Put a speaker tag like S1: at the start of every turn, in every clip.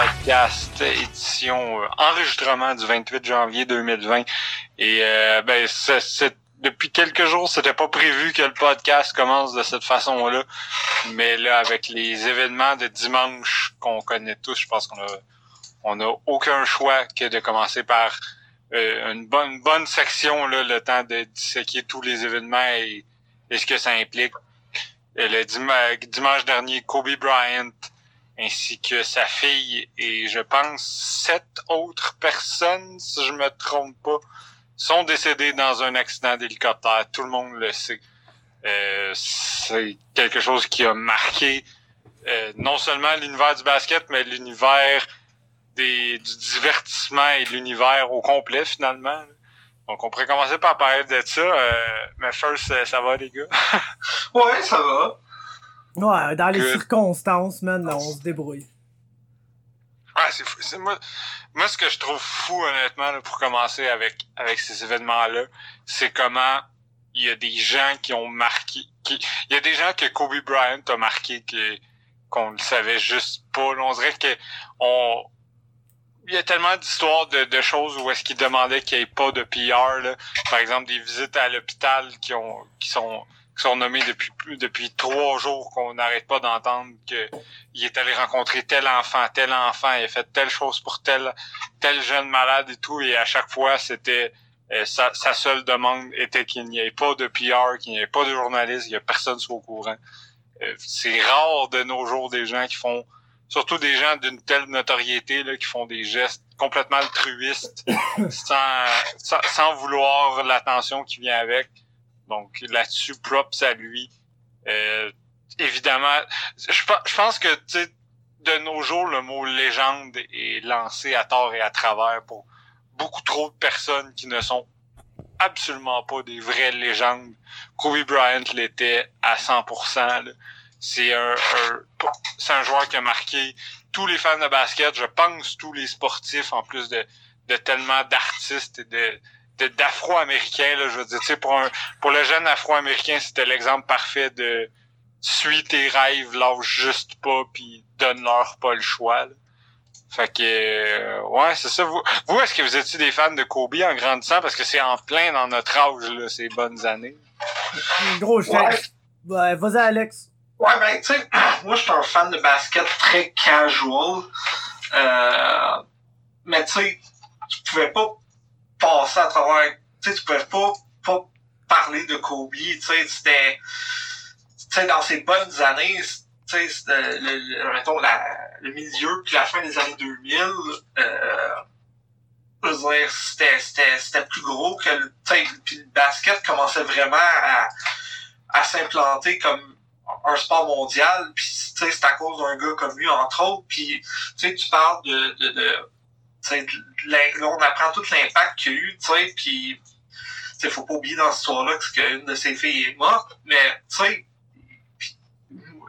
S1: podcast édition euh, enregistrement du 28 janvier 2020. Et euh, ben depuis quelques jours, c'était pas prévu que le podcast commence de cette façon-là. Mais là, avec les événements de dimanche qu'on connaît tous, je pense qu'on a on a aucun choix que de commencer par euh, une bonne bonne section là, le temps de disséquer tous les événements et, et ce que ça implique. Le dimanche dernier, Kobe Bryant ainsi que sa fille et je pense sept autres personnes, si je me trompe pas, sont décédés dans un accident d'hélicoptère. Tout le monde le sait. Euh, c'est quelque chose qui a marqué euh, non seulement l'univers du basket, mais l'univers des, du divertissement et l'univers au complet finalement. Donc on pourrait commencer par parler de ça. Euh, mais first, ça va les gars?
S2: ouais, ça va.
S3: Ouais, dans les circonstances, man, on se débrouille.
S1: Ah, c'est fou. Moi, moi, ce que je trouve fou, honnêtement, pour commencer avec, avec ces événements-là, c'est comment il y a des gens qui ont marqué. Qui, il y a des gens que Kobe Bryant a marqué qu'on ne savait juste pas. on dirait que on. Il y a tellement d'histoires de, de choses où est-ce qu'il demandait qu'il n'y ait pas de PR. Là. Par exemple, des visites à l'hôpital qui ont qui sont sont nommés depuis depuis trois jours qu'on n'arrête pas d'entendre qu'il est allé rencontrer tel enfant, tel enfant, il a fait telle chose pour tel tel jeune malade et tout, et à chaque fois c'était euh, sa, seule demande était qu'il n'y ait pas de PR, qu'il n'y ait pas de journaliste, qu'il n'y ait personne soit au courant. Euh, c'est rare de nos jours des gens qui font, surtout des gens d'une telle notoriété là, qui font des gestes complètement altruistes sans, sans vouloir l'attention qui vient avec. Donc là-dessus, props à lui. Euh, évidemment, je, pense que de nos jours, le mot légende est lancé à tort et à travers pour beaucoup trop de personnes qui ne sont absolument pas des vraies légendes. Kobe Bryant l'était à 100%. C'est un, c'est un joueur qui a marqué tous les fans de basket, je pense tous les sportifs, en plus de, de tellement d'artistes et de, d'afro-américain là je veux dire tu sais pour un pour le jeune afro-américain c'était l'exemple parfait de suis tes rêves lâche juste pas puis donne-leur pas le choix là. fait que euh, ouais c'est ça. Vous, vous est-ce que vous étiez des fans de Kobe en grandissant? Parce que c'est en plein dans notre âge là ces bonnes années.
S3: Gros ouais. ouais vas-y Alex.
S2: Ouais ben tu sais moi je suis un fan de basket très casual. Euh, mais tu sais tu pouvais pas passer à travers, tu sais, tu pouvais pas, pas parler de Kobe, tu sais, c'était, tu sais, dans ces bonnes années, tu sais, le, le, mettons, la, le milieu puis la fin des années 2000, euh, c'était, plus gros que le, puis le basket commençait vraiment à, à s'implanter comme un sport mondial, puis tu sais, c'est à cause d'un gars comme lui, entre autres, puis tu parles de, de, de on apprend tout l'impact qu'il y a eu, tu sais, puis il faut pas oublier dans cette histoire-là qu'une de ses filles est morte, mais tu sais,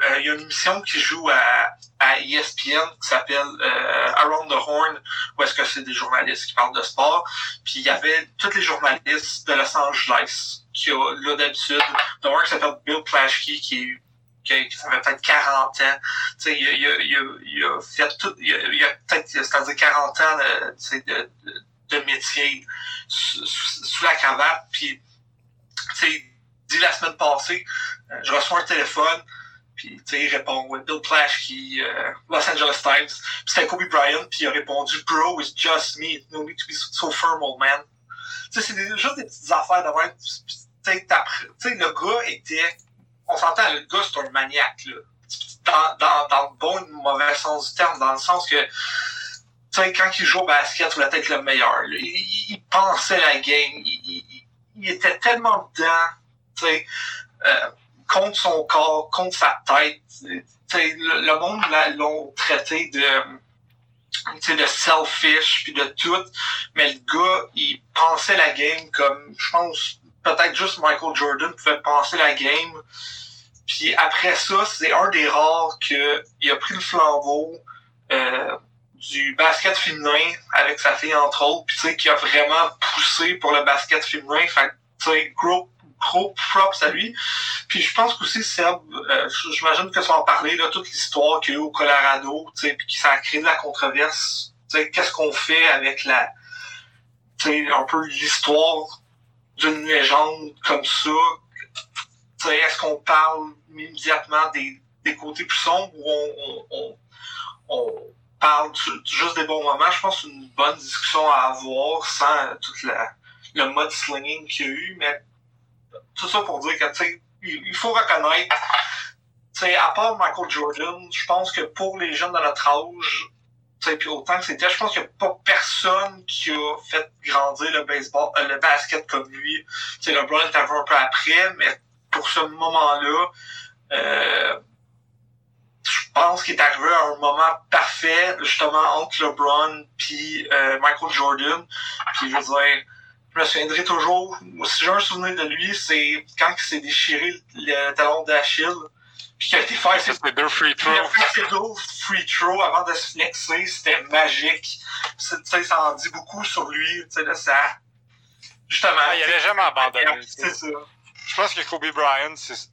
S2: euh, il y a une émission qui joue à, à ESPN qui s'appelle euh, Around the Horn, où est-ce que c'est des journalistes qui parlent de sport. Puis il y avait tous les journalistes de Los Angeles qui ont là d'habitude. dont un qui s'appelle Bill Plaschke, qui est qui, ça fait peut-être 40 ans. Tu sais, il, a, fait tout, il a, peut-être, c'est-à-dire 40 ans de, de, métier sous, la cravate. Puis, tu sais, dit la semaine passée, euh, je reçois un téléphone, puis tu sais, il répond Bill Plash qui euh, Los Angeles Times. Puis c'était Kobe Bryant, puis il a répondu Bro, it's just me. No need to be so firm, old man. C'est juste des petites affaires de. Tu sais, le gars était on s'entend, le gars, c'est un maniaque, là. Dans, dans, dans le bon et le mauvais sens du terme, dans le sens que, tu sais, quand il joue au basket, il a être le meilleur. Il, pensait la game. Il, était tellement dedans, tu sais, euh, contre son corps, contre sa tête. sais le, monde l'ont traité de, tu de selfish puis de tout. Mais le gars, il pensait la game comme, je pense, peut-être juste Michael Jordan pouvait penser la game puis après ça, c'est un des rares qu'il a pris le flambeau euh, du basket féminin avec sa fille entre autres, puis tu sais, qui a vraiment poussé pour le basket féminin. Fait tu sais, gros, gros props à lui. Puis je pense qu'aussi, Seb, euh, j'imagine que ça va parler, là, toute l'histoire qu'il y a eu au Colorado, tu sais, puis qui ça a créé de la controverse. Tu sais, qu'est-ce qu'on fait avec la, tu sais, un peu l'histoire d'une légende comme ça. Est-ce qu'on parle immédiatement des, des côtés plus sombres ou on, on, on, parle juste des bons moments? Je pense que c'est une bonne discussion à avoir sans toute la, le mode slinging qu'il y a eu, mais tout ça pour dire que, il faut reconnaître, à part Michael Jordan, je pense que pour les jeunes de notre âge, puis autant que c'était, je pense qu'il n'y a pas personne qui a fait grandir le baseball, euh, le basket comme lui. Tu sais, LeBron est arrivé un peu après, mais pour ce moment-là, euh, je pense qu'il est arrivé à un moment parfait, justement, entre LeBron puis euh, Michael Jordan. Puis je veux dire, je me souviendrai toujours, si j'ai un souvenir de lui, c'est quand il s'est déchiré le talon d'Achille, puis qu'il a été faire
S1: ses deux free throws.
S2: Il a deux free throws avant de se flexer, c'était magique. Ça en dit beaucoup sur lui, tu sais, là, ça...
S1: Justement. Ah, il n'allait jamais abandonné.
S2: C'est ça.
S1: Je pense que Kobe Bryant, c'est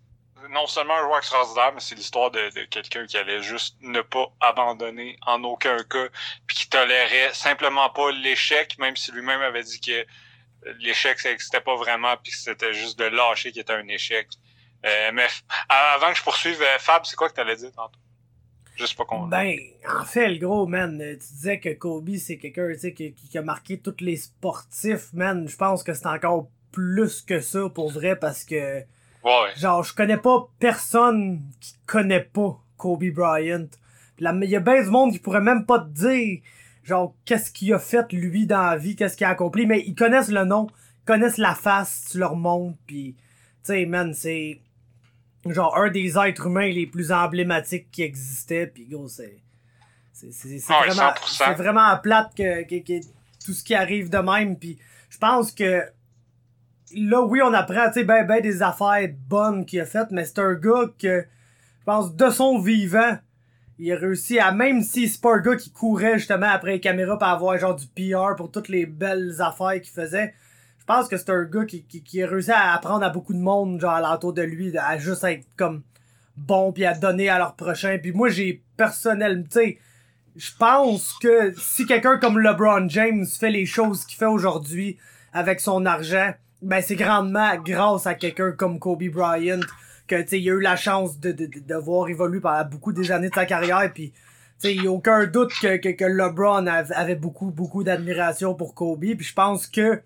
S1: non seulement un joueur extraordinaire, mais c'est l'histoire de, de quelqu'un qui allait juste ne pas abandonner en aucun cas, puis qui tolérait simplement pas l'échec, même si lui-même avait dit que l'échec, ça n'existait pas vraiment, puis c'était juste de lâcher qui était un échec. Euh, mais avant que je poursuive, euh, Fab, c'est quoi que tu allais dire tantôt? Juste pas qu'on.
S3: Ben, en fait, le gros, man, tu disais que Kobe, c'est quelqu'un, qui, qui, a marqué tous les sportifs, man. Je pense que c'est encore plus que ça, pour vrai, parce que.
S1: Ouais.
S3: Genre, je connais pas personne qui connaît pas Kobe Bryant. Il y a bien du monde qui pourrait même pas te dire genre qu'est-ce qu'il a fait lui dans la vie, qu'est-ce qu'il a accompli, mais ils connaissent le nom, ils connaissent la face, tu leur montres, puis tu sais, man, c'est genre un des êtres humains les plus emblématiques qui existait, puis gros, c'est c'est c'est vraiment c'est vraiment plate que, que, tout ce qui arrive de même, puis je pense que là oui on apprend tu sais ben ben des affaires bonnes qu'il a faites, mais c'est un gars que je pense de son vivant il a réussi à, même si c'est pas un gars qui courait justement après les caméras pour avoir genre du PR pour toutes les belles affaires qu'il faisait, pense que c'est un gars qui, qui, qui, a réussi à apprendre à beaucoup de monde, genre à l'entour de lui, à juste être comme bon puis à donner à leur prochain. Puis moi, j'ai personnellement, tu sais, je pense que si quelqu'un comme LeBron James fait les choses qu'il fait aujourd'hui avec son argent, ben c'est grandement grâce à quelqu'un comme Kobe Bryant que tu il a eu la chance de, de, de, voir évoluer pendant beaucoup des années de sa carrière puis il n'y a aucun doute que, que, que LeBron avait beaucoup beaucoup d'admiration pour Kobe puis je pense que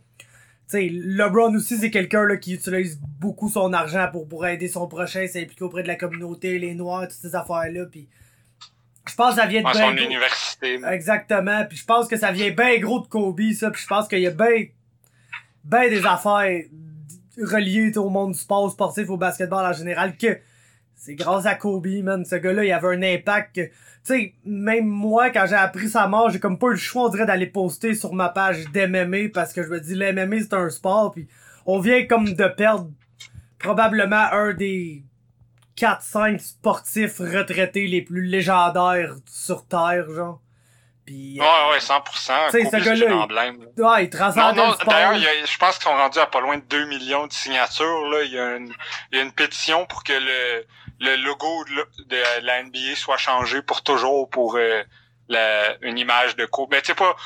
S3: sais LeBron aussi c'est quelqu'un qui utilise beaucoup son argent pour pour aider son prochain s'impliquer auprès de la communauté les noirs toutes ces affaires là puis je pense que ça vient de
S1: son université
S3: exactement puis je pense que ça vient bien gros de Kobe ça puis je pense qu'il y a bien ben des affaires relié au monde du sport sportif, au basketball en général, que c'est grâce à Kobe, man. Ce gars-là, il avait un impact que, tu sais, même moi, quand j'ai appris sa mort, j'ai comme pas eu le choix, on dirait, d'aller poster sur ma page d'MMA parce que je me dis, l'MMA, c'est un sport, puis on vient comme de perdre probablement un des 4-5 sportifs retraités les plus légendaires sur Terre, genre. Pis,
S1: ouais, ouais, 100%. C'est ce gars-là.
S3: Il... Ouais, il transcende non, non,
S1: D'ailleurs, je pense qu'ils sont rendus à pas loin de 2 millions de signatures. Là. Il, y a une, il y a une pétition pour que le, le logo de, la NBA soit changé pour toujours pour euh, la, une image de Kobe. Mais tu sais pas,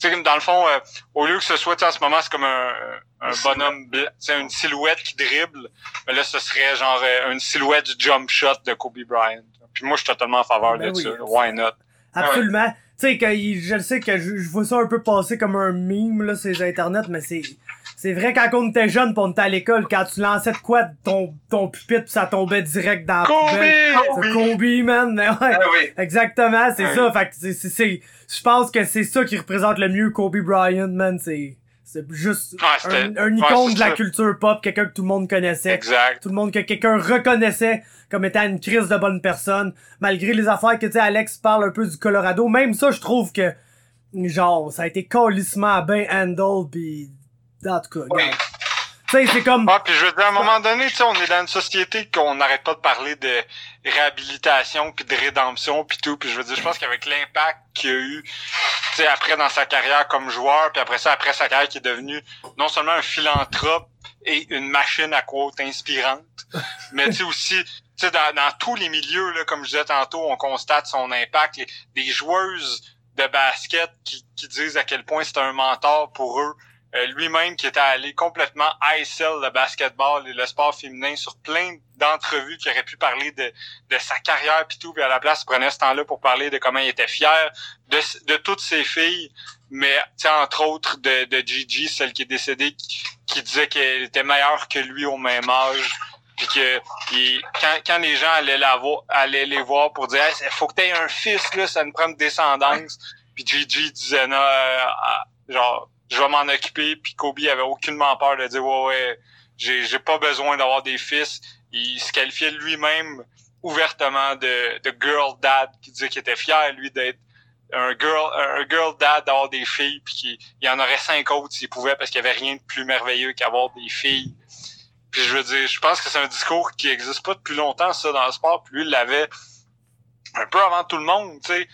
S1: tu sais, dans le fond, euh, au lieu que ce soit, en ce moment, c'est comme un, un bonhomme, c'est une silhouette qui dribble. Mais là, ce serait genre euh, une silhouette du jump shot de Kobe Bryant. Puis moi, je suis totalement en faveur ben de ça. Why not?
S3: Absolument tu sais, que je le sais que je, vois ça un peu passer comme un meme, là, sur les internet, mais c'est, c'est vrai quand on était jeune pis on était à l'école, quand tu lançais de quoi ton, ton pupitre pis ça tombait direct dans la
S1: poubelle.
S3: Kobe! man, mais ouais.
S2: Ah oui.
S3: Exactement, c'est ça. Fait que c'est, c'est, je pense que c'est ça qui représente le mieux Kobe Bryant, man, c'est, c'est juste un, un, icône de la culture pop, quelqu'un que tout le monde connaissait.
S1: Exact.
S3: Tout le monde que quelqu'un reconnaissait comme étant une crise de bonne personne. Malgré les affaires que, tu sais, Alex parle un peu du Colorado. Même ça, je trouve que, genre, ça a été colissement bien handle pis, en tout cas, tu sais, c'est comme...
S1: Ah, puis je veux dire, à un moment donné, tu sais, on est dans une société qu'on n'arrête pas de parler de réhabilitation puis de rédemption puis tout. Puis je veux dire, je pense qu'avec l'impact qu'il a eu, tu sais, après dans sa carrière comme joueur, puis après ça, après sa carrière qui est devenu non seulement un philanthrope, est une machine à quote inspirante. Mais tu sais aussi, tu sais, dans, dans, tous les milieux, là, comme je disais tantôt, on constate son impact. Les, des joueuses de basket qui, qui disent à quel point c'est un mentor pour eux. Euh, lui-même qui était allé complètement ISL le basketball et le sport féminin sur plein d'entrevues qui aurait pu parler de, de sa carrière puis tout, puis à la place il prenait ce temps-là pour parler de comment il était fier de, de toutes ses filles, mais entre autres de, de Gigi, celle qui est décédée, qui, disait qu'elle était meilleure que lui au même âge. Puis que quand, quand les gens allaient, la voir, allaient les voir pour dire il faut que tu aies un fils, là, ça nous prend une descendance. Puis Gigi disait non, euh, genre je vais m'en occuper. Puis Kobe avait aucunement peur de dire ouais ouais, j'ai, j'ai pas besoin d'avoir des fils. Il se qualifiait lui-même ouvertement de, de girl dad qui disait qu'il était fier lui d'être un girl un girl dad d'avoir des filles puis qu'il y en aurait cinq autres s'il pouvait parce qu'il y avait rien de plus merveilleux qu'avoir des filles. Puis je veux dire, je pense que c'est un discours qui existe pas depuis longtemps ça dans le sport. Puis lui il l'avait un peu avant tout le monde, tu sais.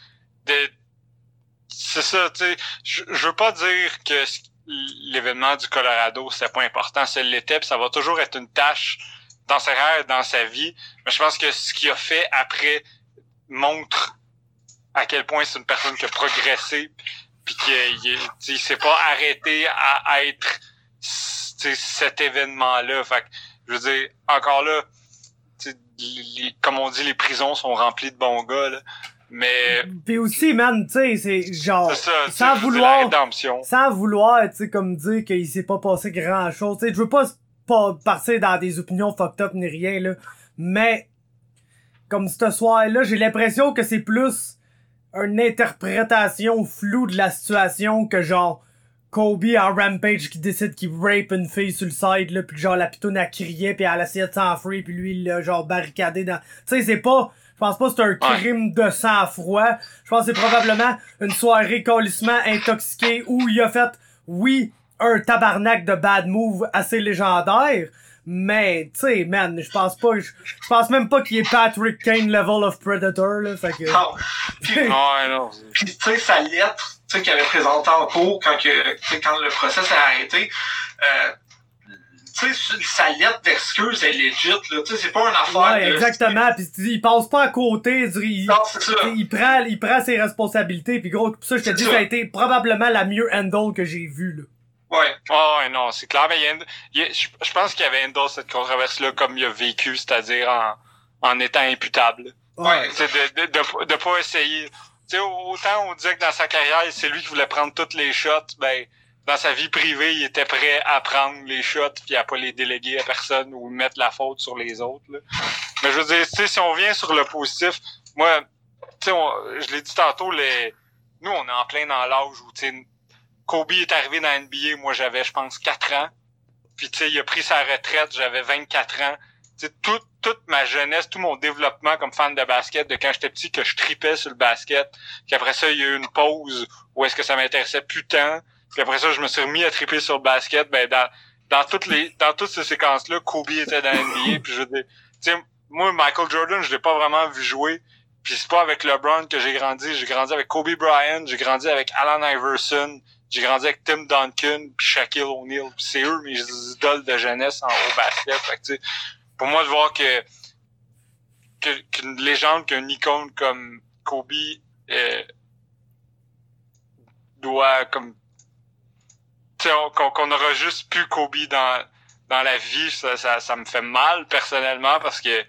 S1: C'est ça, tu sais. Je, veux pas dire que l'événement du Colorado c'était pas important, c'est l'était, ça va toujours être une tâche dans sa carrière, dans sa vie. Mais je pense que ce qu'il a fait après montre à quel point c'est une personne qui a progressé puis qu'il il, s'est pas arrêté à, être cet événement-là. Fait je veux dire, encore là, comme on dit, les prisons sont remplies de bons gars, là. Mais.
S3: Puis aussi, man, tu sais, c'est genre. Ça, sans vouloir. Sans vouloir, tu sais, comme dire qu'il s'est pas passé grand chose. Tu sais, je veux pas, pas partir dans des opinions fucked up ni rien, là. Mais, comme ce soir-là, j'ai l'impression que c'est plus une interprétation floue de la situation que genre Kobe en Rampage qui décide qu'il rape une fille sur le side là puis genre la pitoune a crié puis elle a essayé de s'enfuir puis lui il l'a genre barricadé dans tu sais c'est pas pense pas que c'est un crime de sang-froid je pense que c'est probablement une soirée colissement intoxiquée où il a fait oui un tabarnak de bad move assez légendaire mais, tu sais, man, je pense pas, je pense même pas qu'il est Patrick Kane level of Predator, là, fait que...
S2: Non. Puis, non. tu sais, sa lettre, tu sais, qu'il avait présenté en cours quand que, quand le procès s'est arrêté, euh, tu sais, sa lettre d'excuse est legit, là. Tu sais, c'est pas une affaire.
S3: Ouais, exactement. Puis il passe pas à côté. Il,
S2: non, c'est ça.
S3: Il prend, il prend ses responsabilités. Puis gros, pour ça, je te dis, ça. ça a été probablement la mieux handle que j'ai vue, là.
S2: Ouais.
S1: Oh, ouais, non, c'est clair. Mais il y a, je, pense qu'il y avait Endo cette controverse-là comme il a vécu, c'est-à-dire en, en étant imputable.
S2: Ouais.
S1: C'est de, de, de, de, pas essayer. Tu sais, autant on disait que dans sa carrière, c'est lui qui voulait prendre toutes les shots, ben, dans sa vie privée, il était prêt à prendre les shots puis à pas les déléguer à personne ou mettre la faute sur les autres. Là. Mais je veux dire, si on vient sur le positif, moi, sais, je l'ai dit tantôt, les, nous, on est en plein dans l'âge où, Kobe est arrivé dans NBA, moi j'avais, je pense, 4 ans. Puis tu sais, il a pris sa retraite, j'avais 24 ans. Tu sais, toute, toute ma jeunesse, tout mon développement comme fan de basket, de quand j'étais petit, que je tripais sur le basket. Puis après ça, il y a eu une pause où est-ce que ça m'intéressait plus tant. Puis après ça, je me suis remis à triper sur le basket. Ben dans, dans toutes les dans toutes ces séquences-là, Kobe était dans NBA. puis je tu sais, moi, Michael Jordan, je l'ai pas vraiment vu jouer. Puis c'est pas avec LeBron que j'ai grandi. J'ai grandi avec Kobe Bryant, j'ai grandi avec Allen Iverson, j'ai grandi avec Tim Duncan puis Shaquille O'Neal. C'est eux mes idoles de jeunesse en haut basket. Fait que, pour moi, de voir que qu'une légende, qu'une icône comme Kobe euh, doit comme qu'on aura juste plus Kobe dans dans la vie, ça, ça, ça me fait mal personnellement parce que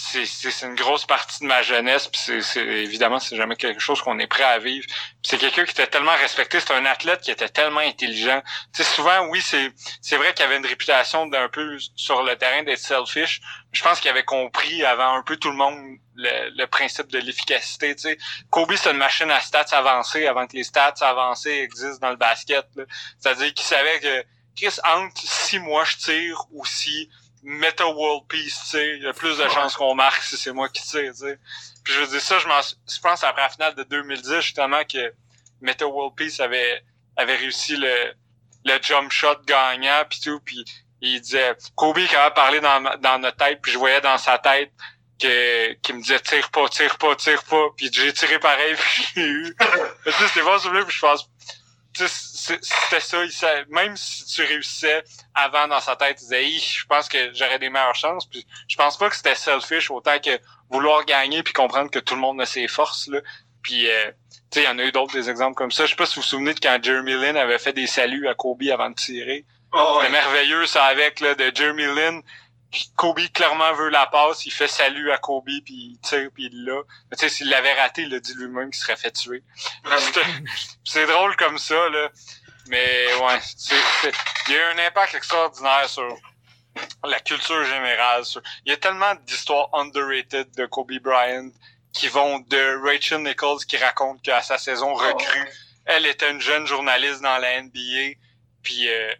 S1: c'est une grosse partie de ma jeunesse puis c'est évidemment c'est jamais quelque chose qu'on est prêt à vivre. C'est quelqu'un qui était tellement respecté c'est un athlète qui était tellement intelligent. Tu sais souvent oui c'est c'est vrai qu'il avait une réputation d'un peu sur le terrain d'être selfish. Je pense qu'il avait compris avant un peu tout le monde le, principe de l'efficacité tu sais. Kobe c'est une machine à stats avancées avant que les stats avancées existent dans le basket c'est-à-dire qu'il savait que Chris entre si moi je tire ou si Meta World Peace, tu sais, il y a plus de chances qu'on marque si c'est moi qui tire, tu sais. Puis je veux dire ça, je, je pense après la finale de 2010 justement que Meta World Peace avait avait réussi le le jump shot gagnant puis tout. Puis il disait Kobe qui avait parlé dans dans notre tête puis je voyais dans sa tête que qui me disait tire pas tire pas tire pas. Puis j'ai tiré pareil puis j'ai eu. Tu sais c'était pas souvenir puis je pense c'était ça. Il même si tu réussissais avant dans sa tête, il disait, je pense que j'aurais des meilleures chances. Puis je pense pas que c'était selfish autant que vouloir gagner puis comprendre que tout le monde a ses forces. Là. Puis, euh, tu sais, il y en a eu d'autres des exemples comme ça. Je sais pas si vous vous souvenez de quand Jeremy Lin avait fait des saluts à Kobe avant de tirer. Oh, C'était merveilleux, ça, avec, là, de Jeremy Lin. Kobe clairement veut la passe, il fait salut à Kobe puis il tire puis il l'a. Tu sais s'il l'avait raté, il a dit lui-même qu'il serait fait tuer. c'est drôle comme ça là. Mais ouais, il y a eu un impact extraordinaire sur la culture générale. Il y a tellement d'histoires underrated de Kobe Bryant qui vont de Rachel Nichols qui raconte qu'à sa saison recrue, elle était une jeune journaliste dans la NBA, puis euh,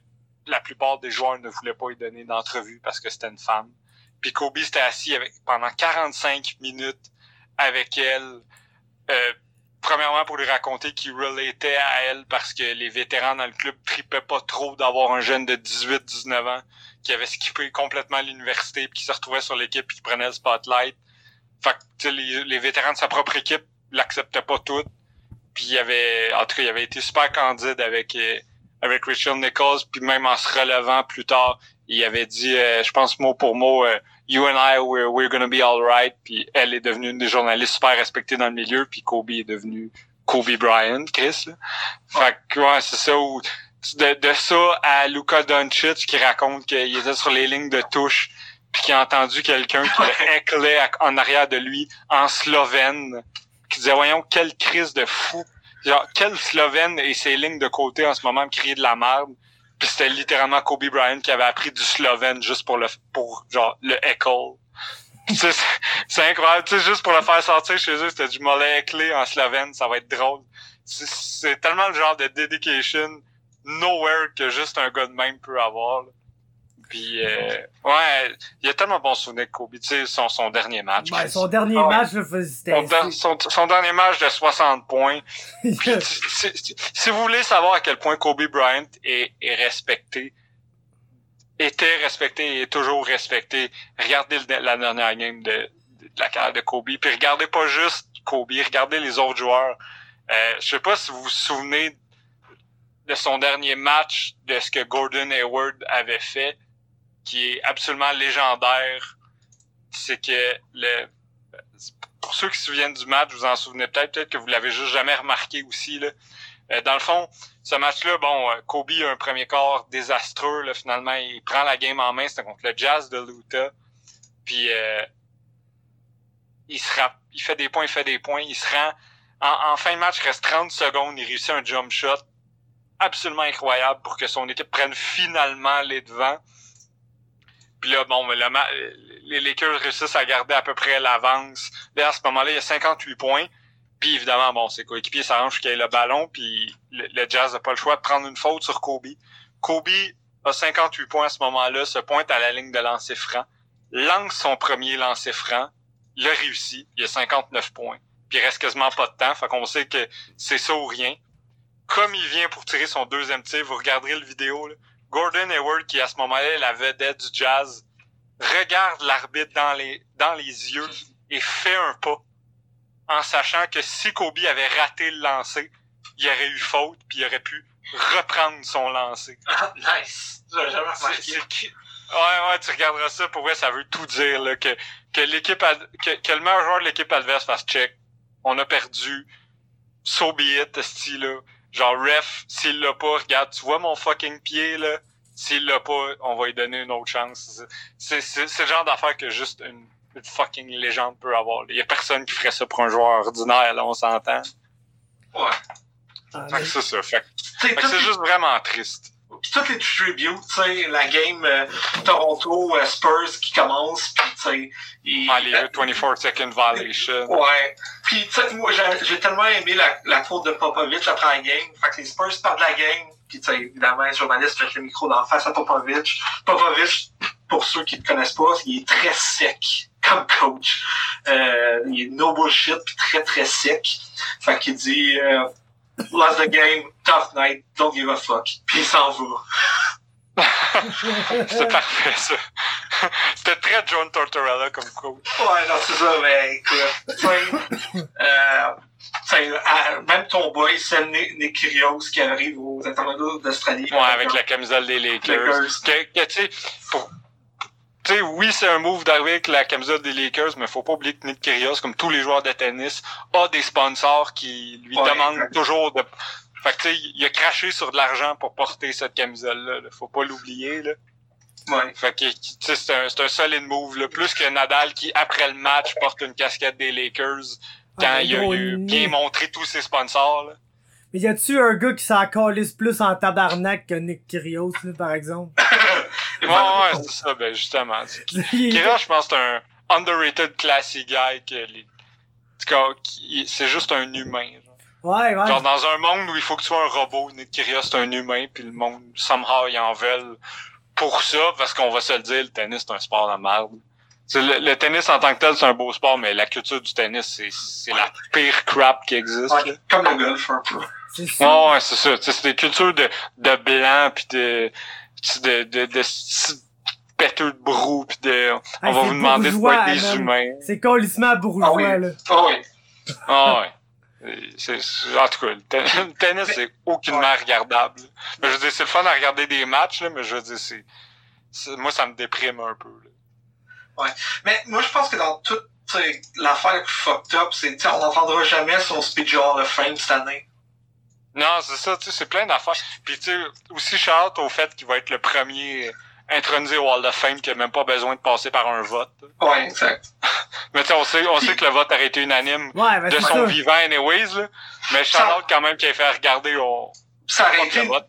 S1: la plupart des joueurs ne voulaient pas lui donner d'entrevue parce que c'était une femme. Puis Kobe s'était assis avec, pendant 45 minutes avec elle. Euh, premièrement pour lui raconter qu'il relatait à elle parce que les vétérans dans le club tripaient pas trop d'avoir un jeune de 18-19 ans qui avait skippé complètement l'université puis qui se retrouvait sur l'équipe puis qui prenait le spotlight. Fait que les, les vétérans de sa propre équipe l'acceptaient pas toutes. Puis il avait en tout cas il avait été super candide avec euh, avec Richard Nichols puis même en se relevant plus tard, il avait dit euh, je pense mot pour mot euh, you and I we're, we're gonna be alright puis elle est devenue une des journalistes super respectées dans le milieu puis Kobe est devenu Kobe Bryant Chris là. Fait que ouais, c'est ça où de, de ça à Luka Doncic qui raconte qu'il était sur les lignes de touche puis qui a entendu quelqu'un qui le en arrière de lui en slovène qui disait voyons quelle crise de fou genre quel slovène et ses lignes de côté en ce moment me criaient de la merde. Puis c'était littéralement Kobe Bryant qui avait appris du slovène juste pour le pour genre le echo c'est incroyable. Tu sais juste pour le faire sortir chez eux c'était du mollet éclé en slovène. Ça va être drôle. C'est tellement le genre de dedication nowhere que juste un gars de même peut avoir puis, euh, ouais, il y a tellement bon souvenir de Kobe, tu sais, son, son dernier match.
S3: Ben, son dernier match,
S1: c'était... Son, son, dernier match de 60 points. Puis, si, vous voulez savoir à quel point Kobe Bryant est, est respecté, était respecté et est toujours respecté, regardez la dernière game de, de, la carrière de Kobe. Puis regardez pas juste Kobe, regardez les autres joueurs. Euh, je sais pas si vous vous souvenez de son dernier match, de ce que Gordon Hayward avait fait qui est absolument légendaire, c'est que pour ceux qui se souviennent du match, vous en souvenez peut-être, peut-être que vous l'avez juste jamais remarqué aussi. Là. Euh, dans le fond, ce match-là, bon, euh, Kobe a un premier quart désastreux. Finalement, il prend la game en main, c'était contre le Jazz de Luta. Puis euh, il se il fait des points, il fait des points, il se rend. En, en, fin de match, il reste 30 secondes, il réussit un jump shot absolument incroyable pour que son équipe prenne finalement les devants. Puis là, bon, les Lakers réussissent à garder à peu près l'avance. Là, à ce moment-là, il y a 58 points. Puis évidemment, bon, ses coéquipiers s'arrangent qu'il y ait le ballon, puis le, Jazz n'a pas le choix de prendre une faute sur Kobe. Kobe a 58 points à ce moment-là, se pointe à la ligne de lancer franc, lance son premier lancer franc, le réussit, il a 59 points. Puis il reste quasiment pas de temps, fait qu'on sait que c'est ça ou rien. Comme il vient pour tirer son deuxième tir, vous regarderez le vidéo, là, Gordon Hayward, qui à ce moment-là est la vedette du jazz, regarde l'arbitre dans les, dans les yeux et fait un pas en sachant que si Kobe avait raté le lancer, il aurait eu faute puis il aurait pu reprendre son lancer.
S2: Ah, nice! J'avais jamais remarqué.
S1: Ouais, ouais, tu regarderas ça, pour vrai, ça veut tout dire, là, que, que l'équipe, que, que, le meilleur joueur de l'équipe adverse fasse check. On a perdu. So be it, style, là. Genre, ref, s'il l'a pas, regarde, tu vois mon fucking pied, là? S'il l'a pas, on va lui donner une autre chance. C'est, c'est, le genre d'affaire que juste une, fucking légende peut avoir. Il y a personne qui ferait ça pour un joueur ordinaire, là, on s'entend.
S2: Ouais.
S1: Ah, fait que c'est ça. Fait, que c'est juste vraiment triste
S2: toutes les tributes, tu sais, la game euh, Toronto euh, Spurs qui commence, puis tu sais,
S1: ah, les 24 second violation.
S2: Ouais. Puis tu sais, moi j'ai tellement aimé la, la faute de Popovic après la game, fait que les Spurs perdent la game, puis tu sais, évidemment, un journaliste fait le micro d'en face à Popovic. Popovic, pour ceux qui ne connaissent pas, il est très sec comme coach. Euh, il est no bullshit, puis très très sec. Fait qu'il dit euh, lost the game, tough night, don't give a fuck. Puis il s'en va.
S1: c'est parfait, ça. C'était très John Tortorella comme coach.
S2: Ouais, non, c'est ça, mais écoute, euh, même ton boy, c'est Nick, Nick Kyrgios qui arrive aux internationaux d'Australie.
S1: Ouais, avec la camisole des Lakers.
S2: Lakers.
S1: Que, que, tu sais, pour- oui, c'est un move d'arriver avec la camisole des Lakers, mais faut pas oublier que Nick Kyrgios, comme tous les joueurs de tennis, a des sponsors qui lui
S2: Ouais,
S1: demandent toujours de... Fait que, tu sais, il a craché sur de l'argent pour porter cette camisole-là. là. Faut pas l'oublier, là.
S2: Ouais.
S1: Fait que, tu sais, c'est un, c'est un solide move, là. Plus que Nadal qui, après le match, porte une casquette des Lakers quand
S3: Ah,
S1: il a,
S3: gros
S1: il a
S3: nid.
S1: bien montré tous ses sponsors, là.
S3: Mais y a-tu un gars qui s'en calisse plus en tabarnak que Nick Kyrgios, là, par exemple?
S1: Ouais, ouais, c'est ça, ben, justement. Kira, je pense que c'est un underrated classy guy que les... en tout cas, qui- c'est juste un humain. Genre.
S3: Ouais, ouais.
S1: Genre, dans un monde où il faut que tu sois un robot, Nick Kyrgios c'est un humain, puis le monde, somehow, ils en veulent pour ça, parce qu'on va se le dire, le tennis, c'est un sport de merde. Tu sais, Le, le tennis en tant que tel, c'est un beau sport, mais la culture du tennis, c'est, c'est la pire crap qui existe.
S2: Ouais, comme le golf, un peu.
S3: C'est sûr.
S1: Ouais, ouais, c'est ça. Tu sais, c'est des cultures de, de blanc, puis de, de, de, de, de péteux de brou, puis de, on va vous demander de pas être des humains.
S3: C'est colissement bourgeois,
S2: Ah oui.
S3: là.
S2: Ah oui.
S1: Ah ouais. En tout cas, le, ten- le tennis, c'est aucunement regardable. Mais je veux dire, c'est le fun à regarder des matchs, là, mais je veux dire, c'est, c'est- moi, ça me déprime un peu. là.
S2: Mais moi, je pense que dans toute l'affaire fucked up, c'est, on n'entendra jamais son speech Hall of Fame cette année.
S1: Non, c'est ça, tu sais, c'est plein d'affaires. Puis tu sais, aussi shout au fait qu'il va être le premier intronisé au Hall of Fame qui a même pas besoin de passer par un vote.
S2: Ouais, exact.
S1: Mais tu sais, on sait, on sait que le vote aurait été unanime
S3: Ouais, ben
S1: de son
S3: ça.
S1: vivant anyways, là. Mais shout out quand même qu'il ait fait regarder au
S2: Ça aurait
S1: le
S2: été, ouais,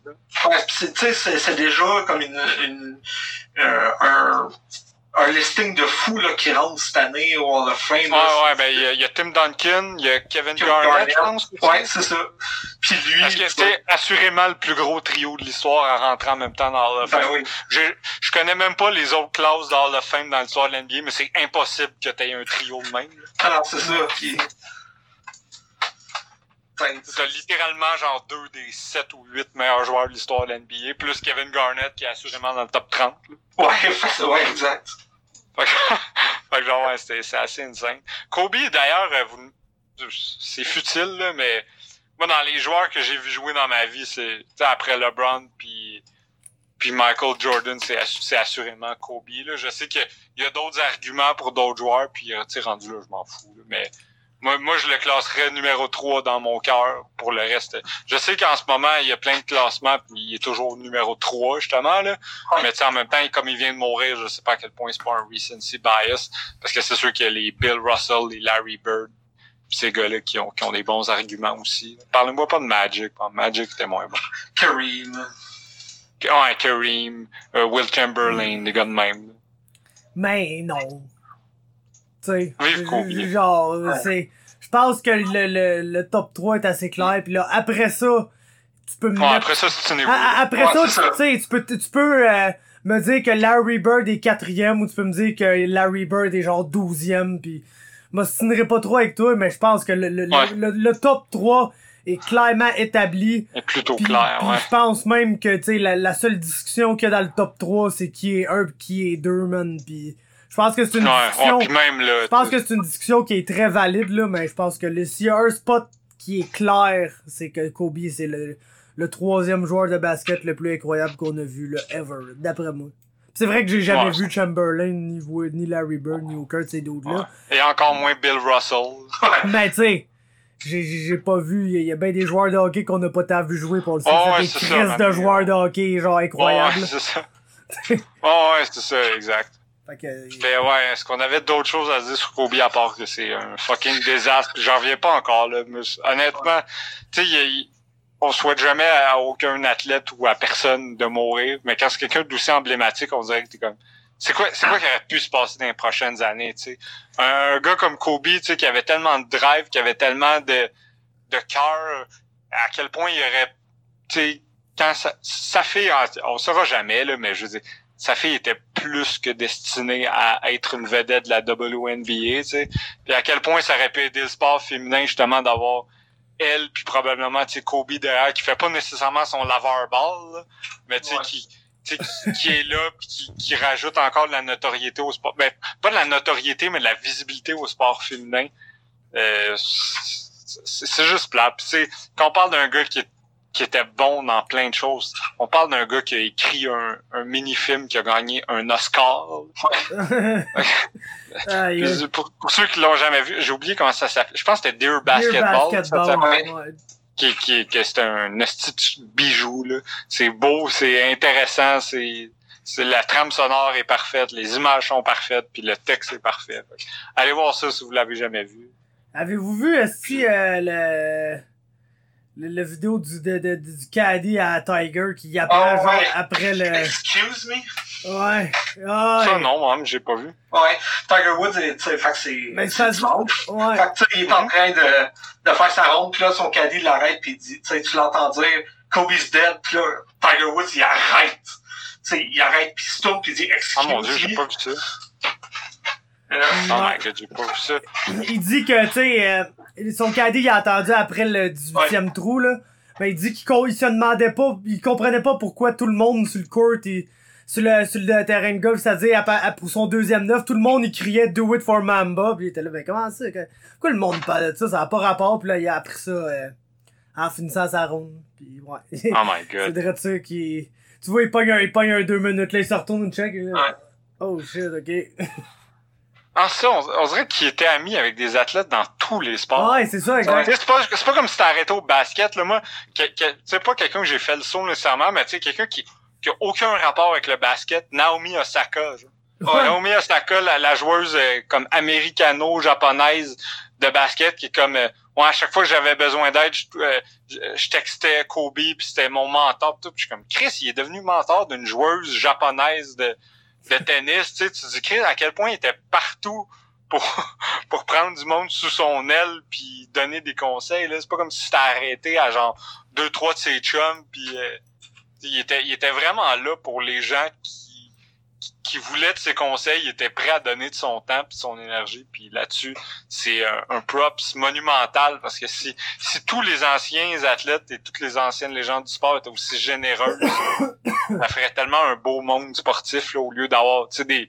S2: pis c'est, tu sais, c'est, c'est déjà comme une, une euh, un, un listing de fous, là, qui rentre cette année au Hall of Fame.
S1: Ouais,
S2: là.
S1: ouais, ben, il y, a- il y a Tim Duncan, il y a Kevin
S2: Kevin
S1: Garnett,
S2: Garnett.
S1: je pense.
S2: Ouais, c'est ça. Puis lui,
S1: Parce que c'était assurément le plus gros trio de l'histoire à rentrer en même temps dans le Hall of
S2: ben
S1: Fame.
S2: oui.
S1: Je, je connais même pas les autres classes dans Hall of Fame dans l'histoire de l'NBA, mais c'est impossible que tu aies un trio de même. là.
S2: Alors, c'est ça. Puis...
S1: T'as littéralement genre deux des sept ou huit meilleurs joueurs de l'histoire de l'NBA, plus Kevin Garnett qui est assurément dans le top 30. là.
S2: Ouais, ouais, exact.
S1: Fait que, fait que genre, ouais, c'est assez insane. Kobe, d'ailleurs, euh, c'est futile, là, mais moi, dans les joueurs que j'ai vu jouer dans ma vie, c'est, après LeBron puis puis Michael Jordan, c'est assu- c'est assurément Kobe, là. Je sais qu'il y a d'autres arguments pour d'autres joueurs, puis, euh, rendu là, je m'en fous, là, mais moi, moi, je le classerais numéro 3 dans mon cœur pour le reste. Je sais qu'en ce moment, il y a plein de classements, puis il est toujours numéro 3, justement, là.
S2: Ouais.
S1: Mais tu sais, en même temps, comme il vient de mourir, je sais pas à quel point c'est pas un recency bias, parce que c'est sûr qu'il y a les Bill Russell, les Larry Bird, pis ces gars-là qui ont, qui ont des bons arguments aussi. Parlez-moi pas de Magic, hein. Magic était moins bon.
S2: Kareem.
S1: Ouais, Kareem, euh, Will Chamberlain, des gars de même.
S3: Mais non. Tu sais, genre,
S2: Ouais.
S3: c'est... Je pense que le, le, le top 3 est assez clair, puis là, après ça, tu peux me mettre...
S1: après ça, c'est une
S3: après
S2: Ouais,
S3: ça, tu sais, tu peux, tu peux euh, me dire que Larry Bird est quatrième, ou tu peux me dire que Larry Bird est genre douzième, puis... Je m'ostinerai pas trop avec toi, mais je pense que le, le, le-
S1: Ouais.
S3: top 3 est clairement établi.
S1: est plutôt
S3: Puis,
S1: clair,
S3: puis
S1: ouais.
S3: je pense même que tu sais la, la seule discussion qu'il y a dans le top 3 c'est qui est un pis qui est deux man puis je pense que c'est une
S1: Ouais,
S3: discussion
S1: même là.
S3: je pense que c'est une discussion qui est très valide là mais je pense que le s'il y a un spot qui est clair c'est que Kobe c'est le le troisième joueur de basket le plus incroyable qu'on a vu là ever d'après moi c'est vrai que j'ai jamais
S1: Ouais,
S3: vu Chamberlain ni, ni Larry Bird ni aucun de ces d'autres là
S1: Ouais. Et encore moins Bill Russell.
S3: mais tu sais j'ai pas vu il y, a- il y a bien des joueurs de hockey qu'on n'a pas tant vu jouer pour le sait
S1: Oh,
S3: c'est
S1: ouais,
S3: des
S1: c'est ça,
S3: crises de joueurs de hockey genre incroyables
S1: Ouais, c'est ça. Oh, ouais, c'est ça, exact.
S3: Fait que,
S1: Mais ouais, est-ce qu'on avait d'autres choses à dire sur Kobe à part que c'est un fucking désastre? J'en reviens pas encore, là. mais honnêtement, tu sais, on souhaite jamais à aucun athlète ou à personne de mourir, mais quand c'est quelqu'un d'aussi emblématique, on dirait que t'es comme... C'est quoi, c'est quoi qui aurait pu se passer dans les prochaines années, tu sais? Un gars comme Kobe, tu sais, qui avait tellement de drive, qui avait tellement de, de cœur, à quel point il aurait, tu sais, quand sa, sa fille, on saura jamais, là, mais je veux dire, sa fille était plus que destinée à être une vedette de la WNBA, tu sais. Puis à quel point ça aurait pu aider le sport féminin, justement, d'avoir elle, puis probablement, tu sais, Kobe derrière, qui fait pas nécessairement son laveur ball, mais tu sais,
S2: Ouais.
S1: qui, tu sais, qui, qui est là puis qui, qui rajoute encore de la notoriété au sport. Ben, pas de la notoriété, mais de la visibilité au sport féminin. Euh, c'est juste plat. Puis, tu sais, quand on parle d'un gars qui, est- qui était bon dans plein de choses, on parle d'un gars qui a écrit un, un mini-film qui a gagné un Oscar. Pour, pour ceux qui l'ont jamais vu, j'ai oublié comment ça s'appelle. Je pense que c'était Dear Basketball.
S3: Basketball, ouais.
S1: qui, qui, que c'est un de bijou là. C'est beau, c'est intéressant, c'est c'est la trame sonore est parfaite, les images sont parfaites, puis le texte est parfait. Allez voir ça si vous l'avez jamais vu.
S3: Avez-vous vu si le, le le vidéo du de, de- du caddie à Tiger qui apprend
S2: Oh, ouais.
S3: après le
S2: Excuse me?
S3: ouais ah,
S1: Ça non, moi j'ai pas vu.
S2: Ouais. Tiger Woods, tu sais, fait que c'est.
S3: mais
S2: c'est
S3: ça
S2: monde.
S3: ouais
S2: Fait que, tu sais, il est en train de, de faire sa ronde, puis là, son caddie l'arrête, puis il dit, tu sais, tu l'entends dire, Kobe's dead, puis là, Tiger Woods, il arrête. Tu sais, il arrête, puis il se tourne, puis il dit,
S1: Oh
S2: excuse
S1: mon dieu, j'ai
S2: me.
S1: pas vu ça. Oh
S3: Ouais.
S1: my god, j'ai pas vu ça.
S3: il dit que tu sais euh, son caddie il a entendu après le 18e trou là ben il dit qu'il il se demandait pas il comprenait pas pourquoi tout le monde sur le court il- sur le sur le terrain de golf c'est-à-dire pour son deuxième neuf tout le monde il criait do it for Mamba puis il était là ben comment ça? Que- pourquoi le monde parle de ça? Ça a pas rapport puis là il a appris ça euh, en finissant sa ronde puis ouais
S1: Oh my
S3: c'est
S1: god.
S3: vrai ça qui tu vois il pogne un il pogne un deux minutes là il se retourne une check là.
S2: Ouais.
S3: oh shit ok
S1: Ah ça, on, on dirait qu'il était ami avec des athlètes dans tous les sports.
S3: ouais c'est ça exact
S1: C'est pas, c'est pas comme si t'as arrêté au basket, là. Moi, c'est pas quelqu'un que j'ai fait le saut nécessairement, mais tu sais, quelqu'un qui, qui a aucun rapport avec le basket. Naomi Osaka.
S3: Ouais.
S1: Naomi Osaka, la, la joueuse euh, comme américano-japonaise de basket, qui est comme, euh, ouais, à chaque fois que j'avais besoin d'aide, je, euh, je, je textais Kobe, puis c'était mon mentor, pis tout. Puis je suis comme, Chris, il est devenu mentor d'une joueuse japonaise de, de tennis. Tu sais, tu dis, Chris, à quel point il était partout pour, pour prendre du monde sous son aile puis donner des conseils. Là. C'est pas comme si c'était arrêté à genre deux, trois de ses chums, puis euh, il était, il était vraiment là pour les gens qui, qui, voulaient de ses conseils, il était prêt à donner de son temps puis de son énergie. Puis là-dessus, c'est un, un props monumental parce que si, si tous les anciens athlètes et toutes les anciennes légendes du sport étaient aussi généreux, ça ferait tellement un beau monde sportif là, au lieu d'avoir tu sais des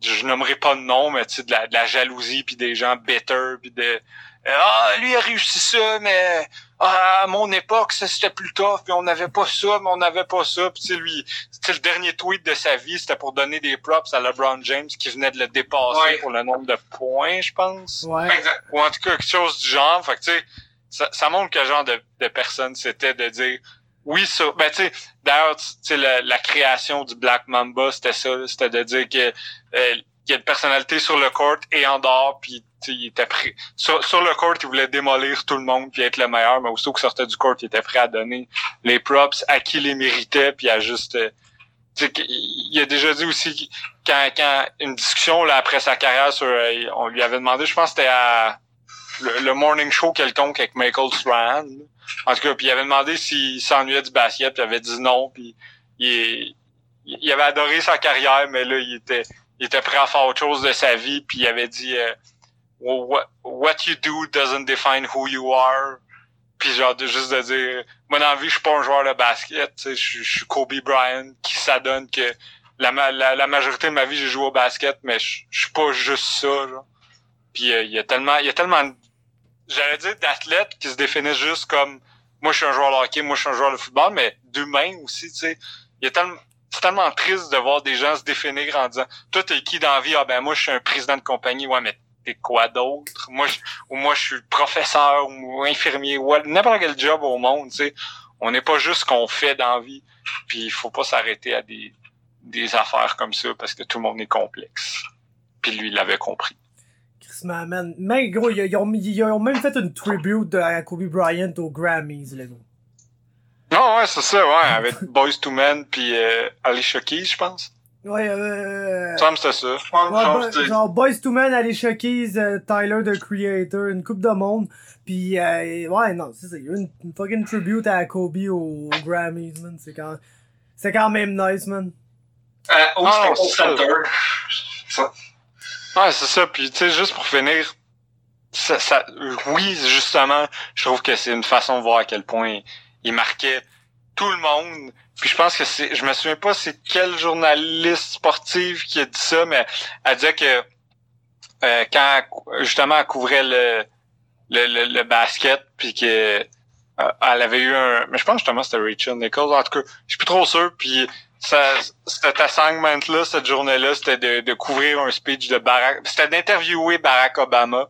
S1: je nommerai pas de nom mais tu sais de la, de la jalousie puis des gens bitter puis de ah lui a réussi ça mais ah, à mon époque ça c'était plus tough puis on n'avait pas ça mais on n'avait pas ça puis tu sais lui c'était le dernier tweet de sa vie c'était pour donner des props à LeBron James qui venait de le dépasser
S2: Ouais.
S1: pour le nombre de points je pense
S3: ouais
S1: ou en tout cas quelque chose du genre. Fait que tu sais, ça, ça montre quel genre de, de personne c'était de dire oui ça. Ben tu sais, d'ailleurs, tu sais, la, la création du Black Mamba, c'était ça. C'était de dire que euh, il y a une personnalité sur le court et en dehors, puis il était prêt. Sur, le court, il voulait démolir tout le monde puis être le meilleur, mais aussitôt qu'il sortait du court, il était prêt à donner les props à qui les méritait, puis à juste. euh, il a déjà dit aussi quand, quand une discussion là après sa carrière sur, euh, on lui avait demandé, je pense que c'était à le, morning show quelconque avec Michael Strahan. En tout cas, puis il avait demandé s'il s'ennuyait du basket, puis il avait dit non, puis il, il avait adoré sa carrière, mais là il était il était prêt à faire autre chose de sa vie, puis il avait dit euh, what, what you do doesn't define who you are. Puis genre juste de dire moi dans vie je suis pas un joueur de basket, je suis- Kobe Bryant qui s'adonne que la, la, la majorité de ma vie j'ai joué au basket, mais je suis pas juste ça. Puis euh, il y a tellement il y a tellement j'allais dire d'athlètes qui se définissent juste comme moi je suis un joueur de hockey, moi je suis un joueur de football, mais d'humains aussi, tu sais. Il y a tellement c'est tellement triste de voir des gens se définir en disant toi t'es qui dans la vie? Ah ben moi je suis un président de compagnie. Ouais mais t'es quoi d'autre? Moi je, ou moi je suis professeur ou infirmier ou n'importe quel job au monde tu sais. On n'est pas juste ce qu'on fait dans la vie. Puis il faut pas s'arrêter à des des affaires comme ça parce que tout le monde est complexe. Puis lui il l'avait compris.
S3: Chris man. Mais gros, ils, ont, ils ont même fait une tribute à Kobe Bryant aux Grammys, là, gros.
S1: Non ouais c'est ça ouais avec Boys to Men puis euh, Alicia Keys je pense
S3: Ouais, euh...
S1: ça me c'était ça
S2: Ouais,
S3: bo- genre Boys to Men, Alicia Keys, euh, Tyler the Creator, une coupe de monde. Puis euh, ouais, non, c'est ça. Il y a eu une, une fucking tribute à Kobe aux, aux Grammys, man. C'est quand, c'est quand même nice, man.
S2: euh, au
S1: Ah, c'est. Ça. Ouais, c'est ça. Puis, tu sais, juste pour finir, ça, ça, oui, justement, je trouve que c'est une façon de voir à quel point il marquait tout le monde, Puis je pense que c'est, je me souviens pas c'est quel journaliste sportive qui a dit ça, mais elle disait que euh, quand justement elle couvrait le le, le, basket, puis que euh, elle avait eu un, mais je pense justement c'était Rachel Nichols. En tout cas, je suis plus trop sûr. Puis ça, cet assignment là, cette journée-là, c'était de, de couvrir un speech de Barack, c'était d'interviewer Barack Obama.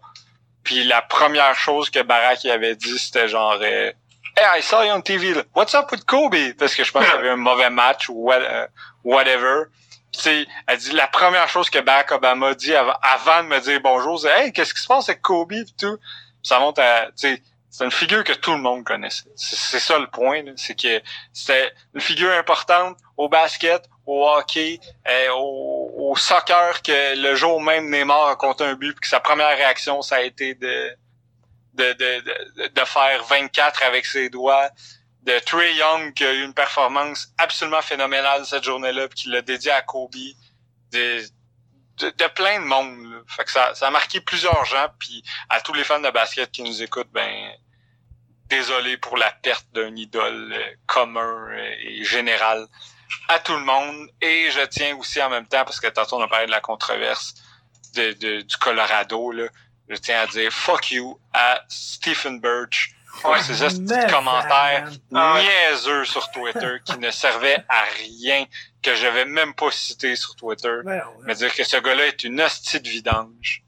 S1: Puis la première chose que Barack avait dit, c'était genre euh, Hey, I saw you on TV. What's up with Kobe? Parce que je pense qu'il avait un mauvais match ou uh, whatever. elle dit la première chose que Barack Obama dit avant, de me dire bonjour, c'est Hey, qu'est-ce qui se passe avec Kobe et tout? Ça monte à. c'est une figure que tout le monde connaissait. C'est ça le point, c'est que c'était une figure importante au basket, au hockey, euh, au, au, soccer, que le jour même Neymar a compté un but, puis que sa première réaction, ça a été de de, de, de, faire 24 avec ses doigts, de Trey Young qui a eu une performance absolument phénoménale cette journée-là, puis qui l'a dédié à Kobe, de, de, plein de monde. Fait que ça, ça a marqué plusieurs gens, puis à tous les fans de basket qui nous écoutent, ben désolé pour la perte d'un idole euh, commun euh, et général à tout le monde. Et je tiens aussi en même temps, parce que tantôt on a parlé de la controverse de, de du Colorado, là, je tiens à dire fuck you à Stephen Birch pour ses commentaires niaiseux sur Twitter qui ne servaient à rien, que je vais même pas citer sur Twitter. Mais dire que ce gars-là est une hostie de vidange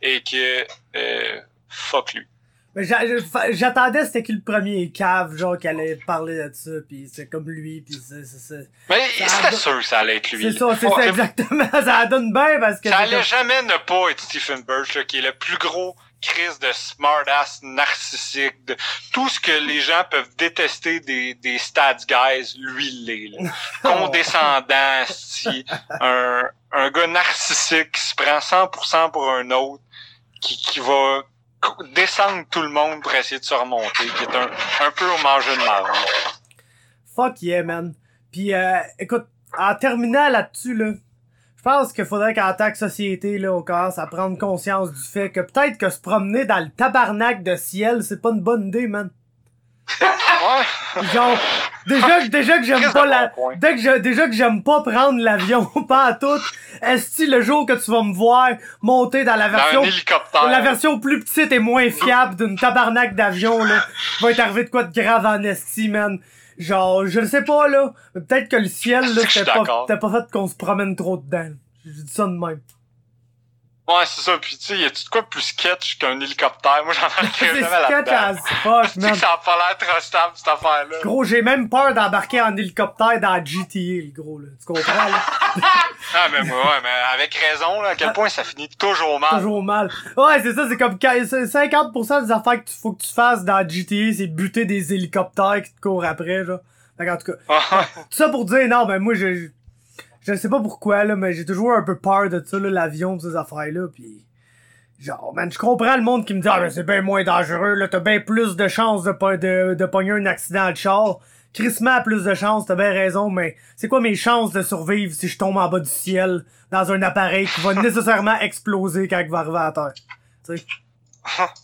S1: et que euh, fuck lui.
S3: J'attendais c'était qui le premier cave genre qui allait parler de ça puis c'est comme lui puis c'est c'est
S1: Mais c'était sûr que ça allait être lui.
S3: C'est ça, c'est ça exactement, ça donne bien parce que
S1: ça allait jamais ne pas être Stephen Birch qui est le plus gros crise de smartass narcissique de tout ce que les gens peuvent détester des des stats guys, lui l'est. Condescendant, si un un gars narcissique qui se prend 100% pour un autre qui qui va descendre tout le monde pour essayer de se remonter, qui est un, un peu au manger de marde.
S3: Fuck yeah, man. Puis, euh, écoute, en terminant là-dessus, là, je pense qu'il faudrait qu'en tant que société, là, on commence à prendre conscience du fait que peut-être que se promener dans le tabarnak de ciel, c'est pas une bonne idée, man.
S1: Ouais.
S3: Genre, déjà, déjà que j'aime pas la, dès que je, déjà que j'aime pas prendre l'avion, pas à tout. Est-ce le jour que tu vas me voir monter dans la version, la version plus petite et moins fiable d'une tabarnak d'avion, là, va être arrivé de quoi de grave en esti, man. Genre, je ne sais pas, là. Peut-être que le ciel, là, t'es pas, t'as pas fait qu'on se promène trop dedans. J'ai dit ça de même.
S1: Ouais, c'est ça. Puis, tu sais, y a-tu de quoi plus sketch qu'un hélicoptère? Moi, j'en ai jamais
S3: là-dedans. C'est sketch man.
S1: ça a pas l'air trop stable, cette affaire-là.
S3: Gros, j'ai même peur d'embarquer en hélicoptère dans GTA, le gros, là. Tu comprends, là?
S1: ah, mais ouais, mais avec raison, là, à quel point ça finit toujours mal.
S3: Toujours mal. Ouais, c'est ça, c'est comme 50% des affaires qu'il faut que tu fasses dans GTA, c'est buter des hélicoptères qui te courent après, genre. en tout cas. tout ça pour dire, non, ben, moi, je, je sais pas pourquoi, là, mais j'ai toujours un peu peur de ça, là, l'avion, ces affaires-là, pis... Genre, man, je comprends le monde qui me dit, ah, ben, c'est bien moins dangereux, là, t'as bien plus de chances de, de, de pogner un accident de char. A plus de chances, t'as bien raison, mais c'est quoi mes chances de survivre si je tombe en bas du ciel dans un appareil qui va nécessairement exploser quand il va arriver à terre? Tu sais?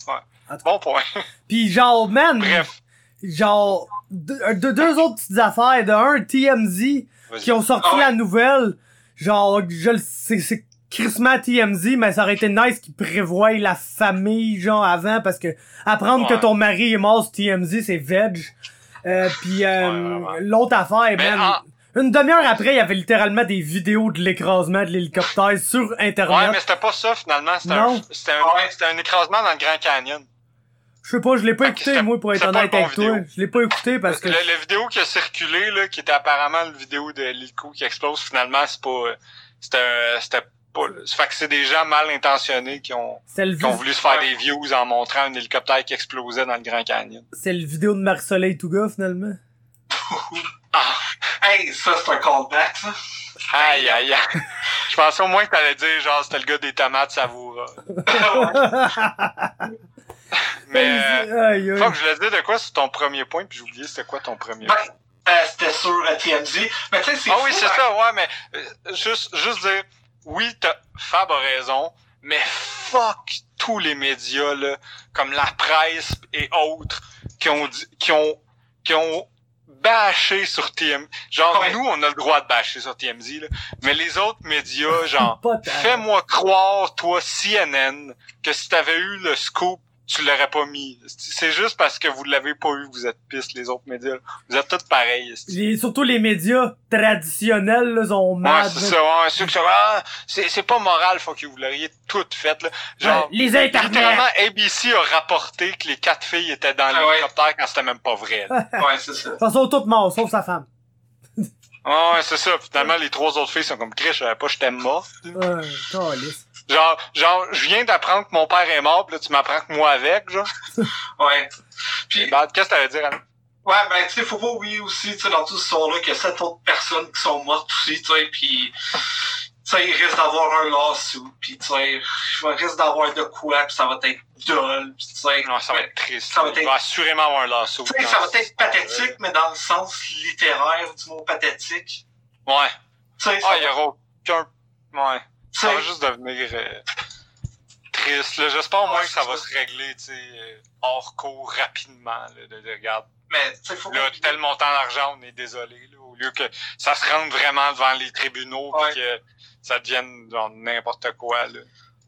S1: ouais. Bon point.
S3: Pis genre, man.
S1: Bref.
S3: Genre, de, deux autres petites affaires. De un, TMZ, qui ont sorti ah la nouvelle. Genre, je le sais, c'est crissement TMZ, mais ça aurait été nice qu'ils prévoient la famille, genre, avant, parce que apprendre que ton mari est mort sur TMZ, c'est veg. Euh, puis euh, l'autre affaire, ben, une demi-heure après, il y avait littéralement des vidéos de l'écrasement de l'hélicoptère sur Internet.
S1: Ouais, mais c'était pas ça, finalement. C'était un, c'était un, un, écrasement dans le Grand Canyon.
S3: Je sais pas, je l'ai pas écouté, moi, pour être honnête avec toi. Je l'ai pas écouté parce que...
S1: La, vidéo qui a circulé, là, qui était apparemment une vidéo de l'hélico qui explose, finalement, c'est pas... C'était c'était pas... Fait que c'est des gens mal intentionnés qui ont, qui ont voulu se faire des views en montrant un hélicoptère qui explosait dans le Grand Canyon.
S3: C'est le vidéo de Marie-Soleil Touga, finalement.
S2: ah! Hey, ça, c'est un callback, ça!
S1: Aïe, aïe, aïe. Je pensais au moins que t'allais dire, genre, c'était le gars des tomates savoura. Mais euh, faut que je le dis de quoi sur ton premier point, puis j'ai oublié c'était quoi ton premier
S2: ben, Euh, c'était sur euh, TMZ. Mais tu sais, c'est
S1: Ah oui, c'est hein. ça, ouais, mais euh, juste, juste dire, oui, Fab a raison, mais fuck tous les médias, là, comme la presse et autres, qui ont qui ont, qui ont bâcher sur TMZ. Genre,
S2: Ouais.
S1: nous, on a le droit de bâcher sur TMZ, là. Mais les autres médias, genre, fais-moi croire, toi, CNN, que si t'avais eu le scoop, tu l'aurais pas mis. C'est juste parce que vous l'avez pas eu, que vous êtes pistes, les autres médias. Vous êtes tous pareils. esti.
S3: Les- surtout les médias traditionnels, là, sont
S1: Ouais,
S3: mad.
S1: c'est ça, ouais, ceux qui sont, ah, c'est, c'est pas moral, faut que vous l'auriez tout fait, là. Genre,
S3: Ouais, les internets.
S1: littéralement, ABC a rapporté que les quatre filles étaient dans
S2: Ah ouais.
S1: l'hélicoptère quand c'était même pas vrai, là.
S2: Ouais, c'est ça.
S3: Ils sont toutes morts, sauf sa femme.
S1: Ouais, c'est ça. Finalement, les trois autres filles sont comme Chris, je savais pas, j'étais mort.
S3: Ouais, calice.
S1: Genre, genre, je viens d'apprendre que mon père est mort, pis là, tu m'apprends que moi avec, genre.
S2: Ouais. Puis,
S1: Bah, qu'est-ce que t'allais dire, Anna?
S2: ouais, ben, tu sais, faut pas oublier aussi, tu sais, dans toute cette histoire-là, qu'il y a sept autres personnes qui sont mortes aussi, tu sais, puis, tu sais, il risque d'avoir un lawsuit, puis, tu sais, il risque d'avoir de quoi, puis ça va être puis, tu sais.
S1: Non, ça va être triste.
S2: Ça va
S1: Il
S2: être-
S1: va assurément avoir un lasso.
S2: Tu sais, ça va être pathétique, mais dans le sens littéraire du mot pathétique.
S1: Ouais.
S2: Tu sais,
S1: Ah, il y aura aucun... Ouais. Ça va juste devenir euh, triste. J'espère au moins
S2: Ouais,
S1: que ça va
S2: ça.
S1: se régler, euh, hors cours rapidement, là. De, de- regarde,
S2: mais, faut
S1: là, tel montant d'argent, on est désolé, là. Au lieu que ça se rende vraiment devant les tribunaux,
S2: Ouais.
S1: que ça devienne, genre, n'importe quoi, là.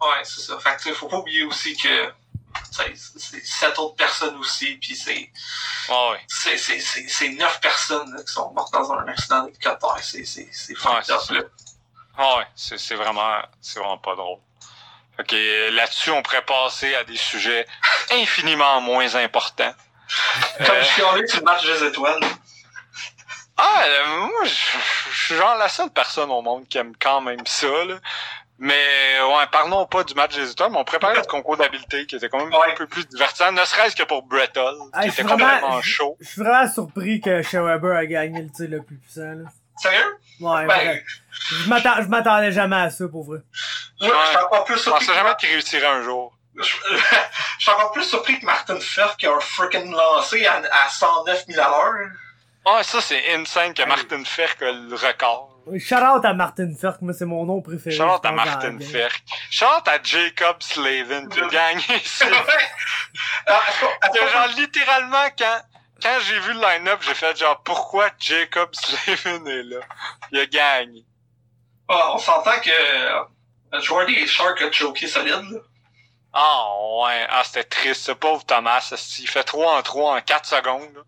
S2: Ouais, c'est ça. Fait que, faut pas oublier aussi que, c'est sept autres personnes aussi, puis c'est, c'est neuf personnes, là, qui sont mortes dans un accident d'hélicoptère. C'est, c'est, c'est fucked up, là.
S1: Ah ouais, c'est vraiment, c'est vraiment pas drôle. Ok, là-dessus, on pourrait passer à des sujets infiniment moins importants.
S2: Comme
S1: Euh,
S2: je suis allé sur le match des étoiles.
S1: ah, euh, moi, je suis genre la seule personne au monde qui aime quand même ça, là. Mais ouais, parlons pas du match des étoiles, mais on préparait le concours d'habileté qui était quand même
S2: Ouais.
S1: un peu plus divertissant, ne serait-ce que pour Brett Hull, qui
S3: Hey,
S1: était
S3: suis vraiment-
S1: complètement chaud.
S3: Je suis vraiment surpris que Shea Weber a gagné le tir le plus puissant, là.
S2: Sérieux?
S3: Ouais,
S2: Ben.
S3: Je je m'attendais jamais à ça, pour vrai.
S2: je, je suis encore plus
S1: Je
S2: surpris.
S1: pensais
S2: que-
S1: jamais qu'il réussirait un jour.
S2: Je, je suis encore plus surpris que Martin Firth qui a un freaking lancé à, à 109 000 à l'heure.
S1: Ouais, ça, c'est insane que Martin Ferk a le record.
S3: Shout out à Martin Ferk, moi c'est mon nom préféré.
S1: Shout out
S3: je
S1: à Martin. Ferk. Shout out à Jacob Slavin qui a gagné ça.
S2: Ah,
S1: genre littéralement quand quand j'ai vu le line-up, j'ai fait genre pourquoi Jacob Slavin est là? Il a gagné.
S2: Ah, on s'entend que le joueur des Sharks a choqué solide. Là.
S1: Ah ouais, ah c'était triste, ce pauvre Thomas. Il fait 3 en 3 en 4 secondes. là.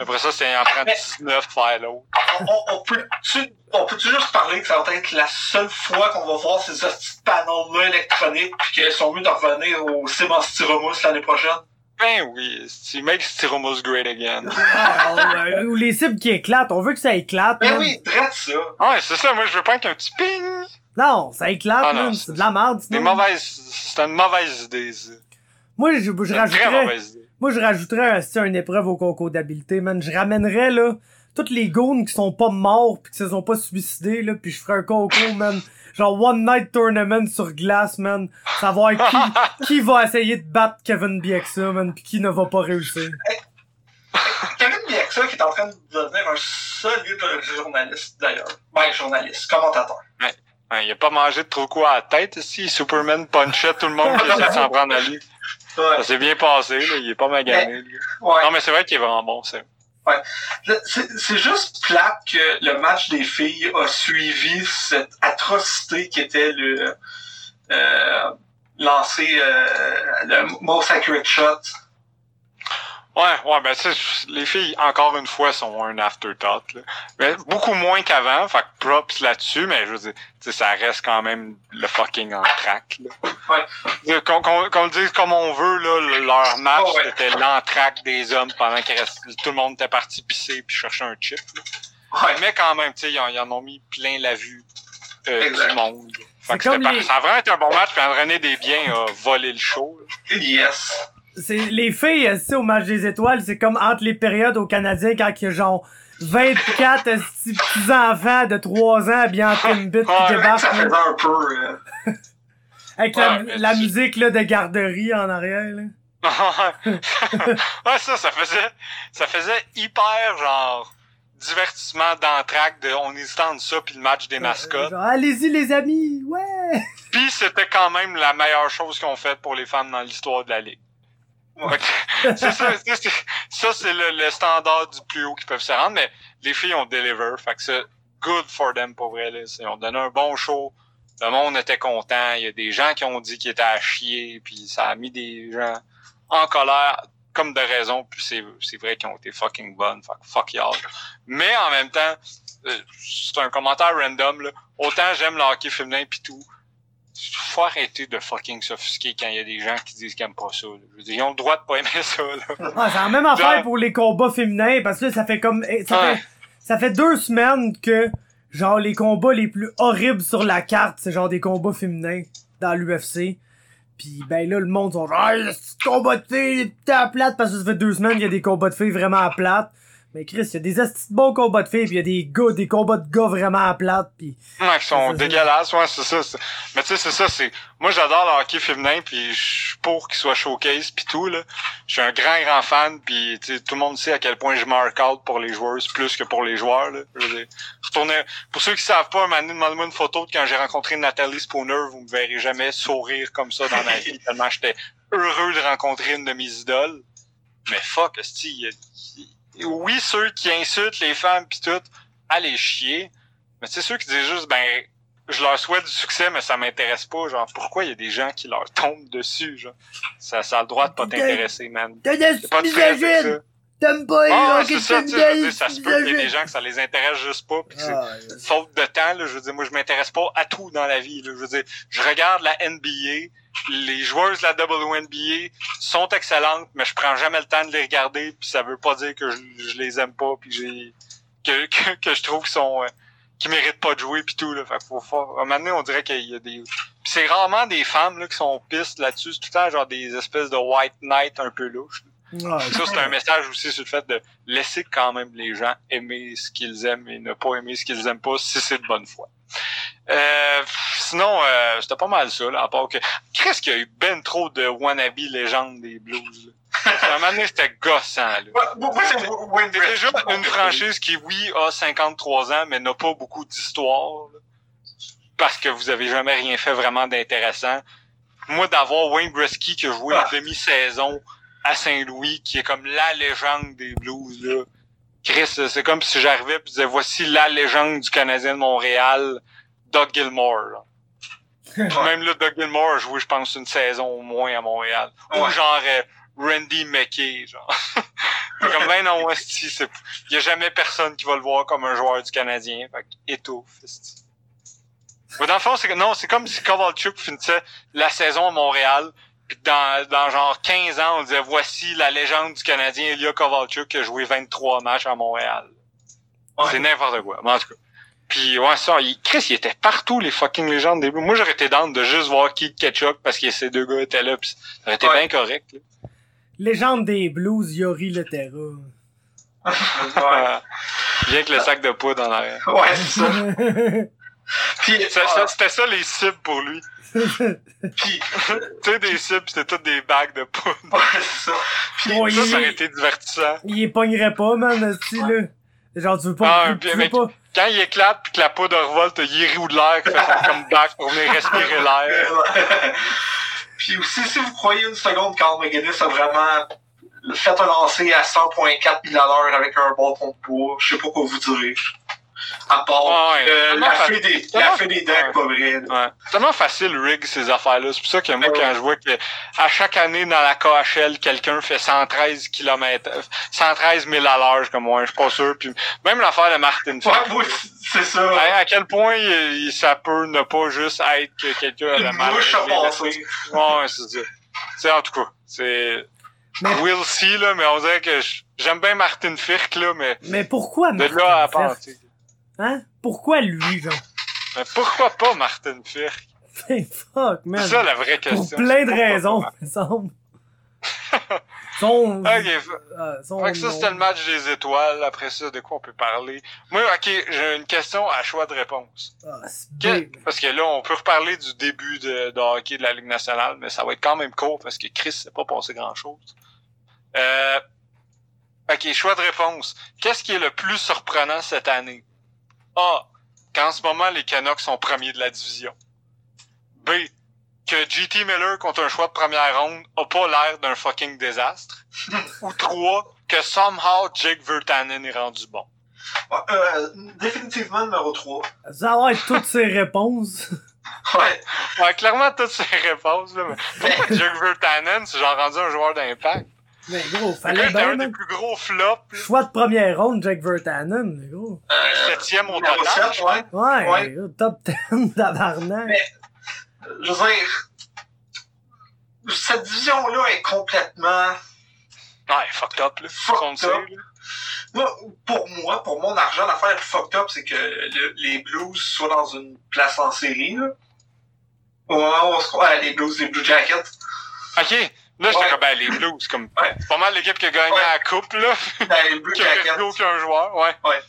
S1: Après ça, c'est en prend
S2: Mais-
S1: 19 faire l'autre.
S2: On, on, peut-tu on peut-tu juste parler que ça va être la seule fois qu'on va voir ces petits panneaux-là électroniques puis qu'ils sont mieux de revenir au sim en styromousse l'année prochaine?
S1: Ben oui, esti, make Styromousse great again.
S3: Ah, ouais, Ou les cibles qui éclatent, on veut que ça éclate.
S2: Ben
S3: man.
S2: oui, drette ça.
S1: Ouais, c'est ça, moi je veux pas qu'un petit ping.
S3: Non, ça éclate,
S1: Ah non, c'est-
S3: C'est de la merde.
S1: C'est une mauvaise idée, ça.
S3: Moi, je, je rajouterais,
S1: mauvaise idée.
S3: moi, je rajouterais un, une épreuve au concours d'habileté, man. Je ramènerais, là, toutes les goons qui sont pas morts pis qui se sont pas suicidés, là, puis je ferais un concours, man. Genre One Night Tournament sur glace, man. Savoir qui, qui va essayer de battre Kevin Bieksa, man, pis qui ne va pas réussir.
S2: Kevin Bieksa qui est en train de devenir un solide journaliste d'ailleurs. Ben, journaliste, commentateur.
S1: Hein, il a pas mangé de trop quoi à la tête, si Superman punchait tout le monde qui essaie de s'en prendre à lui.
S2: Ouais.
S1: Ça s'est bien passé, là, il est pas magané,
S2: ouais.
S1: Non, mais c'est vrai qu'il est vraiment bon, c'est.
S2: C'est juste plate que le match des filles a suivi cette atrocité qui était le euh, lancer euh, le most accurate shot.
S1: Ouais, ouais, ben, tu sais, les filles, encore une fois, sont un afterthought, là. Mais beaucoup moins qu'avant, fait que props là-dessus, mais je veux dire, tu sais, ça reste quand même le fucking en track, là.
S2: Ouais.
S1: Qu'on, qu'on, qu'on le dise comme on veut, là, le- leur match,
S2: Oh, ouais.
S1: c'était l'entraque des hommes pendant que tout le monde était parti pisser puis chercher un chip, là.
S2: Ouais.
S1: Mais quand même, tu sais, ils, en- ils en ont mis plein la vue euh, du monde. Fait
S3: C'est
S1: que c'était
S3: comme
S1: par-
S3: les-
S1: Ça a vraiment été un bon match, puis René Desbiens a volé le show. là.
S2: Yes.
S3: C'est, les filles, tu sais, au match des étoiles, c'est comme entre les périodes aux Canadiens quand il y a genre 24 esti petits enfants de 3 ans bien en Timbit qui
S1: Ouais,
S2: Ça
S3: débarquent,
S2: faisait
S3: là,
S2: un peu. euh,
S3: avec la,
S1: Ouais,
S3: musique, là, de garderie en arrière, là.
S1: ouais, ça, ça faisait, ça faisait hyper, genre, divertissement d'entraque de on hésitait entre ça puis le match des mascottes.
S3: Allez-y, les amis, ouais!
S1: Puis c'était quand même la meilleure chose qu'on fait pour les femmes dans l'histoire de la ligue. C'est ça, c'est- c'est- ça c'est le, le standard du plus haut qu'ils peuvent se rendre, mais les filles ont deliver, fait que c'est good for them pour vrai. Là. Ils ont donné un bon show, le monde était content, il y a des gens qui ont dit qu'ils étaient à chier, puis ça a mis des gens en colère, comme de raison, puis c'est, c'est vrai qu'ils ont été fucking bonnes, fait que fuck y'all. Mais en même temps, euh, c'est un commentaire random, là. autant j'aime le hockey féminin pis tout, faut arrêter de fucking s'offusquer quand il y a des gens qui disent qu'ils aiment pas ça. là. Je veux dire, ils ont le droit de pas aimer ça. Là.
S3: Ah, c'est la même affaire
S1: Genre-
S3: pour les combats féminins, parce que là, ça fait comme, eh, ça fait, ça fait deux semaines que, genre, les combats les plus horribles sur la carte, c'est genre des combats féminins dans l'UFC. Pis ben là, le monde sont genre, ah, combat de filles, t'es à plate, parce que ça fait deux semaines qu'il y a des combats de filles vraiment à plate. Mais Chris, il y a des esti de bons combats de filles, pis il y a des gars, des combats de gars vraiment à plate, pis
S1: Ouais, qui sont dégueulasses, ouais, c'est ça. Mais tu sais, c'est ça, c'est. Moi j'adore le hockey féminin, puis je suis pour qu'il soit showcase puis tout, là. Je suis un grand, grand fan, puis tu sais, tout le monde sait à quel point je mark out pour les joueuses plus que pour les joueurs, là. Je veux dire, retournez. Pour ceux qui savent pas, donné, demandez-moi une photo de quand j'ai rencontré Nathalie Spooner, vous me verrez jamais sourire comme ça dans ma vie, tellement j'étais heureux de rencontrer une de mes idoles. Mais fuck, il y a- oui, ceux qui insultent les femmes pis tout, allez chier. Mais tu sais, ceux qui disent juste, ben, je leur souhaite du succès, mais ça m'intéresse pas. Genre, pourquoi il y a des gens qui leur tombent dessus, genre? Ça, ça a le droit de pas t'intéresser, man. Pas de.
S3: T'aimes pas
S1: Ah, ouais, c'est ça, tu sais, je veux dire, ça se peut qu'il y ait des gens que ça les intéresse juste pas, pis que c'est faute de temps, là, je veux dire, moi, je m'intéresse pas à tout dans la vie, là. Je veux dire, je regarde la NBA, les joueuses de la WNBA sont excellentes, mais je prends jamais le temps de les regarder, puis ça veut pas dire que je, les aime pas, puis que que, je trouve qu'ils sont, euh, qu'ils méritent pas de jouer, puis tout, là. Faut, à un moment donné, on dirait qu'il y a des, c'est rarement des femmes, là, qui sont pistes là-dessus, c'est tout le temps, genre, des espèces de white knight un peu louches. Ça, c'est un message aussi sur le fait de laisser quand même les gens aimer ce qu'ils aiment et ne pas aimer ce qu'ils aiment pas si c'est de bonne foi. Euh, sinon, euh, c'était pas mal ça, là, à part que... Qu'est-ce qu'il y a eu ben trop de wannabe légendes des blues, là? À un moment donné, c'était gossant, là.
S2: C'est
S1: déjà une franchise qui, oui, a 53 ans, mais n'a pas beaucoup d'histoire. là. Parce que vous avez jamais rien fait vraiment d'intéressant. Moi, d'avoir Wayne Gretzky qui a joué
S2: Ah.
S1: une demi-saison à Saint-Louis, qui est comme la légende des blues, là. Chris, c'est comme si j'arrivais et disais, voici la légende du Canadien de Montréal, Doug Gilmore, là. Même là, Doug Gilmore a joué, je pense, une saison au moins à Montréal. Ou genre euh, Randy McKay, genre. Comme ben non, il y a jamais personne qui va le voir comme un joueur du Canadien, fait que étouffe. Mais dans le fond, c'est non, c'est comme si Kovalchuk finissait la saison à Montréal, puis dans dans genre 15 ans, on disait voici la légende du Canadien Ilya Kovalchuk qui a joué 23 matchs à Montréal.
S2: Ouais.
S1: C'est n'importe quoi. Mais en tout cas. Puis ouais, ça, il, Chris, il était partout les fucking légendes des Blues. Moi, j'aurais été down de juste voir Keith Ketchuk parce que ces deux gars étaient là, pis ça aurait été
S2: Ouais.
S1: bien correct. Là.
S3: Légende des blues, Yori Le Terra.
S2: Ouais,
S1: Bien que le sac de poudre en arrière.
S2: ouais c'est ça. Puis,
S1: Ça-
S2: ah,
S1: ça- C'était ça les cibles pour lui.
S2: Puis,
S1: Tu sais, des cibles, c'était toutes des bagues de poudre.
S2: ouais, c'est ça. Puis,
S1: Ça, ça aurait été divertissant.
S3: il les pognerait pas, man, esti, là. Genre, tu veux pas,
S1: Ah,
S3: tu
S1: puis
S3: veux
S1: avec-
S3: pas.
S1: Quand il éclate puis que la poudre revolte, il rit ou de l'air fait son comeback pour venir respirer l'air.
S2: Puis aussi, si vous croyez une seconde McGuinness a vraiment fait un lancer à 100.4 000 à l'heure avec un bâton de bois, je sais pas quoi vous dire. À part
S1: Ah ouais,
S2: euh, la,
S1: fa-
S2: fée des, la fée des decks,
S1: ouais.
S2: pas vrai. là.
S1: Ouais. C'est tellement facile, rig, ces affaires-là. C'est pour ça que moi,
S2: Ouais.
S1: quand je vois que à chaque année dans la KHL, quelqu'un fait 113 km, 113 000 à l'heure, comme, ouais, je suis pas sûr. Puis même l'affaire de Martin
S2: moi, c'est ça.
S1: À, à quel point il- il- ça peut ne pas juste être que quelqu'un
S2: a
S1: la-
S2: passé.
S1: Ouais, c'est ça. C'est en tout cas, c'est
S3: Mais-
S1: we'll see là, mais on dirait que j'aime bien Martin Firk là, mais
S3: Mais pourquoi,
S1: de
S3: Martin
S1: là à penser.
S3: Hein? Pourquoi lui, genre?
S1: Mais pourquoi pas Martin Firk
S3: fuck, man.
S1: C'est ça la vraie
S3: Pour
S1: question.
S3: plein de raisons, il me semble. Son...
S1: Ok,
S3: euh, son
S1: Fait que ça, c'était le match des étoiles. Après ça, de quoi on peut parler? Moi, ok, j'ai une question à choix de réponse.
S3: Ah,
S1: Que- parce que là, on peut reparler du début de, de hockey de la Ligue nationale, mais ça va être quand même court parce que Chris s'est pas passé grand-chose. Euh, ok, choix de réponse. Qu'est-ce qui est le plus surprenant cette année? A. Qu'en ce moment, les Canucks sont premiers de la division. B. que JT Miller contre un choix de première ronde a pas l'air d'un fucking désastre. Ou trois, que somehow Jake Vertanen est rendu bon.
S2: Euh, définitivement numéro 3.
S3: Ça va être toutes ces réponses.
S2: Ouais.
S1: Ouais, clairement toutes ces réponses, là, mais pourquoi Jake Vertanen, c'est genre rendu un joueur d'impact?
S3: Mais gros,
S1: Le
S3: fallait bien,
S1: un des plus gros flops.
S3: Choix de première ronde, Jack Vertanen, gros.
S2: Euh,
S1: septième au total.
S2: 7, ouais.
S3: Ouais,
S2: Ouais.
S3: gros, top 10 d'Avarnac.
S2: Mais- Je veux dire, cette division-là est complètement
S1: Ouais, fucked up, là.
S2: Fucked up. Moi, pour moi, pour mon argent, l'affaire la plus fucked up, c'est que le- les Blues soient dans une place en série, là. Au moment où on se croit, les Blues, les Blue Jackets.
S1: Ok. Là, j'étais comme, ben, les Blues, comme,
S2: Ouais.
S1: c'est pas mal l'équipe qui a gagné
S2: Ouais.
S1: la coupe, là.
S2: Ben, les Blue
S1: qui a
S2: Jackets.
S1: aucun joueur, ouais. Ouais,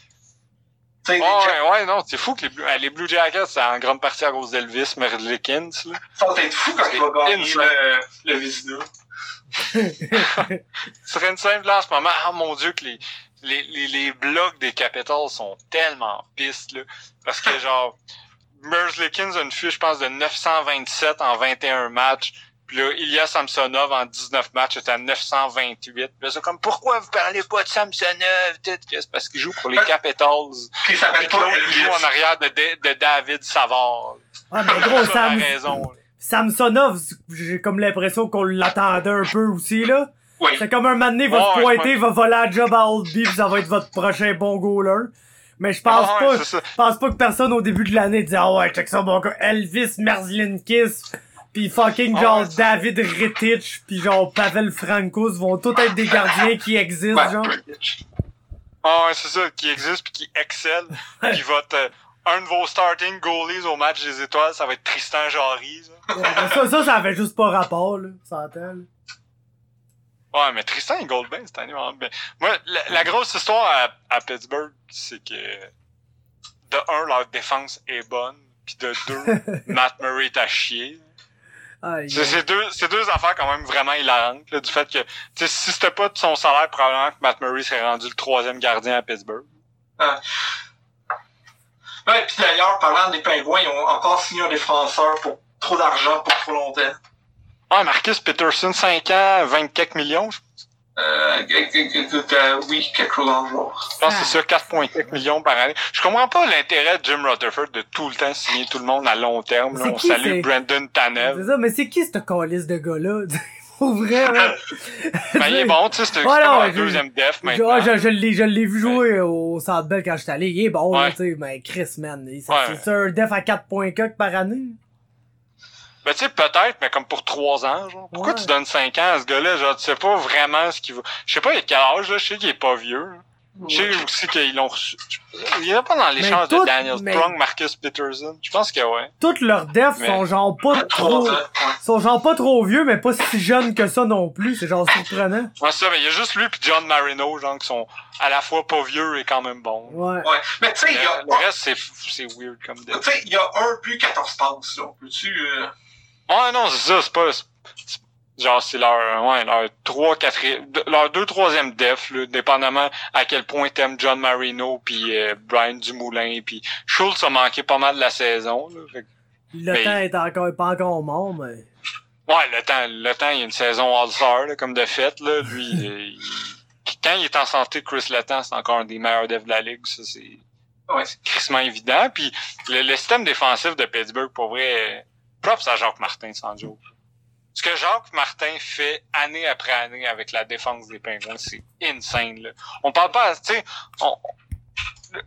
S1: ouais, ouais, non, c'est fou que les Blue, euh, les Blue Jackets, c'est en grande partie à cause d'Elvis Merlikins, là.
S2: vont être fous quand il va gagner le, le Vizina.
S1: Serait une simple là en ce moment. Ah mon dieu que les, les, les, les blocs des Capitals sont tellement pistes là. Parce que genre Merzlikins a une fiche, je pense, de 927 en 21 matchs. Puis là, Ilya Samsonov en 19 matchs était à 928. Puis là, c'est comme pourquoi vous parlez pas de Samsonov? C'est parce qu'il joue pour les Capitals.
S2: Puis s'appelle
S1: que
S2: pas
S1: il joue en arrière de, de, de David Savard.
S3: Ouais, mais gros,
S1: Ça a
S3: Sam,
S1: raison. là.
S3: Samsonov, j'ai comme l'impression qu'on l'attendait un peu aussi, là.
S2: Oui.
S3: C'est comme un moment donné, il va se pointer, il va voler la job à Oldby, pis ça va être votre prochain bon goaler. Mais je pense
S1: Ah
S3: pas,
S1: ça.
S3: je pense pas que personne au début de l'année disait, ah ouais, check ça, bon gars, Elvis Merzlinkis, pis fucking
S1: Ah
S3: genre
S1: c'est-
S3: David Rittich, pis genre Pavel Frankos vont tous être des gardiens qui existent,
S2: Ouais.
S3: genre.
S1: Ah ouais, c'est ça, qui existe puis qui excelle. puis votre euh, un de vos starting goalies au match des étoiles, ça va être Tristan Jarry. ça.
S3: Ouais, ça, ça, ça avait juste pas rapport, là. Ça entend, là.
S1: Ouais, mais Tristan il goal bien cette année. vraiment bien. Moi, la, la grosse histoire à, à Pittsburgh, c'est que de un, leur défense est bonne, puis de deux, Matt Murray est à chier. C'est c'est deux, c'est deux affaires quand même vraiment hilarantes, là, du fait que, tu sais, si c'était pas de son salaire, probablement que Matt Murray serait rendu le troisième gardien à Pittsburgh.
S2: Ouais, puis d'ailleurs, parlant des Pingouins, ils ont encore signé un défenseur pour trop d'argent pour trop longtemps.
S1: Ouais, Marcus Peterson, 5 ans, 24 millions, je
S2: Euh, oui, quelque chose dans le genre.
S1: pense que c'est ça, 4,4 millions par année. Je comprends pas l'intérêt de Jim Rutherford de tout le temps signer tout le monde à long terme. là.
S3: C'est
S1: On
S3: qui,
S1: salue
S3: c'est-
S1: Brandon
S3: C'est
S1: Tanev.
S3: ça, mais c'est qui ce calice de gars-là? Pour vrai, là.
S1: Ben, il est bon, tu sais, c'est c'est
S3: Ouais,
S1: un
S3: je-
S1: deuxième def
S3: Je,
S1: maintenant.
S3: ah, je, je l'ai, je l'ai vu jouer au Centre Bell quand j'étais allé. Il est bon,
S1: Ouais.
S3: tu sais, mais Chris, man. C'est,
S1: Ouais.
S3: c'est ça, un def à 4.4 par année?
S1: Ben, tu sais, peut-être, mais comme pour trois ans, genre. Pourquoi
S3: Ouais.
S1: tu donnes cinq ans à ce gars-là? Genre, tu sais pas vraiment ce qu'il va. Je sais pas, il a quel âge, là. Je sais qu'il est pas vieux. là. Je sais aussi qu'ils l'ont reçu. Il est pas dans l'échange
S3: tout-
S1: de Daniel
S3: mais-
S1: Strong, Marcus Peterson. Je pense que ouais.
S3: Toutes leurs defs
S1: Mais-
S3: sont genre pas trop, sont genre pas trop vieux, mais pas si jeunes que ça non plus. C'est genre surprenant.
S1: Ouais, c'est ça, mais il y a juste lui puis John Marino, genre, qui sont à la fois pas vieux et quand même bons.
S3: Ouais.
S2: Ouais. Mais tu sais, il y a,
S1: Le, reste, c'est, c'est weird comme
S2: tu
S1: def.
S2: sais, il y a un but 14 passes, là. Peux-tu, euh...
S1: Ouais, non, c'est ça, c'est pas. Genre, c'est leur, ouais, leur trois, quatrième, leur deux, troisième def, là, dépendamment à quel point t'aimes John Marino puis euh, Brian Dumoulin puis Schultz a manqué pas mal de la saison, là. Fait
S3: Le
S1: Mais-
S3: temps est encore, pas encore mort, mais.
S1: ouais, le temps, le temps, il y a une saison All-Star, là, comme de fait, là. Lui, euh, il- quand il est en santé, Chris Letang, c'est encore un des meilleurs devs de la ligue, ça, c'est,
S2: Ouais.
S1: c'est crissement évident. Puis le, le système défensif de Pittsburgh, pour vrai, props à Jacques Martin, sans joke. Ce que Jacques Martin fait année après année avec la défense des Pingouins, c'est insane. Là. On parle pas, tu sais, on-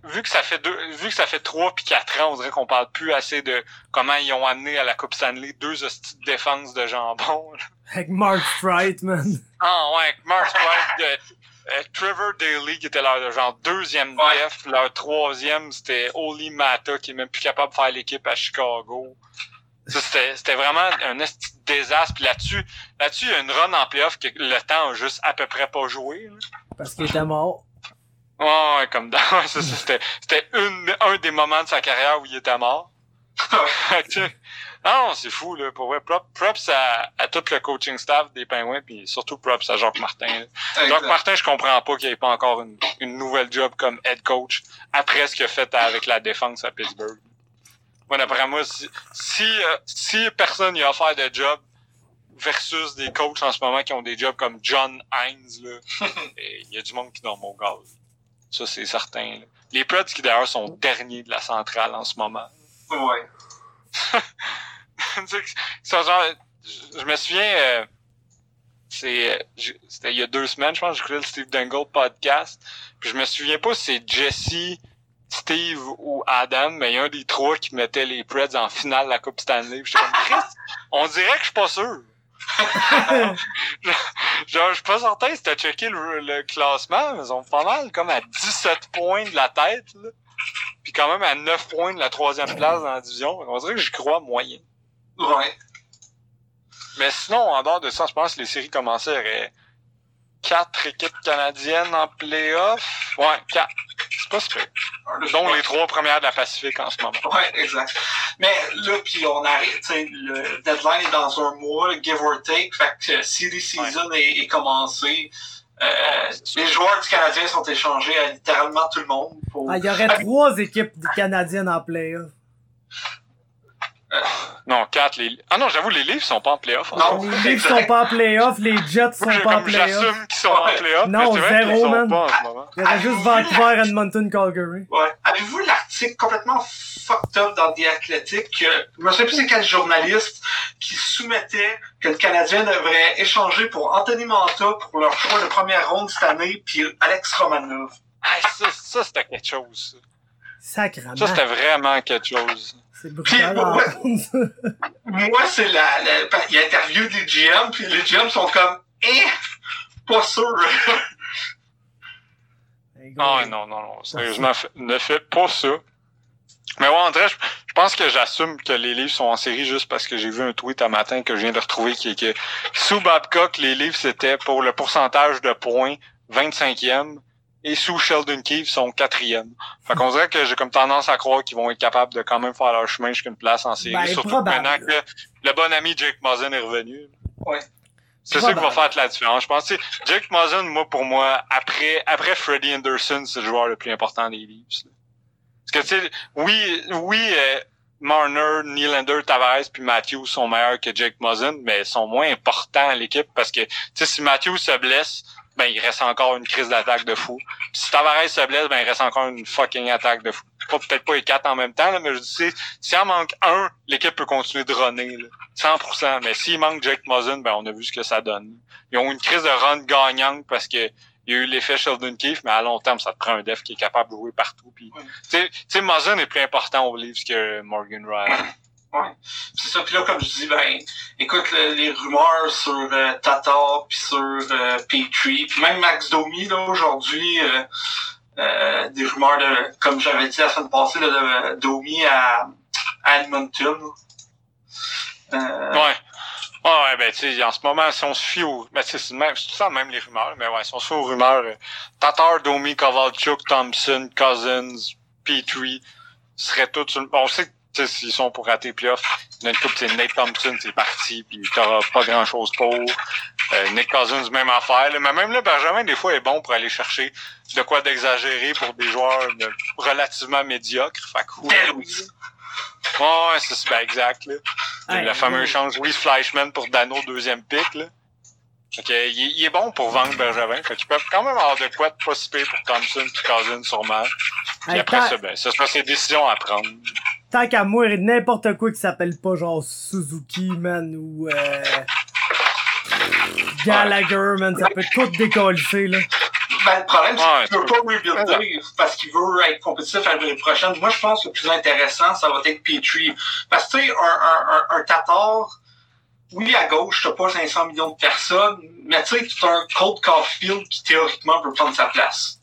S1: vu que ça fait deux, vu que ça fait trois puis quatre ans, on dirait qu'on parle plus assez de comment ils ont amené à la Coupe Stanley deux hosties de défense de jambon. là.
S3: Avec Mark Streit, man.
S1: Ah ouais, avec Mark Streit, de, euh, Trevor Daly qui était leur genre deuxième
S2: Ouais.
S1: def, leur troisième c'était Oli Mata qui est même plus capable de faire l'équipe à Chicago. Ça, C'était c'était vraiment un désastre. Puis là-dessus, là-dessus, il y a une run en playoff que le temps a juste à peu près pas joué. là.
S3: Parce qu'il était mort.
S1: Ouais, ouais, comme dans. ouais, c'est ça, C'était c'était une- un des moments de sa carrière où il était mort. Non, c'est fou, là. Pour vrai, prop- props à, à tout le coaching staff des Pingouins, puis surtout props à Jacques Martin. Jacques. Martin, je comprends pas qu'il ait pas encore une, une nouvelle job comme head coach après ce qu'il a fait avec la défense à Pittsburgh. Moi, d'après moi, si, si, euh, si personne y a offert de job versus des coachs en ce moment qui ont des jobs comme John Hines, il y a du monde qui dorme au gaz. Ça, c'est certain. là. Les Preds qui d'ailleurs sont derniers de la centrale en ce moment.
S2: Ouais.
S1: C'est genre, je, me souviens, euh, c'est, euh, c'était il y a deux semaines, je pense, j'écoutais le Steve Dangle podcast. Puis je me souviens pas si c'est Jesse, Steve ou Adam, mais il y a un des trois qui mettait les Preds en finale de la Coupe Stanley. J'étais comme, Christ, on dirait que je suis pas sûr. Genre, je suis pas certain si t'as checké le, le classement, mais ils sont pas mal comme à 17 points de la tête, là. Puis quand même à 9 points de la troisième place dans la division. On dirait que j'y crois moyen.
S2: Ouais.
S1: Mais sinon, en dehors de ça, je pense que les séries commençaient, aurait quatre équipes canadiennes en playoff. Ouais, quatre. Pas super. Dont les trois premières de la Pacifique en ce moment.
S2: Ouais, exact. Mais là, puis on arrive, tu sais, le deadline est dans un mois, give or take. Fait que si les season est, est commencé, euh,
S1: Ouais,
S2: les joueurs du Canadien sont échangés à littéralement tout le monde. Pour...
S3: Ah, il y aurait trois équipes canadiennes en playoff.
S1: Non, quatre. Les... Ah non, j'avoue, les livres sont pas en playoff. en
S2: Non.
S1: moment.
S3: Les Leafs sont pas en playoff, les Jets sont pas en playoff.
S1: j'assume qu'ils sont en
S2: Ouais.
S1: playoff.
S3: Non, zéro, man.
S1: pas en ce moment.
S3: Il y aurait juste Vancouver, Edmonton, Calgary.
S2: Ouais. Avez-vous l'article complètement fucked up dans The Athletic que, je me souviens plus c'est quel journaliste qui soumettait que le Canadien devrait échanger pour Anthony Manta pour leur choix de première ronde cette année puis Alex Romanov?
S1: Ah, ça, ça c'était quelque chose.
S3: Sacrement.
S1: Ça, c'était vraiment quelque chose.
S3: C'est brutal. Ça.
S2: Moi, c'est la, la, il interview des GM puis les GM sont comme, eh, pas sûr.
S1: Ah non, non, non. Sérieusement, fait- ne fais pas ça. Mais ouais, André, je, je pense que j'assume que les livres sont en série juste parce que j'ai vu un tweet un matin que je viens de retrouver qui est que sous Babcock, les livres c'était pour le pourcentage de points 25e et sous Sheldon Keefe sont 4e. Fait qu'on dirait que j'ai comme tendance à croire qu'ils vont être capables de quand même faire leur chemin jusqu'à une place en série.
S3: Ben,
S1: surtout
S3: probable.
S1: maintenant que le bon ami Jake Muzzin est revenu.
S2: Ouais.
S1: C'est ça qui va faire la différence. Je pense que Jake Muzzin, moi, pour moi, après, après Freddie Anderson, c'est le joueur le plus important des Leafs. là. Parce que, tu sais, oui, oui, euh, Marner, Nylander, Tavares puis Matthews sont meilleurs que Jake Muzzin, mais ils sont moins importants à l'équipe parce que, tu sais, si Matthews se blesse, ben, il reste encore une crise d'attaque de fou. Puis si Tavares se blesse, ben, il reste encore une fucking attaque de fou. Pas, peut-être pas les quatre en même temps, là, mais je dis, s'il en manque un, l'équipe peut continuer de runner, là. 100%. Mais s'il manque Jake Muzzin, ben, on a vu ce que ça donne. Ils ont une crise de run gagnante parce que il y a eu l'effet Sheldon Keefe, mais à long terme, ça te prend un def qui est capable de jouer partout. Puis, tu sais- Muzzin est plus important au Leafs que Morgan Ryan.
S2: C'est ça, puis là, comme je dis, ben, écoute, le- les rumeurs sur euh, Tatar, puis sur euh, Petrie, puis même Max Domi, là, aujourd'hui, euh, euh, des rumeurs de, comme j'avais dit la semaine passée, là, de Domi à, à Edmonton. Euh,
S1: Ouais. Ah ouais, ben tu sais, en ce moment, si on se fie aux... Ben c'est tout ça même les rumeurs, mais ouais, si on se fie aux rumeurs, euh, Tatar, Domi, Kovalchuk, Thompson, Cousins, Petrie, seraient tous... sur Bon, on sait que sais, s'ils sont pour rater les playoffs, il y en a une couple, c'est Nate Thompson, c'est parti, puis t'auras pas grand-chose pour. Euh, Nick Cousins, même affaire. là. Mais même là, Benjamin, des fois, est bon pour aller chercher de quoi d'exagérer pour des joueurs relativement médiocres. Fait que,
S2: Louis.
S1: Ouais, c'est c'est- ben, exact, là.
S3: Hey,
S1: fameux
S3: gros.
S1: échange Louis Fleischman pour Dano, deuxième pick, là. Fait que, il, est- il est bon pour vendre Bergevin. Fait qu'ils peuvent quand même avoir de quoi de pas pour Thompson puis Cousins, sûrement. Puis
S3: Hey,
S1: après ça, ben, ce sera ses décisions à prendre.
S3: Tant qu'à moi, n'importe quoi qui s'appelle pas genre Suzuki, man, ou euh, Gallagher, man, ça peut tout décoller, là.
S2: Ben, le problème, c'est qu'il veut
S1: tu
S2: pas rebuilder parce qu'il veut être compétitif à l'année prochaine. Moi, je pense que le plus intéressant, ça va être Petrie. Parce que, tu sais, un, un, un, un Tatar, oui, à gauche, t'as pas 500 millions de personnes, mais tu sais, t'as un Cold Caulfield qui, théoriquement, peut prendre sa place.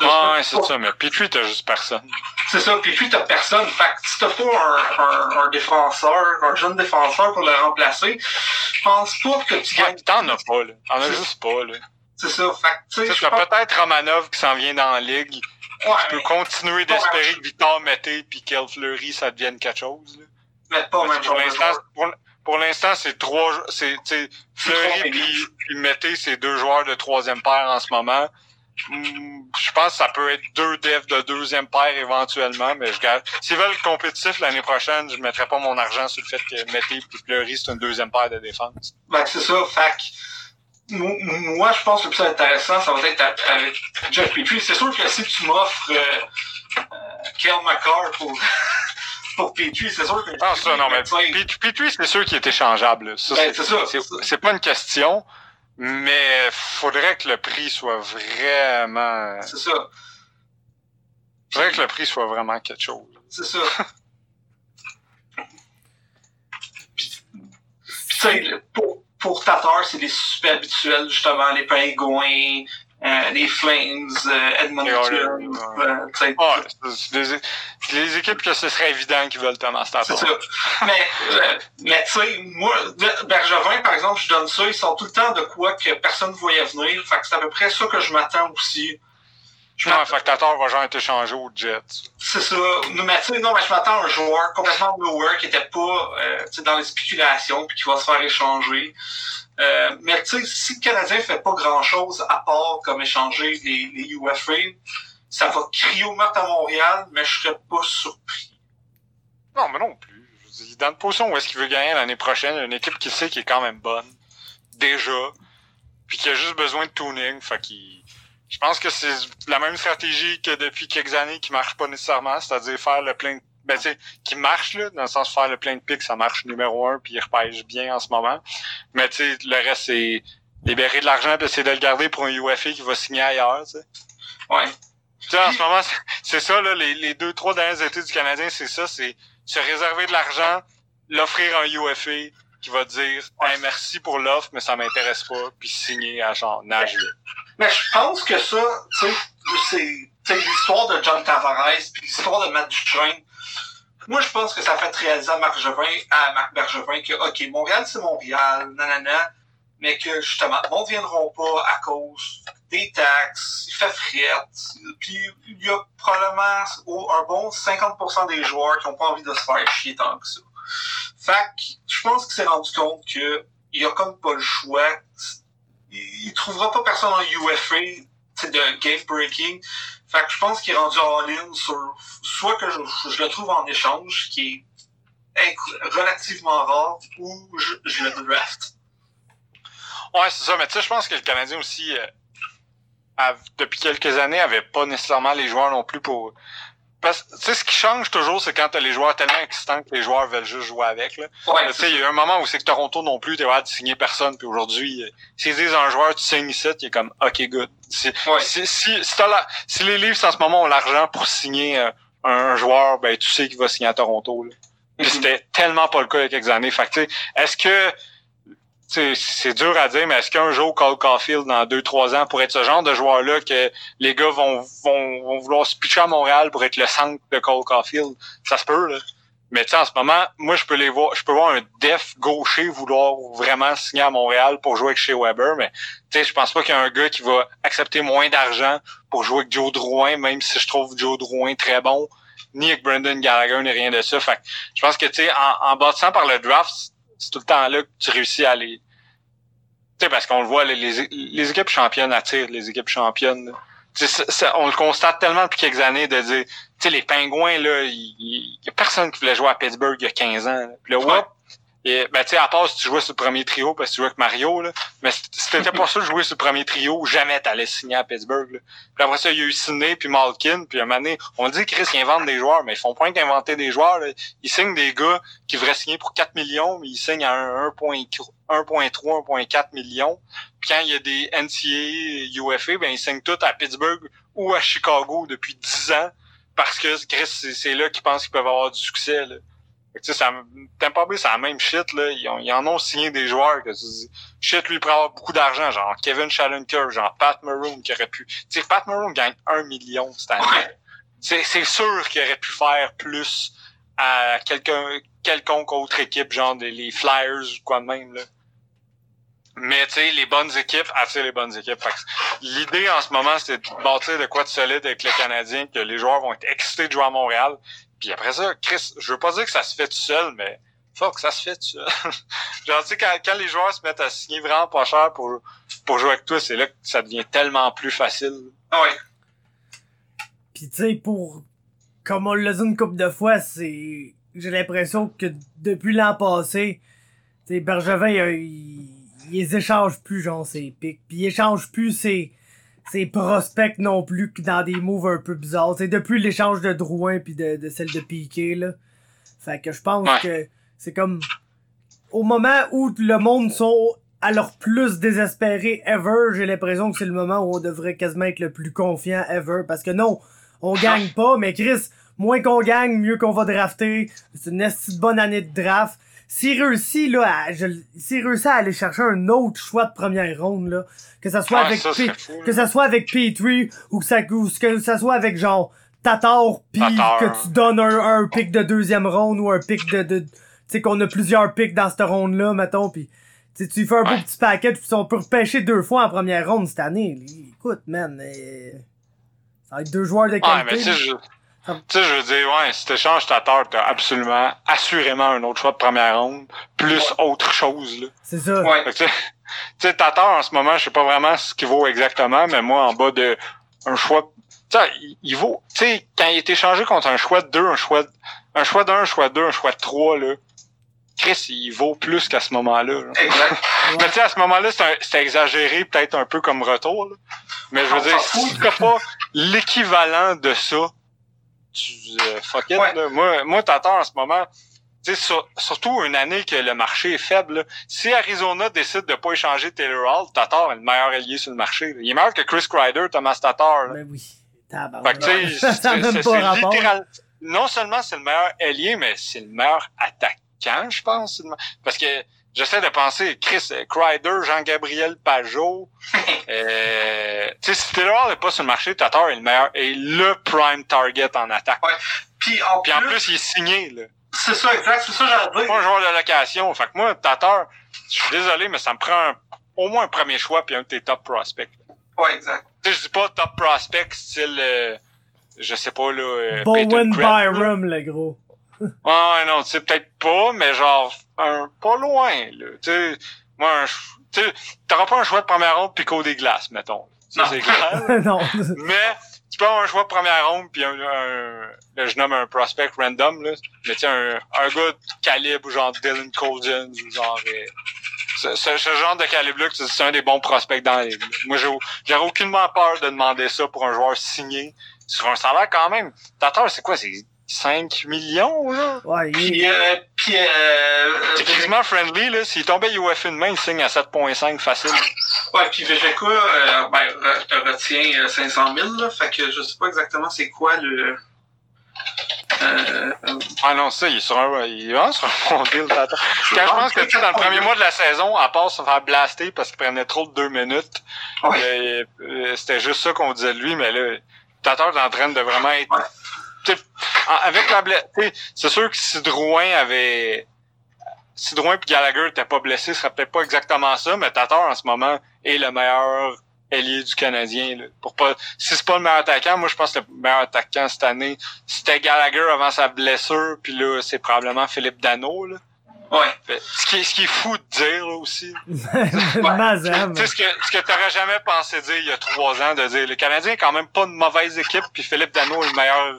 S1: Ouais, c'est ça, mais Petrie, t'as juste personne.
S2: C'est ça, puis puis t'as personne. Fait que si t'as pas un, un, un défenseur, un jeune défenseur pour le remplacer, je pense pas que tu
S1: Ouais,
S2: gagnes.
S1: pis t'en as pas, là. T'en as juste pas, là.
S2: C'est ça, fait que, tu sais,
S1: peut-être Romanov qui s'en vient dans la ligue.
S2: Ouais,
S1: Tu peux continuer d'espérer que Victor Mété puis Kel Fleury, ça devienne quelque chose, là.
S2: mais pas même
S1: pour l'instant, pour, pour l'instant, c'est trois, c'est, Fleury puis Mété, c'est deux joueurs de troisième paire en ce moment. Je pense que ça peut être deux devs de deuxième paire éventuellement, mais je garde. S'ils veulent compétitif l'année prochaine, je mettrai pas mon argent sur le fait que Mété et Fleury, c'est une deuxième paire de défense.
S2: Ben, c'est ça. Fait moi, je pense que le plus intéressant, ça va être avec Jeff Petrie. C'est sûr que si tu m'offres euh, euh McCarr pour, pour Petrie, c'est sûr que...
S1: Ah, ça, non, mais Petrie, c'est sûr qu'il est échangeable.
S2: Ben, c'est ça.
S1: C'est pas une question. Mais faudrait que le prix soit vraiment.
S2: C'est ça.
S1: Faudrait que le prix soit vraiment quelque chose.
S2: C'est ça. Puis, tu sais, pour, pour Tatar, c'est des suspects habituels, justement, les pingouins, euh, les Flames, euh, Edmonton.
S1: Euh, ah, les, équipes que ce serait évident qu'ils veulent Thomas
S2: Tatar. C'est ça. mais, euh, mais tu sais, moi, Bergevin, par exemple, je donne ça, ils sont tout le temps de quoi que personne ne voyait venir. Fait que c'est à peu près ça que je m'attends aussi.
S1: Je fait que Tatar va genre être échangé aux Jets.
S2: C'est ça. Mais tu sais, non, mais je m'attends à un joueur complètement nowhere qui était pas euh, dans les spéculations puis qui va se faire échanger. Euh, mais tu sais, si le Canadien fait pas grand-chose à part comme échanger les, les UFA, ça va crier au meurtre à Montréal, mais je serais pas surpris.
S1: Non, mais non plus. dans une position où est-ce qu'il veut gagner l'année prochaine, une équipe qui sait qu'il est quand même bonne, déjà, puis qui a juste besoin de tuning, fait qu'il... Je pense que c'est la même stratégie que depuis quelques années qui marche pas nécessairement, c'est-à-dire faire le plein de ben, tu qui marche, là, dans le sens de faire le plein de pics, ça marche numéro un, puis il repêche bien en ce moment. Mais, tu sais, le reste, c'est libérer de l'argent puis essayer de le garder pour un UFA qui va signer ailleurs, tu sais.
S2: Ouais.
S1: Tu sais, en ce moment, c'est ça, là, les, les deux, trois dernières étés du Canadien, c'est ça, c'est se réserver de l'argent, l'offrir à un UFA qui va dire hey, merci pour l'offre, mais ça m'intéresse pas, puis signer à genre Nashville.
S2: Mais je pense que ça, tu sais, c'est l'histoire de John Tavares, puis l'histoire de Matt Duchesne, moi, je pense que ça fait réaliser à Marc à Marc Bergevin que, OK, Montréal, c'est Montréal, nanana, mais que, justement, ne viendront pas à cause des taxes, il fait frette, puis il y a probablement un bon 50% des joueurs qui n'ont pas envie de se faire chier tant que ça. Fait je pense qu'il s'est rendu compte que il a comme pas le choix. Il, il trouvera pas personne en UFA, de game breaking. Fait que je pense qu'il est rendu en ligne sur soit que je, le trouve en échange, qui est relativement rare, ou je, je le draft.
S1: Ouais, c'est ça, mais tu sais, je pense que le Canadien aussi, euh, depuis quelques années, avait pas nécessairement les joueurs non plus pour parce tu sais, ce qui change toujours, c'est quand t'as les joueurs tellement excitants que les joueurs veulent juste jouer avec, là.
S2: Ouais,
S1: tu sais, il y a un moment où c'est que Toronto non plus, t'es de signer personne, puis aujourd'hui, euh, s'ils disent un joueur, tu signes ici, il est comme, ok, good. Si, si, si, si, la, si les Leafs en ce moment ont l'argent pour signer euh, un joueur, ben, tu sais qu'il va signer à Toronto, là. Mm-hmm. c'était tellement pas le cas il y a quelques années. Fait que, est-ce que, c'est dur à dire, mais est-ce qu'un jour Cole Caulfield dans deux trois ans pourrait être ce genre de joueur-là que les gars vont, vont, vont vouloir se pitcher à Montréal pour être le centre de Cole Caulfield? Ça se peut, là. Mais en ce moment, moi je peux les voir, je peux voir un def gaucher vouloir vraiment signer à Montréal pour jouer avec chez Weber, mais tu sais, je pense pas qu'il y a un gars qui va accepter moins d'argent pour jouer avec Joe Drouin, même si je trouve Joe Drouin très bon, ni avec Brendan Gallagher, ni rien de ça. Fait je pense que tu sais, en, en bâtissant par le draft, c'est tout le temps là que tu réussis à les. Tu sais, parce qu'on le voit, les, les, équipes championnes attirent les équipes championnes. on le constate tellement depuis quelques années de dire, tu sais, les pingouins, là, il y, a personne qui voulait jouer à Pittsburgh il y a 15 ans. Puis là, et, ben, tu sais, à part si tu jouais sur le premier trio parce que tu jouais avec Mario, là. Mais si t'étais pas sûr de jouer sur le premier trio, jamais t'allais signer à Pittsburgh, là. Puis après ça, il y a eu Sidney puis Malkin, puis un moment on dit Chris, ils inventent des joueurs, mais ils font point qu'inventer des joueurs, là. Ils signent des gars qui devraient signer pour 4 millions, mais ils signent à 1.3, 1.4 millions. Puis quand il y a des NCA UFA, ben, ils signent tous à Pittsburgh ou à Chicago depuis 10 ans parce que Chris, c'est là qu'ils pensent qu'ils peuvent avoir du succès, là. Tu sais, Tampa Bay, c'est la même shit, là. Ils, ont, ils en ont signé des joueurs que tu dis, shit, lui, il avoir beaucoup d'argent, genre Kevin Shallenker, genre Pat Maroon, qui aurait pu... Tu sais, Pat Maroon gagne un million cette année. C'est, c'est sûr qu'il aurait pu faire plus à quelqu'un, quelconque autre équipe, genre des, les Flyers ou quoi de même, là. Mais tu sais, les bonnes équipes attirent les bonnes équipes. L'idée en ce moment, c'est de bâtir de quoi de solide avec les Canadiens, que les joueurs vont être excités de jouer à Montréal. Puis après ça, Chris, je veux pas dire que ça se fait tout seul, mais fuck, ça se fait tout seul. Genre, tu sais, quand, quand, les joueurs se mettent à signer vraiment pas cher pour, pour jouer avec toi, c'est là que ça devient tellement plus facile.
S2: Ah ouais.
S3: Puis tu sais, pour... Comme on l'a dit une couple de fois, c'est... J'ai l'impression que depuis l'an passé, tu sais, Bergevin, il, il, il les échange plus, genre, ses pics. Puis il échange plus ses, ses prospects non plus que dans des moves un peu bizarres. C'est depuis l'échange de Drouin puis de, de celle de Piqué, là. Fait que je pense
S1: Ouais.
S3: que c'est comme... Au moment où le monde sont à leur plus désespéré ever, j'ai l'impression que c'est le moment où on devrait quasiment être le plus confiant ever. Parce que non, on gagne pas, mais Chris, moins qu'on gagne, mieux qu'on va drafter. C'est une bonne année de draft. S'il réussit, là, à, je, réussit à aller chercher un autre choix de première ronde, là, que ça soit
S1: Ouais,
S3: avec
S1: ça
S3: P- que ça soit avec Petrie ou que ça, ou que ça soit avec genre Tatar pis
S1: Tatar.
S3: que tu donnes un, un pic de deuxième ronde ou un pic de, de tu sais qu'on a plusieurs pics dans cette ronde là mettons pis tu tu fais un beau
S1: Ouais.
S3: petit paquet pis on peut repêcher deux fois en première ronde cette année écoute man euh, ça va être deux joueurs de
S1: Ouais,
S3: qualité
S1: mais tu sais,
S3: là.
S1: je, tu sais, je veux dire, ouais, si t'échanges ta terre, t'as absolument, assurément un autre choix de première ronde, plus autre chose, là.
S3: c'est ça
S2: Ouais.
S1: Tu sais, Tatar, en ce moment, je sais pas vraiment ce qu'il vaut exactement, mais moi, en bas de un choix, tu sais, il, il vaut, tu sais, quand il est échangé contre un choix de deux, un choix, de- un choix d'un, un choix de deux, un choix de trois, là, Chris, il vaut plus qu'à ce moment-là. là.
S2: Exact.
S1: Mais tu sais, à ce moment-là, c'est exagéré, peut-être un peu comme retour, là. Mais je veux dire, si t'as pas l'équivalent de ça, tu, euh, fuck it,
S2: Ouais.
S1: là. Moi, moi, Tatar, en ce moment, tu sais, sur- surtout une année que le marché est faible, là. si Arizona décide de pas échanger Taylor Hall, Tatar est le meilleur allié sur le marché. là. Il est meilleur que Chris Kreider, Thomas Tatar. là.
S3: ben oui
S1: Fait que,
S3: ça même pas
S1: littéral. Non seulement c'est le meilleur ailier, mais c'est le meilleur attaquant, je pense. Parce que j'essaie de penser, Chris euh, Kreider, Jean-Gabriel Pajot. euh, tu sais, si Taylor n'est pas sur le marché, Tatar est le meilleur et le prime target en attaque.
S2: Puis en
S1: Puis en
S2: plus,
S1: plus, il est signé, là.
S2: c'est ça, exact, c'est ça que j'allais
S1: C'est
S2: dire.
S1: pas un joueur de location. Fait que moi, Tatar, je suis désolé, mais ça me prend un- au moins un premier choix puis un de tes top prospects.
S2: Ouais, exact.
S1: Tu sais, je dis pas top prospect style, euh, je sais pas, là, euh,
S3: Bowen. Byram le gros
S1: Ouais, non, tu sais, peut-être pas, mais genre, un, pas loin, là. Tu sais, moi, tu t'auras pas un choix de première ronde pis des glaces, mettons. Ça, c'est clair.
S3: non
S1: mais, tu peux avoir un choix de première ronde pis un, un, là, je nomme un prospect random, là. Mais tu sais, un, un gars de calibre, genre Dylan Cousins, ou genre, euh, ce, ce, ce genre de calibre-là, c'est un des bons prospects dans là. Moi, j'ai, j'aurais aucunement peur de demander ça pour un joueur signé sur un salaire quand même. Tatar, c'est quoi? C'est 5 millions, là?
S3: ouais il-
S2: Puis, euh, puis, euh,
S1: C'est quasiment friendly, là. S'il tombait UF une main, il signe à 7.5 facile.
S2: ouais, puis Vegeka, euh, ben, te retient euh, 500 000, là, fait que je sais pas exactement c'est quoi le, euh, euh,
S1: Ah non, ça, il est sur un, il est vraiment sur un bon deal, Tata. Quand je pense que, tu sais, dans le premier mois de la saison, à part se faire blaster parce qu'il prenait trop de deux minutes,
S2: Ouais.
S1: euh, euh, c'était juste ça qu'on disait de lui, mais là, Tata est en train de vraiment être,
S2: Ouais.
S1: Tu sais, en- avec la blessure, c'est sûr que si Drouin avait, si Drouin et Gallagher n'étaient pas blessés, ce serait peut-être pas exactement ça, mais Tatar, en ce moment, est le meilleur ailier du Canadien. Là. Pour pas, si c'est pas le meilleur attaquant, moi je pense que le meilleur attaquant cette année, c'était Gallagher avant sa blessure, puis là, c'est probablement Philippe Dano. Là.
S2: ouais.
S1: Ce, qui est, ce qui est fou de dire là, aussi.
S3: Mazam
S1: Tu sais, ce que, ce que t'aurais jamais pensé dire il y a trois ans, de dire le Canadien est quand même pas une mauvaise équipe, puis Philippe Dano est le meilleur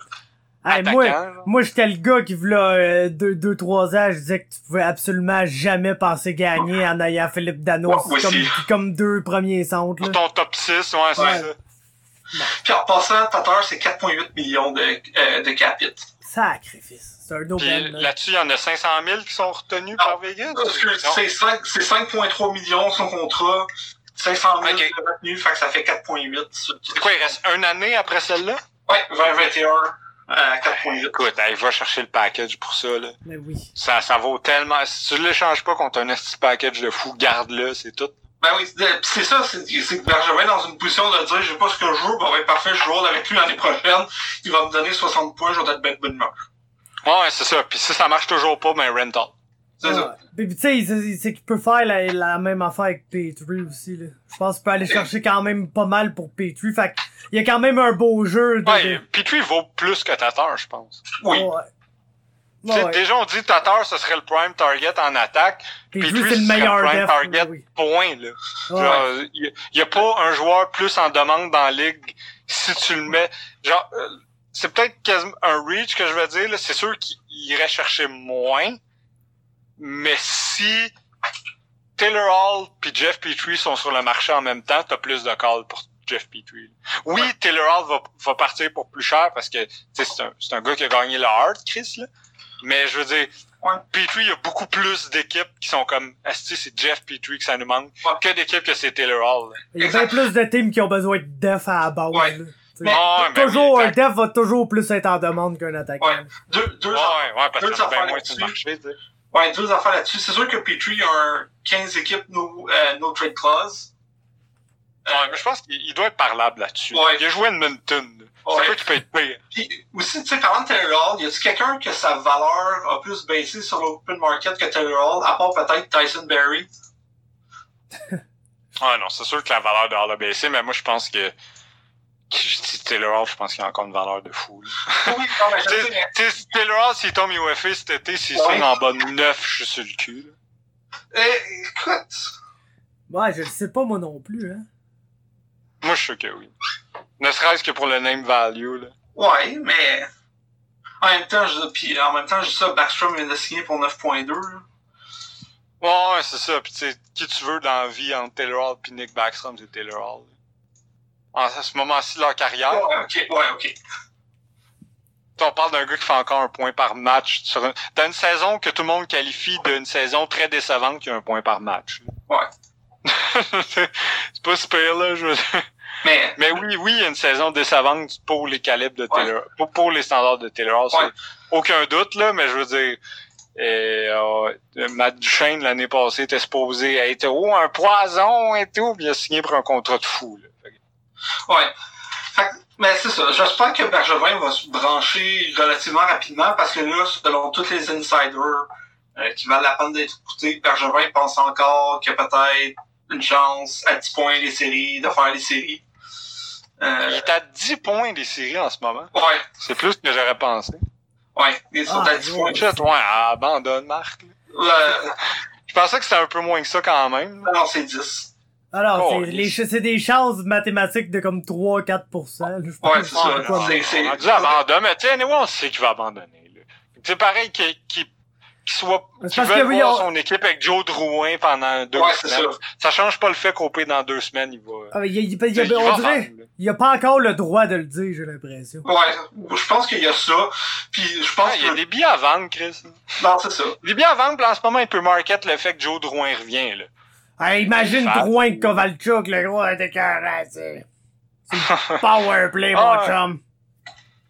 S3: Hey, moi, moi j'étais le gars qui, v'là euh, deux, deux, trois ans, je disais que tu pouvais absolument jamais penser gagner en ayant Philippe Dano.
S2: Ouais,
S3: comme,
S2: aussi.
S3: comme deux premiers centres, là.
S1: Ton top 6, ouais, c'est
S2: Ouais.
S1: ça.
S2: Puis en passant, Tatar, c'est 4,8 millions de, euh, de capit.
S3: Sacrifice. C'est un là.
S1: là-dessus, il y en a 500 000 qui sont retenus par Vegas.
S2: C'est
S1: Non?
S2: c'est cinq- c'est 5,3 millions son contrat, 500 000
S1: Ok.
S2: de retenue, fait que ça fait 4,8.
S1: C'est quoi, il reste une année après celle-là?
S2: Ouais, 2021 à 4,8.
S1: Écoute, il va chercher le package pour ça, là.
S3: Mais oui.
S1: Ça, ça vaut tellement. Si tu l'échanges pas contre un petit package de fou, garde-le, c'est tout.
S2: Ben oui, c'est- pis c'est ça, c'est c'est que Bergevin est dans une position de dire j'ai pas ce que je veux, ben ouais, parfait, je roule avec lui l'année prochaine, il va me donner 60 points, je vais être ben de bonne humeur.
S1: Ouais, c'est ça. Puis si ça marche toujours pas, ben rental.
S2: C'est ça.
S3: Ouais. Puis, tu sais, c'est- qu'il peut faire la, la même affaire avec Petrie aussi, là. Je pense qu'il peut aller chercher quand même pas mal pour Petrie. Fait que, il y a quand même un beau jeu de...
S1: Ouais,
S3: de-
S1: Petrie vaut plus que Tatar, je pense.
S2: Oui.
S3: Ouais.
S1: Tu sais,
S3: Ouais.
S1: Déjà, on dit Tatar, ce serait le prime target en attaque.
S3: Petrie,
S1: Petrie,
S3: c'est le meilleur
S1: le prime
S3: def.
S1: target.
S3: oui.
S1: Point, là.
S3: Ouais.
S1: Genre, il y, a pas un joueur plus en demande dans la ligue si tu le mets, genre, euh, c'est peut-être quasiment un reach que je veux dire, là. C'est sûr qu'il irait chercher moins. Mais si Taylor Hall puis Jeff Petrie sont sur le marché en même temps, t'as plus de calls pour Jeff Petrie. Oui, Taylor Hall va, va partir pour plus cher parce que c'est un, c'est un gars qui a gagné le Hard, Chris, là. Mais je veux dire,
S2: Ouais.
S1: Petrie, il y a beaucoup plus d'équipes qui sont comme, Asti, c'est Jeff Petrie que ça nous manque,
S2: Ouais.
S1: que d'équipes que c'est Taylor Hall. là.
S3: Il y a bien plus de teams qui ont besoin de def à la base.
S2: Ouais. Mais-
S1: mais
S3: toujours, un def va toujours plus être en demande qu'un attaquant.
S2: Ouais. Deux, deux,
S1: Ouais, ouais, parce
S2: Deux
S1: qu'il y en a bien
S2: affaires
S1: moins sur le marché, tu sais.
S2: Ouais, deux affaires là-dessus. C'est sûr que Petrie a un 15 équipes no, euh, no trade clause.
S1: Ouais, mais je pense qu'il il doit être parlable là-dessus.
S2: Ouais.
S1: Il a joué Edmonton.
S2: Ouais.
S1: C'est quoi qui peut être pire?
S2: Puis aussi, tu sais, parlant de Taylor Hall, y a-tu quelqu'un que sa valeur a plus baissé sur l'open market que Taylor Hall, à part peut-être Tyson Berry?
S1: Ah non, c'est sûr que la valeur de Hall a baissé, mais moi je pense que Taylor Hall, je pense qu'il y a encore une valeur de fou. là.
S2: Oui, non, mais je sais,
S1: si Taylor Hall, s'il tombe UFA cet été, s'il
S2: Ouais.
S1: en bas de 9, je suis sur le cul. là.
S2: Eh, écoute,
S3: Ouais, je le sais pas moi non plus, hein.
S1: Moi je suis sûr que oui. Ne serait-ce que pour le name value. Là.
S2: ouais, mais en même temps, je, puis en même temps, je dis ça, Backstrom vient de signer pour 9.2. là.
S1: Ouais, ouais, c'est ça. Puis tu sais, qui tu veux dans la vie entre Taylor Hall et Nick Backstrom, c'est Taylor Hall. là. En ce moment-ci de leur carrière,
S2: Ouais, ok, ouais, ok.
S1: on parle d'un gars qui fait encore un point par match. Sur un... Dans une saison que tout le monde qualifie d'une saison très décevante qui a un point par match.
S2: Ouais.
S1: c'est pas super là, je veux dire.
S2: Mais,
S1: Mais oui, oui, il y a une saison décevante pour les calibres de Taylor, pour, pour les standards de Taylor.
S2: Ouais.
S1: Aucun doute, là, mais je veux dire, euh, euh, Matt Duchesne, l'année passée, était supposé être, oh, un poison et tout, puis il a signé pour un contrat de fou, là.
S2: Ouais. Fait mais c'est ça. J'espère que Bergevin va se brancher relativement rapidement parce que là, selon tous les insiders euh, qui valent la peine d'être écoutés, Bergevin pense encore qu'il y a peut-être une chance à 10 points les séries, de faire les séries.
S1: Il
S2: Euh,
S1: est à 10 points des séries en ce moment.
S2: ouais,
S1: C'est plus que j'aurais pensé.
S2: ouais, ils sont
S3: Ah,
S2: à 10 points.
S3: ouais.
S1: Shit, ouais, abandonne, Marc.
S2: Euh,
S1: Je pensais que c'était un peu moins que ça quand même.
S2: non, c'est 10.
S3: Alors,
S1: Oh,
S3: c'est,
S1: oui.
S3: les, c'est des chances mathématiques de comme 3-4%. là, Je pense
S2: Ouais, c'est ça. C'est-
S3: mais-
S2: c'est-
S1: On a dit abandonne, mais tu sais, anyway, on sait qu'il va abandonner. là. C'est pareil qu'il qu'il- qu'il soit
S3: parce
S1: veuille
S3: que oui,
S1: voir
S3: on-
S1: son équipe avec Joe Drouin pendant deux
S2: Ouais, c'est
S1: semaines.
S2: ça.
S1: Ça change pas le fait qu'au pire, dans deux semaines, il va.
S3: Ah, mais il y a- il y a- il y a-
S1: Il va
S3: on dirait, il a pas encore le droit de le dire, j'ai l'impression.
S2: Ouais, je pense qu'il y a ça. Puis je pense
S1: Ah, il y a des billets à vendre, Chris.
S2: Non, c'est ça.
S1: Des billets à vendre, puis en ce moment, il peut market le fait que Joe Drouin revient, là.
S3: Ah, imagine. Drouin de Kovalchuk, le gros était carré, c'est. Power play, mon
S1: Ah, ouais.
S3: chum.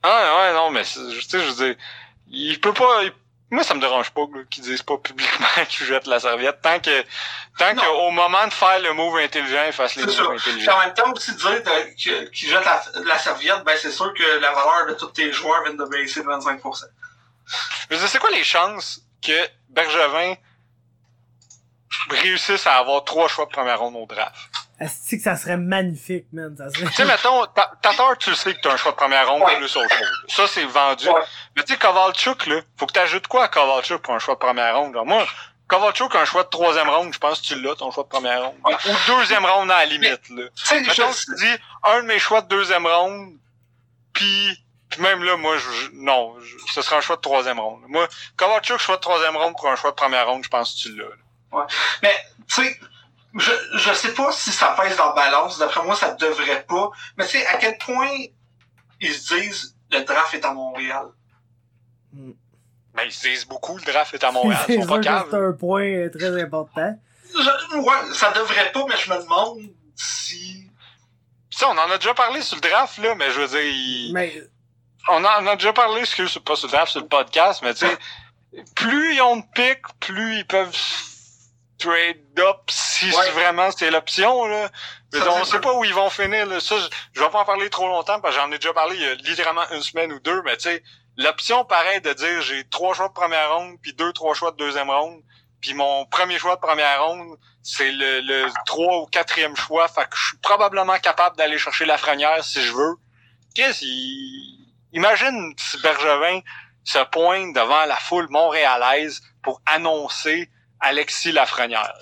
S1: Ah, ouais, non, mais tu sais, je veux dire, il peut pas. il- Moi, ça me dérange pas qu'ils disent pas publiquement qu'ils jettent la serviette. Tant que, tant qu'au moment de faire le move intelligent, ils fassent les
S2: C'est
S1: moves.
S2: Puis
S1: intelligents.
S2: en même temps aussi dire qu'ils jettent la, la serviette, ben c'est sûr que la valeur de tous tes joueurs vient de baisser de 25%.
S1: Je veux dire, c'est quoi les chances que Bergevin réussisse à avoir trois choix de première ronde au draft?
S3: Est-ce que ça serait magnifique, man? Ça serait...
S1: Tu sais, mettons, Ta- Tatar, tu le sais que t'as un choix de première ronde
S2: Ouais.
S1: plus autre chose. Ça, c'est vendu.
S2: Ouais.
S1: Mais tu sais, Kovalchuk, là, faut que t'ajoutes quoi à Kovalchuk pour un choix de première ronde? Genre, moi, Kovalchuk a un choix de troisième ronde, je pense que tu l'as, ton choix de première ronde.
S2: Ouais.
S1: Ou deuxième ronde à la limite, là.
S2: Tu sais,
S1: Mettons,
S2: je-
S1: tu dis, un de mes choix de deuxième ronde, puis puis même là, moi, je, je- non, je- ce sera un choix de troisième ronde. Moi, Kovalchuk, choix de troisième ronde pour un choix de première ronde, je pense que tu l'as.
S2: Mais, tu sais, je, je sais pas si ça pèse dans la balance. D'après moi, ça devrait pas. Mais tu sais, à quel point ils se disent le draft est à Montréal?
S1: Mais ils se disent beaucoup, le draft est à Montréal,
S3: c'est
S1: ils sont
S3: sûr
S1: pas
S3: que
S1: caves.
S3: c'est un point euh, très important.
S2: Je- ouais, ça devrait pas, mais je me demande si.
S1: Tu sais, on en a déjà parlé sur le draft, là, mais je veux dire, il-
S3: Mais,
S1: on en a déjà parlé, excuse, c'est pas sur le draft, sur le podcast, mais tu sais, plus ils ont de pics, plus ils peuvent trade up si
S2: Ouais.
S1: vraiment c'est l'option, là. Mais on sait pas où ils vont finir, là. Ça, je, je vais pas en parler trop longtemps, parce que j'en ai déjà parlé il y a littéralement une semaine ou deux, mais tu sais, l'option pareil de dire j'ai trois choix de première ronde, puis deux, trois choix de deuxième ronde, puis mon premier choix de première ronde, c'est le, le trois ou quatrième choix, fait que je suis probablement capable d'aller chercher la frenière si je veux. Qu'est-ce il... Imagine si Bergevin se pointe devant la foule montréalaise pour annoncer Alexis Lafrenière.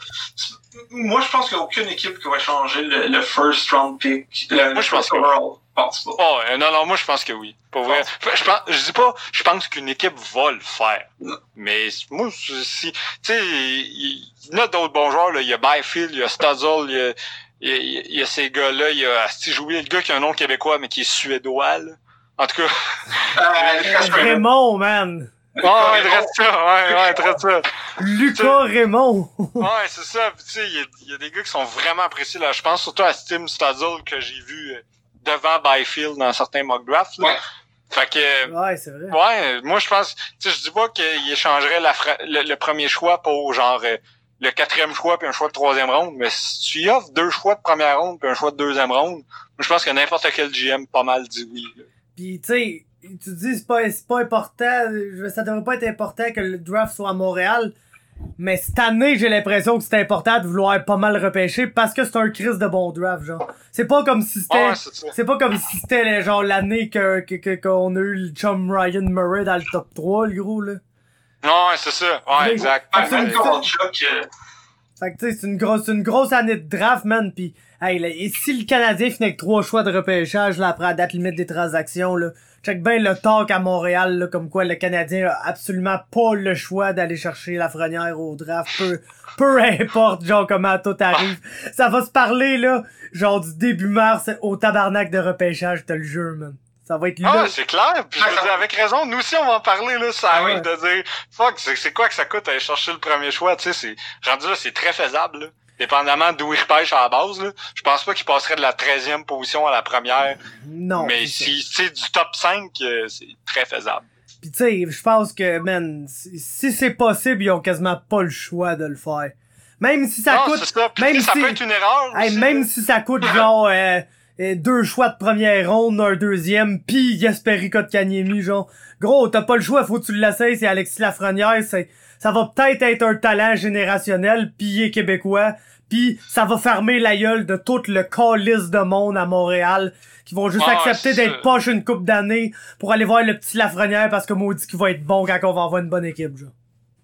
S2: Moi, je pense qu'il n'y a aucune équipe qui va changer le, le first round pick. Le,
S1: Moi, je pense que
S2: overall. Je pense pas.
S1: Oh, euh, non, non, moi, je pense que oui. Pour vrai. Je, pense, je dis pas, je pense qu'une équipe va le faire.
S2: Non.
S1: Mais moi, si, tu sais, il y, y, en a d'autres bons joueurs, là. Il y a Byfield, il y a Stuzzle, il y a, il y a, il y a ces gars-là. Il y a, si j'ai oublié le gars qui a un nom québécois, mais qui est suédois, là. En tout cas.
S2: Euh. Raymond,
S3: man.
S1: Ah, ouais, reste ça, ouais, ouais, reste ça.
S3: Lucas Raymond.
S1: Ouais, c'est ça. Puis, tu sais, il y, a- il y a des gars qui sont vraiment appréciés, là. Je pense surtout à Steam Stuzzle que j'ai vu euh, devant Byfield dans certains mock drafts, là.
S2: Ouais.
S1: Fait que,
S3: Ouais, c'est vrai.
S1: Ouais, moi je pense, tu sais, je dis pas qu'il échangerait la fra- le, le premier choix pour genre euh, le quatrième choix puis un choix de troisième ronde, mais si tu y offres deux choix de première ronde puis un choix de deuxième ronde, moi, je pense que n'importe quel GM pas mal dit oui. là.
S3: Pis tu sais, tu dis c'est pas, c'est pas important, je- ça devrait pas être important que le draft soit à Montréal. Mais cette année, j'ai l'impression que c'est important de vouloir pas mal repêcher parce que c'est un crise de bon draft, genre. C'est pas comme si c'était.
S1: Ouais, c'est
S3: pas comme si c'était genre l'année que, que, que- qu'on a eu le chum Ryan Murray dans le top 3, le gros, là.
S1: Non, ouais, c'est ça. Ouais,
S3: Mais-
S1: exact.
S3: C'est une-
S2: Kovalchuk,
S3: Fait que tu sais, c'est une grosse, c'est une grosse année de draft, man. Pis, hey, là, et si le Canadien finit avec trois choix de repêchage, là, après la date limite des transactions, là, check bien le talk à Montréal, là, comme quoi le Canadien a absolument pas le choix d'aller chercher la frenière au draft, peu, peu importe, genre, comment tout arrive. Ça va se parler, là, genre, du début mars au tabarnak de repêchage, t'as le jeu, man. Ça va être
S1: Ah,
S3: là.
S1: ouais, c'est clair. Puis je dire, avec raison, nous aussi on va en parler là, ça
S2: Ah
S1: arrive
S2: oui.
S1: de dire fuck, c'est c'est quoi que ça coûte aller chercher le premier choix, tu sais, c'est rendu là, c'est très faisable. Là. Dépendamment d'où il repêche à la base, là. je pense pas qu'il passerait de la 13e position à la première.
S3: Non.
S1: mais si c'est du top 5, euh, c'est très faisable.
S3: Pis tu sais, je pense que, man, si, c'est possible, ils ont quasiment pas le choix de le faire. Même si ça
S1: non,
S3: coûte,
S1: ça. Puis,
S3: même
S1: ça
S3: si-
S1: peut être une erreur.
S3: hey,
S1: aussi,
S3: même
S1: là.
S3: si ça coûte genre euh, euh, deux choix de première ronde, un deuxième, pis Gasperi Kotkaniemi, genre, gros, t'as pas le choix, faut que tu l'essayes, c'est Alexis Lafrenière, c'est, ça va peut-être être un talent générationnel, est québécois, pis ça va fermer la gueule de tout le calice de monde à Montréal, qui vont juste
S1: Ouais,
S3: accepter d'être poche une coupe d'années pour aller voir le petit Lafrenière parce que maudit qu'il va être bon quand on va avoir une bonne équipe, genre.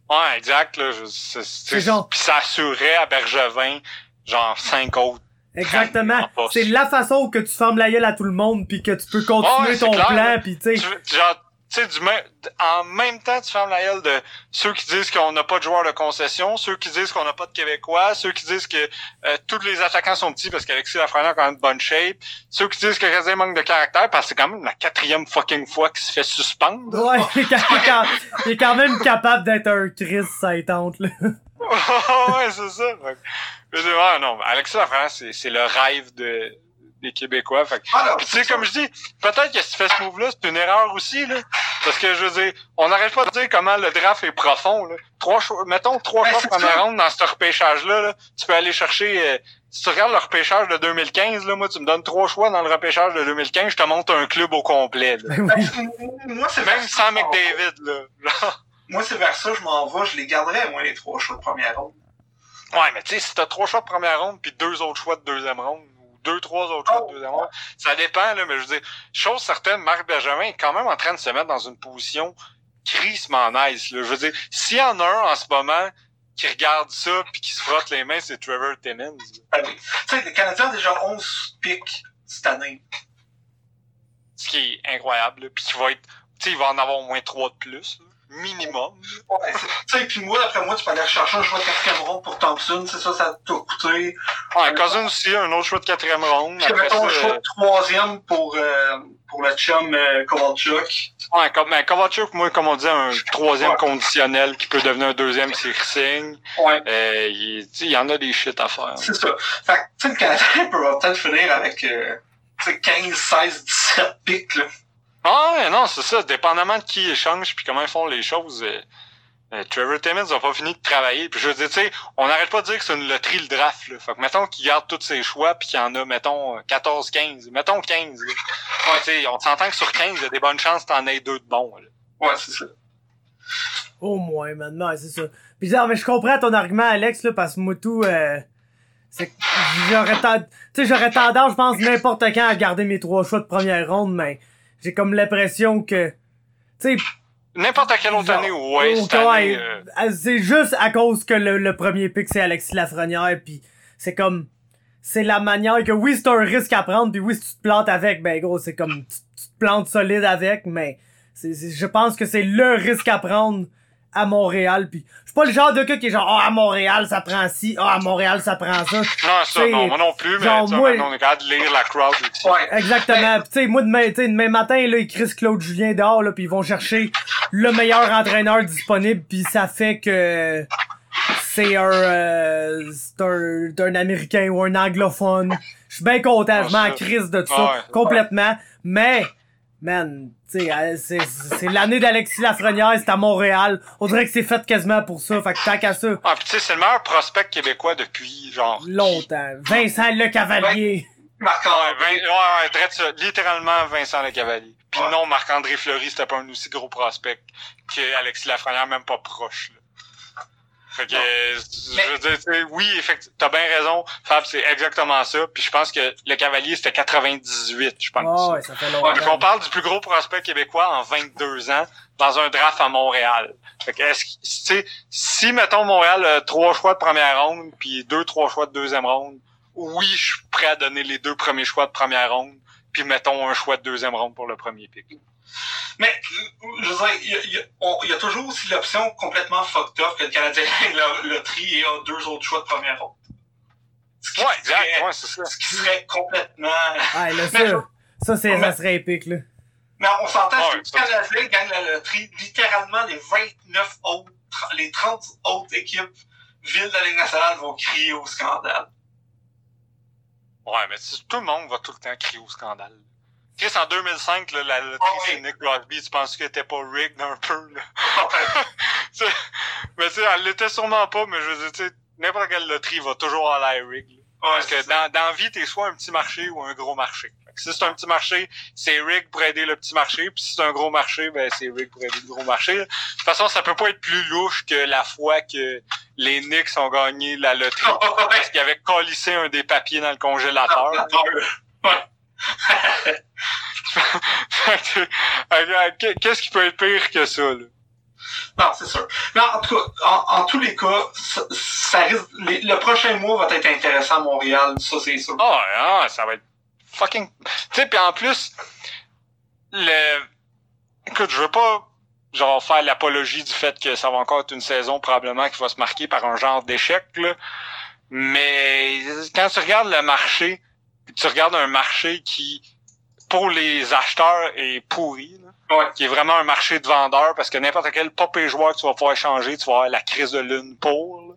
S1: Ouais, exact. Là, je- c'est,
S3: genre-
S1: Puis ça assurerait à Bergevin, genre, cinq autres.
S3: Exactement. C'est la façon que tu fermes la gueule à tout le monde puis que tu peux continuer
S1: Ouais,
S3: ton
S1: clair,
S3: plan puis tu sais.
S1: Tu- genre, tu sais, du même, en même temps, tu fermes la gueule de ceux qui disent qu'on n'a pas de joueurs de concession, ceux qui disent qu'on n'a pas de Québécois, ceux qui disent que euh, tous les attaquants sont petits parce qu'Alexis Lafrenière a quand même de bonne shape, ceux qui disent que Canadien manque de caractère parce que c'est quand même la quatrième fucking fois qu'il se fait suspendre.
S3: Ouais, il est, quand, il est même capable d'être un Chris saitante là.
S1: ouais, c'est ça. Que, je dis, ouais, non, Alexis Lafrenière, c'est le rêve de, des Québécois. Fait Puis tu sais, comme je dis, peut-être que si tu fais ce move-là, c'est une erreur aussi, là. Parce que je veux dire, on n'arrête pas de dire comment le draft est profond, là. Trois choix, mettons trois
S2: Ben,
S1: choix première ronde dans ce repêchage-là, là. Tu peux aller chercher, euh, si tu regardes le repêchage de 2015, là, moi, tu me donnes trois choix dans le repêchage de 2015, je te monte un club au complet, là.
S3: Ben oui.
S2: Ben, moi, c'est
S1: Même
S2: vers
S1: sans. McDavid, là. Genre.
S2: Moi, c'est vers ça, je m'en vais, je les garderais, moi, les trois choix de première ronde.
S1: Ouais, mais tu sais, si t'as trois choix de première ronde puis deux autres choix de deuxième ronde, deux, trois autres de
S2: Oh,
S1: ça dépend, là, mais je veux dire, chose certaine, Marc Benjamin est quand même en train de se mettre dans une position crissement nice, là. Je veux dire, s'il y en a un en ce moment qui regarde ça puis qui se frotte les mains, c'est Trevor
S2: oui. Tu sais, les Canadiens ont déjà 11 pics cette année.
S1: Ce qui est incroyable, là. Puis qui va être, tu sais, il va en avoir au moins trois de plus, là. Minimum.
S2: Ouais, tu sais, puis moi, d'après moi, tu peux aller chercher un choix de quatrième ronde pour Thompson, c'est ça, ça t'a coûté.
S1: Ouais, Cousin aussi, un autre choix de quatrième ronde.
S2: Puis
S1: Après
S2: mettons un choix de troisième pour, euh, pour le chum euh, Kovalchuk.
S1: Ouais, comme, ben, Kovacic, moi, comme on dit, un troisième
S2: Ouais.
S1: conditionnel qui peut devenir un deuxième s'il signe.
S2: Ouais.
S1: Euh, il, il y en a des shit à faire.
S2: C'est ça. Fait que, tu sais, le Canadien peut peut-être finir avec, euh, tu sais, 15, 16, 17 pics, là.
S1: Ah ouais, non, c'est ça. Dépendamment de qui échange puis comment ils font les choses, euh, euh, Trevor Timmins n'a pas fini de travailler. Puis je veux dire, tu sais, on n'arrête pas de dire que c'est une loterie le draft. Là. Fait que mettons qu'il garde tous ses choix puis qu'il y en a, mettons, euh, 14, 15. Mettons 15. Là. Ouais, tu sais, on s'entend que sur 15, il y a des bonnes chances que t'en aies deux de bons. là.
S2: Ouais, c'est ça.
S3: Au moins, maintenant, c'est ça. Puis genre, mais je comprends ton argument, Alex, là, parce que moi tout, euh, c'est que j'aurais ten- tu sais, j'aurais tendance, je pense, n'importe quand à garder mes trois choix de première ronde, mais j'ai comme l'impression que, tu sais,
S1: N'importe quelle autre année, ouais, cette
S3: Ouais,
S1: année, euh,
S3: C'est juste à cause que le, le premier pick c'est Alexis Lafrenière puis c'est comme c'est la manière que oui c'est un risque à prendre puis oui si tu te plantes avec ben gros c'est comme tu, tu te plantes solide avec mais je pense que c'est le risque à prendre à Montréal puis je suis pas le genre de gars qui est genre ah à Montréal ça prend ci ah à Montréal ça prend ça
S1: Non, ça,
S3: C'est-
S1: non, moi non plus, mais
S3: genre, moi-
S1: on est capable de lire la crowd.
S2: Ouais.
S3: Exactement. Pis tu sais, moi demain, tu sais, demain matin, là, ils crissent Claude Julien dehors, là, puis ils vont chercher le meilleur entraîneur disponible, puis ça fait que c'est un, euh, c'est un, un Américain ou un anglophone. Je suis bien content, je m'en
S1: Ah, ça.
S3: crise de tout ça,
S1: ouais.
S3: complètement. Mais, man, tu sais, c'est, c'est l'année d'Alexis Lafrenière, c'est à Montréal. On dirait que c'est fait quasiment pour ça. Fait que tant qu'à ça,
S1: Ah, pis tu sais, c'est le meilleur prospect québécois depuis, genre...
S3: longtemps. Vincent Le Cavalier.
S2: Marc-André.
S1: Ouais, Vin- ouais, ouais, littéralement Vincent Le Cavalier. Puis
S2: Ouais.
S1: non, Marc-André Fleury, c'était pas un aussi gros prospect que Alexis Lafrenière, même pas proche. Là. Fait que,
S2: Mais-
S1: je veux dire, oui, effectivement, t'as bien raison, Fab, c'est exactement ça. Puis je pense que Le Cavalier, c'était 98, je pense.
S3: Ah ouais, ça fait longtemps.
S1: parle du plus gros prospect québécois en 22 ans dans un draft à Montréal. Fait que est-ce que, tu sais, si, mettons, Montréal a trois choix de première ronde puis deux, trois choix de deuxième ronde, oui, je suis prêt à donner les deux premiers choix de première ronde puis mettons un choix de deuxième ronde pour le premier pick.
S2: Mais, je veux dire, il y a, y y toujours aussi l'option complètement fucked up que le Canadien gagne la loterie et a deux autres choix de première ronde. Ce qui
S1: Ouais, exact,
S2: serait-
S1: ouais, c'est ça.
S2: Ce qui serait complètement...
S3: Ouais, là, ça, ça, c'est, ça serait épique, là.
S2: Mais on s'entend
S1: Ouais,
S2: que le Canadien gagne la loterie, littéralement, les 29 autres, les 30 autres équipes villes de la Ligue nationale vont crier au scandale.
S1: Ouais, mais tout le monde va tout le temps crier au scandale. Chris, en 2005, là, la loterie,
S2: Ah oui.
S1: c'est Nick Crosby. Tu penses que t'es pas rigged un peu, là? Sais, mais tu sais, elle l'était sûrement pas, mais je veux dire, n'importe quelle loterie va toujours à l'air rig. là. Parce que dans, dans vie, t'es soit un petit marché ou un gros marché. Si c'est un petit marché, c'est rig pour aider le petit marché. Puis si c'est un gros marché, ben c'est rig pour aider le gros marché. De toute façon, ça peut pas être plus louche que la fois que les Knicks ont gagné la loterie parce qu'ils avaient collissé un des papiers dans le congélateur. Euh, Qu'est-ce qui peut être pire que ça, là?
S2: Non, c'est sûr. Mais en tout cas, en, en tous les cas, ça, ça risque, les- le prochain mois va être intéressant à Montréal, ça c'est sûr.
S1: Ah, ah, ça va être fucking. Tu sais, puis en plus, le. Écoute, je veux pas genre faire l'apologie du fait que ça va encore être une saison probablement qui va se marquer par un genre d'échec, là. Mais quand tu regardes le marché, tu regardes un marché qui, pour les acheteurs, est pourri, là.
S2: Ouais.
S1: qui est vraiment un marché de vendeurs parce que n'importe quel pop et joueur que tu vas pouvoir échanger, tu vas avoir la crise de lune pour. là.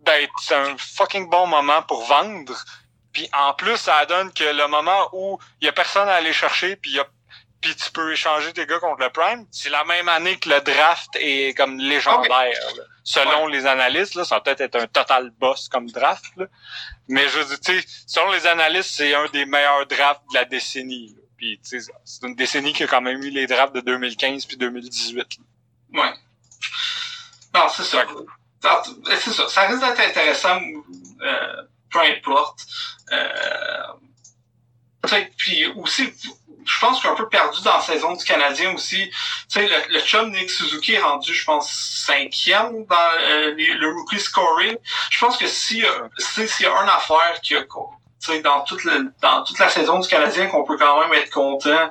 S1: Ben, c'est un fucking bon moment pour vendre. Puis en plus, ça donne que le moment où il y a personne à aller chercher, puis il y a puis tu peux échanger tes gars contre le Prime, c'est la même année que le draft est comme légendaire. Selon les analystes, là, ça va peut-être être un total boss comme draft. Là. Mais je veux dire, tu sais, selon les analystes, c'est un des meilleurs drafts de la décennie. là. Puis tu sais, c'est une décennie qui a quand même eu les drafts de 2015 puis 2018. là.
S2: Ouais. Non, c'est ça. Ah, C'est ça. Ça risque d'être intéressant, euh, peu importe. Euh, puis aussi, je pense qu'on un peu perdu dans la saison du Canadien aussi. Tu sais, le, le chum Nick Suzuki est rendu, je pense, cinquième dans euh, les- le rookie scoring. Je pense que si, euh, si- s'il y a une affaire qui a, qu'on- tu sais, dans toute, le, dans toute la saison du Canadien qu'on peut quand même être content,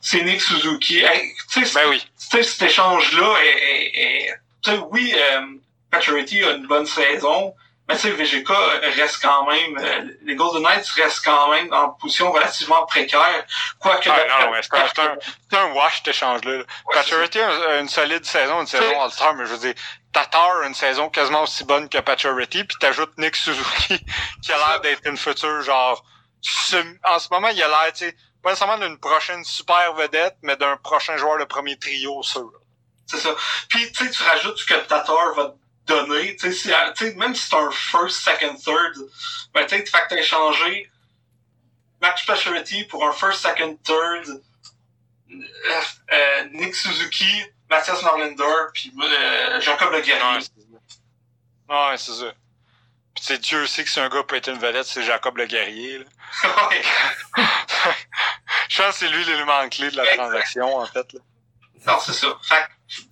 S2: c'est Nick Suzuki. Hey, tu sais,
S1: Ben oui.
S2: cet échange-là est, est- est- tu sais, oui, euh, Pacioretty a une bonne saison, mais tu sais, VGK reste quand même, euh, les Golden Knights restent quand même en position relativement précaire, quoique...
S1: Ah, non, mais c'est un, c'est un, wash cet échange-là. là.
S2: Ouais,
S1: Pacioretty a une solide saison, une saison All-Star, mais je veux dire, Tatar a une saison quasiment aussi bonne que Pacioretty, puis t'ajoutes Nick Suzuki, qui a l'air d'être une future, genre, en ce moment, il a l'air, tu sais, pas nécessairement d'une prochaine super vedette, mais d'un prochain joueur de premier trio, sûr.
S2: C'est ça. Puis, tu sais, tu rajoutes que Tatar va même si c'est un first, second, third, ben, tu sais, fait que t'as échangé Max Pacioretty pour un first, second, third, euh, euh, Nick Suzuki, Mathias Norlinder, puis euh, Jacob Le Guerrier.
S1: Ouais, c'est ça. Puis tu sais, Dieu sait que si un gars peut être une vedette, c'est Jacob Le Guerrier, là.
S2: Ouais.
S1: Je pense que c'est lui l'élément clé de la transaction, en fait, là.
S2: Non, c'est ça. Fait,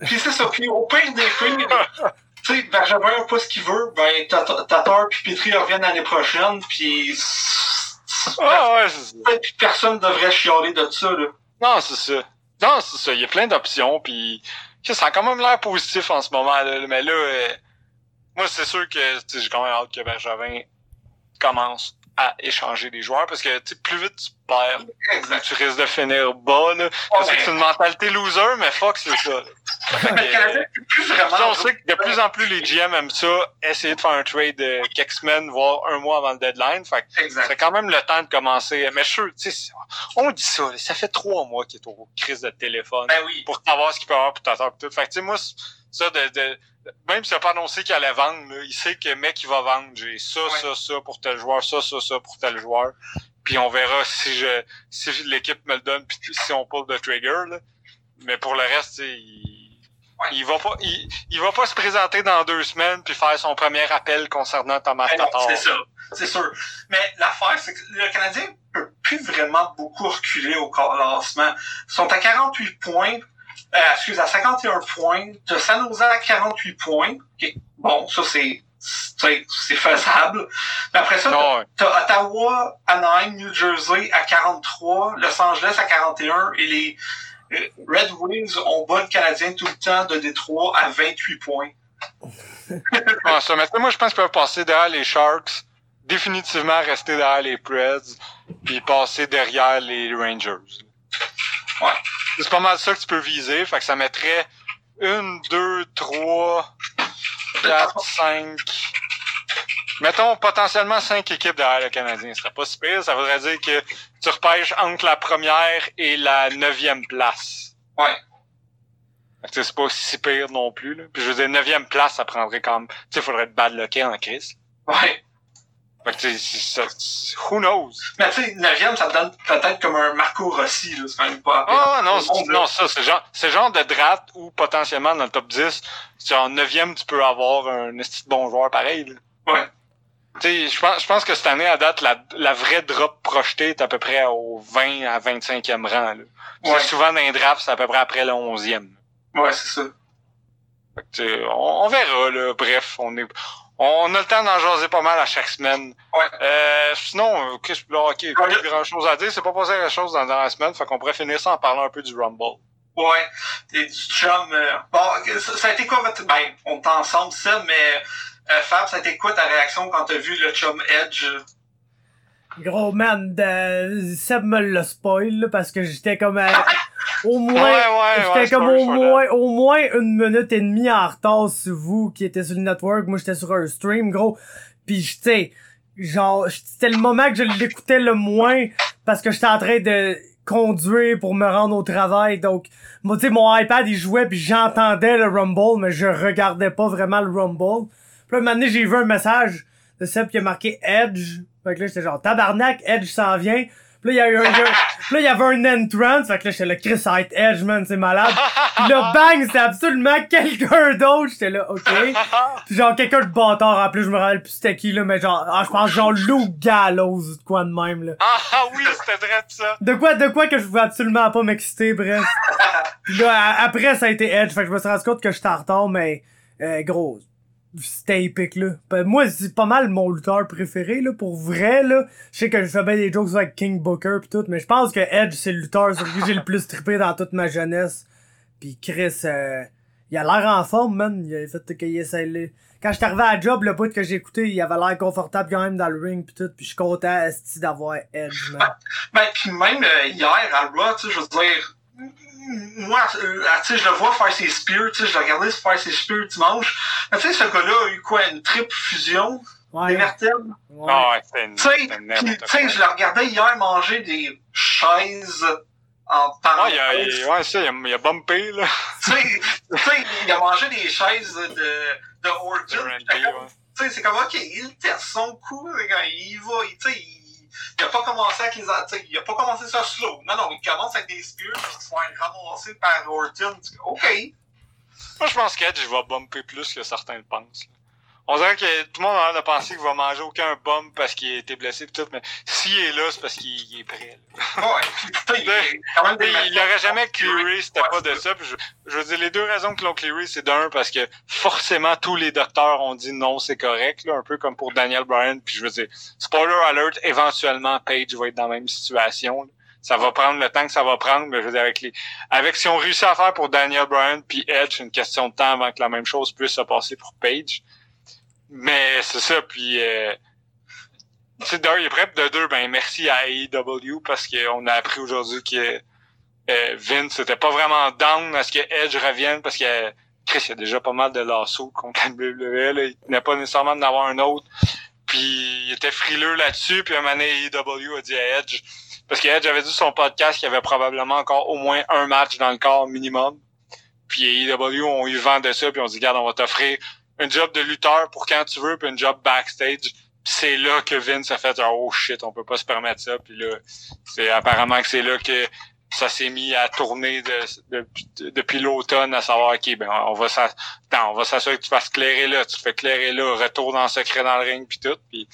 S2: puis c'est ça. Puis au pire des pires, tu sais, Bergevin pas ce qu'il veut, ben Tatar puis Petri reviennent l'année prochaine, puis...
S1: Ah ouais,
S2: personne devrait chialer de ça, là.
S1: Non, c'est ça. Non, c'est ça. Il y a plein d'options, puis ça a quand même l'air positif en ce moment, là. Mais là, euh, moi, c'est sûr que j'ai quand même hâte que Bergevin commence à échanger des joueurs parce que plus vite tu perds, exact. tu risques de finir bas. Là. c'est une mentalité loser, mais fuck, c'est ça. on sait que de plus en plus les GM aiment ça, essayer de faire un trade euh, quelques semaines, voire un mois avant le deadline. Fait c'est quand même le temps de commencer. Mais tu sais, on dit ça, ça fait trois mois qu'il est au crise de téléphone
S2: ben oui.
S1: pour savoir ce qu'il peut avoir pour t'attendre tout. Fait que tu sais, moi, ça de, de même s'il n'a pas annoncé qu'il allait vendre, il sait que mec il va vendre. J'ai ça, ça, ça pour tel joueur, ça, ça, ça pour tel joueur. Puis on verra si je si l'équipe me le donne puis si on pull de trigger. Là. Mais pour le reste, il, il va pas il, il, va pas se présenter dans deux semaines puis faire son premier appel concernant Thomas
S2: ben Tatar. C'est ça, c'est sûr. Mais l'affaire, c'est que le Canadien peut plus vraiment beaucoup reculer au classement. Ils sont à 48 points euh, excuse, à 51 points. T'as San Jose à 48 points. Bon, ça, c'est c'est faisable. Mais après ça, t'as Ottawa, Anaheim, New Jersey à 43, Los Angeles à 41 et les euh, Red Wings ont bas le Canadien tout le temps de Détroit à 28 points.
S1: ah, ça, maintenant, moi, je pense qu'ils peuvent passer derrière les Sharks, définitivement rester derrière les Preds, puis passer derrière les Rangers.
S2: Ouais.
S1: C'est pas mal ça que tu peux viser. Fait que ça mettrait une, deux, trois, quatre, cinq. Mettons potentiellement cinq équipes derrière le Canadien. Ce serait pas si pire. Ça voudrait dire que tu repêches entre la première et la neuvième place.
S2: Ouais.
S1: C'est pas si pire non plus. Là. Puis je veux dire, neuvième place, ça prendrait comme... Tu sais, faudrait être bad locké en crise.
S2: Ouais.
S1: Fait que who knows?
S2: Mais tu sais, 9 ça te donne peut-être comme un Marco Rossi, là. C'est quand même pas.
S1: Ah, non, non, ça, c'est genre, c'est genre de draft où potentiellement dans le top 10, c'est en 9 tu peux avoir un petit bon joueur pareil,
S2: là. Ouais.
S1: Tu sais, je pense, je pense que cette année, à date, la, la vraie drop projetée est à peu près au 20 à 25e rang, là. Ouais. Souvent dans les drafts, c'est à peu près après le 11e.
S2: Ouais, c'est ça.
S1: Fait que, on, on verra, là. Bref, on est, on a le temps d'en jaser pas mal à chaque semaine.
S2: Ouais.
S1: Euh, sinon, euh, qu'est-ce là, ok, pas grand chose à dire. C'est pas passé grand chose dans, la semaine, fait qu'on pourrait finir ça en parlant un peu du Rumble.
S2: Ouais. Et du chum. Euh, bon, ça, a été quoi votre. Ben, on est ensemble, ça, mais euh, Fab, ça a été quoi ta réaction quand t'as vu le chum Edge?
S3: Gros man, de... Seb me le spoil parce que j'étais comme à... au moins j'étais comme au moins au moins une minute et demie en retard sur vous qui était sur le network, moi j'étais sur un stream gros. Puis tu sais genre c'était le moment que je l'écoutais le moins parce que j'étais en train de conduire pour me rendre au travail donc moi tu sais mon iPad il jouait puis j'entendais le rumble mais je regardais pas vraiment le rumble. Puis là, un moment donné, j'ai vu un message de Seb qui a marqué Edge fait que là, j'étais genre, tabarnak, Edge s'en vient. Puis là, il y a eu un, là, il y avait un entrance. Fait que là, j'étais là, Chris, être Edge, man, c'est malade. Puis là, bang, c'était absolument quelqu'un d'autre. J'étais là, ok. Puis genre, quelqu'un de bâtard, en plus, je me rappelle plus c'était qui, là, mais genre, ah, je pense genre Lou Gallows, de quoi de même, là.
S1: Ah, oui, c'était vrai de ça.
S3: De quoi, de quoi que je pouvais absolument pas m'exciter, bref. Puis là, après, ça a été Edge. Fait que je me suis rendu compte que j'étais en retard, mais, euh, gros c'était épique là. Ben, moi c'est pas mal mon lutteur préféré là pour vrai là. Je sais que je fais bien des jokes avec King Booker pis tout, mais je pense que Edge c'est le lutteur sur qui j'ai le plus trippé dans toute ma jeunesse. Puis Chris euh, il a l'air en forme man, il a fait qu'il essaie Quand j'étais arrivé à job le bout que j'ai écouté, il avait l'air confortable quand même dans le ring pis tout, puis je suis content d'avoir Edge man.
S2: Ben, pis même euh, hier à Raw, tu sais je veux dire moi, euh, tu sais, je le vois faire ses spears, tu sais, je l'ai regardé faire ses spears dimanche. Mais tu sais, ce gars-là a eu quoi, une triple fusion?
S3: Ouais.
S2: Des vertèbres?
S1: Ouais. Ah ouais,
S2: Tu sais, je le regardais hier manger des chaises en parlant.
S1: Ah, il a, ouais, ça, il a, il a bumpé, là.
S2: tu sais, il a mangé des chaises de, de Orton. Tu sais, c'est comme, ok, il teste son coup, il va, tu sais, il a pas commencé avec les il a pas commencé ça slow. Non, non, il commence avec des spears qui se font ramasser par Orton. OK.
S1: Moi, je pense qu'Edge va bumper plus que certains le pensent. On dirait que tout le monde a l'air de penser qu'il va manger aucun bum parce qu'il a été blessé pis tout, mais s'il est là, c'est parce qu'il est prêt.
S2: là. Ouais, il, il, quand même
S1: des il aurait jamais clearé c'était pas de ça. je, je veux dire, les deux raisons que l'ont clearé, c'est d'un, parce que forcément tous les docteurs ont dit non, c'est correct, là, un peu comme pour Daniel Bryan. Puis je veux dire, spoiler alert, éventuellement Page va être dans la même situation. Ça va prendre le temps que ça va prendre, mais je veux dire, avec les, avec si on réussit à faire pour Daniel Bryan puis Edge, une question de temps avant que la même chose puisse se passer pour Page. Mais c'est ça, puis euh, tu d'un, il est prêt, de deux, ben merci à AEW parce qu'on a appris aujourd'hui que euh, Vince était pas vraiment down à ce que Edge revienne parce que Chris, il y a déjà pas mal de lasso contre la WWE, il tenait pas nécessairement d'en avoir un autre. Puis il était frileux là-dessus, puis un moment AEW a dit à Edge, parce que Edge avait dit son podcast qu'il y avait probablement encore au moins un match dans le corps minimum. Puis AEW ont eu vent de ça, puis on dit, regarde, on va t'offrir un job de lutteur pour quand tu veux, puis un job backstage. c'est là que Vince a fait oh shit, on peut pas se permettre ça. Puis là, c'est apparemment que c'est là que ça s'est mis à tourner de, depuis l'automne à savoir ok ben on va on va s'assurer que tu fasses clairer là, tu fais clairer là, retour dans le secret dans le ring puis tout. Puis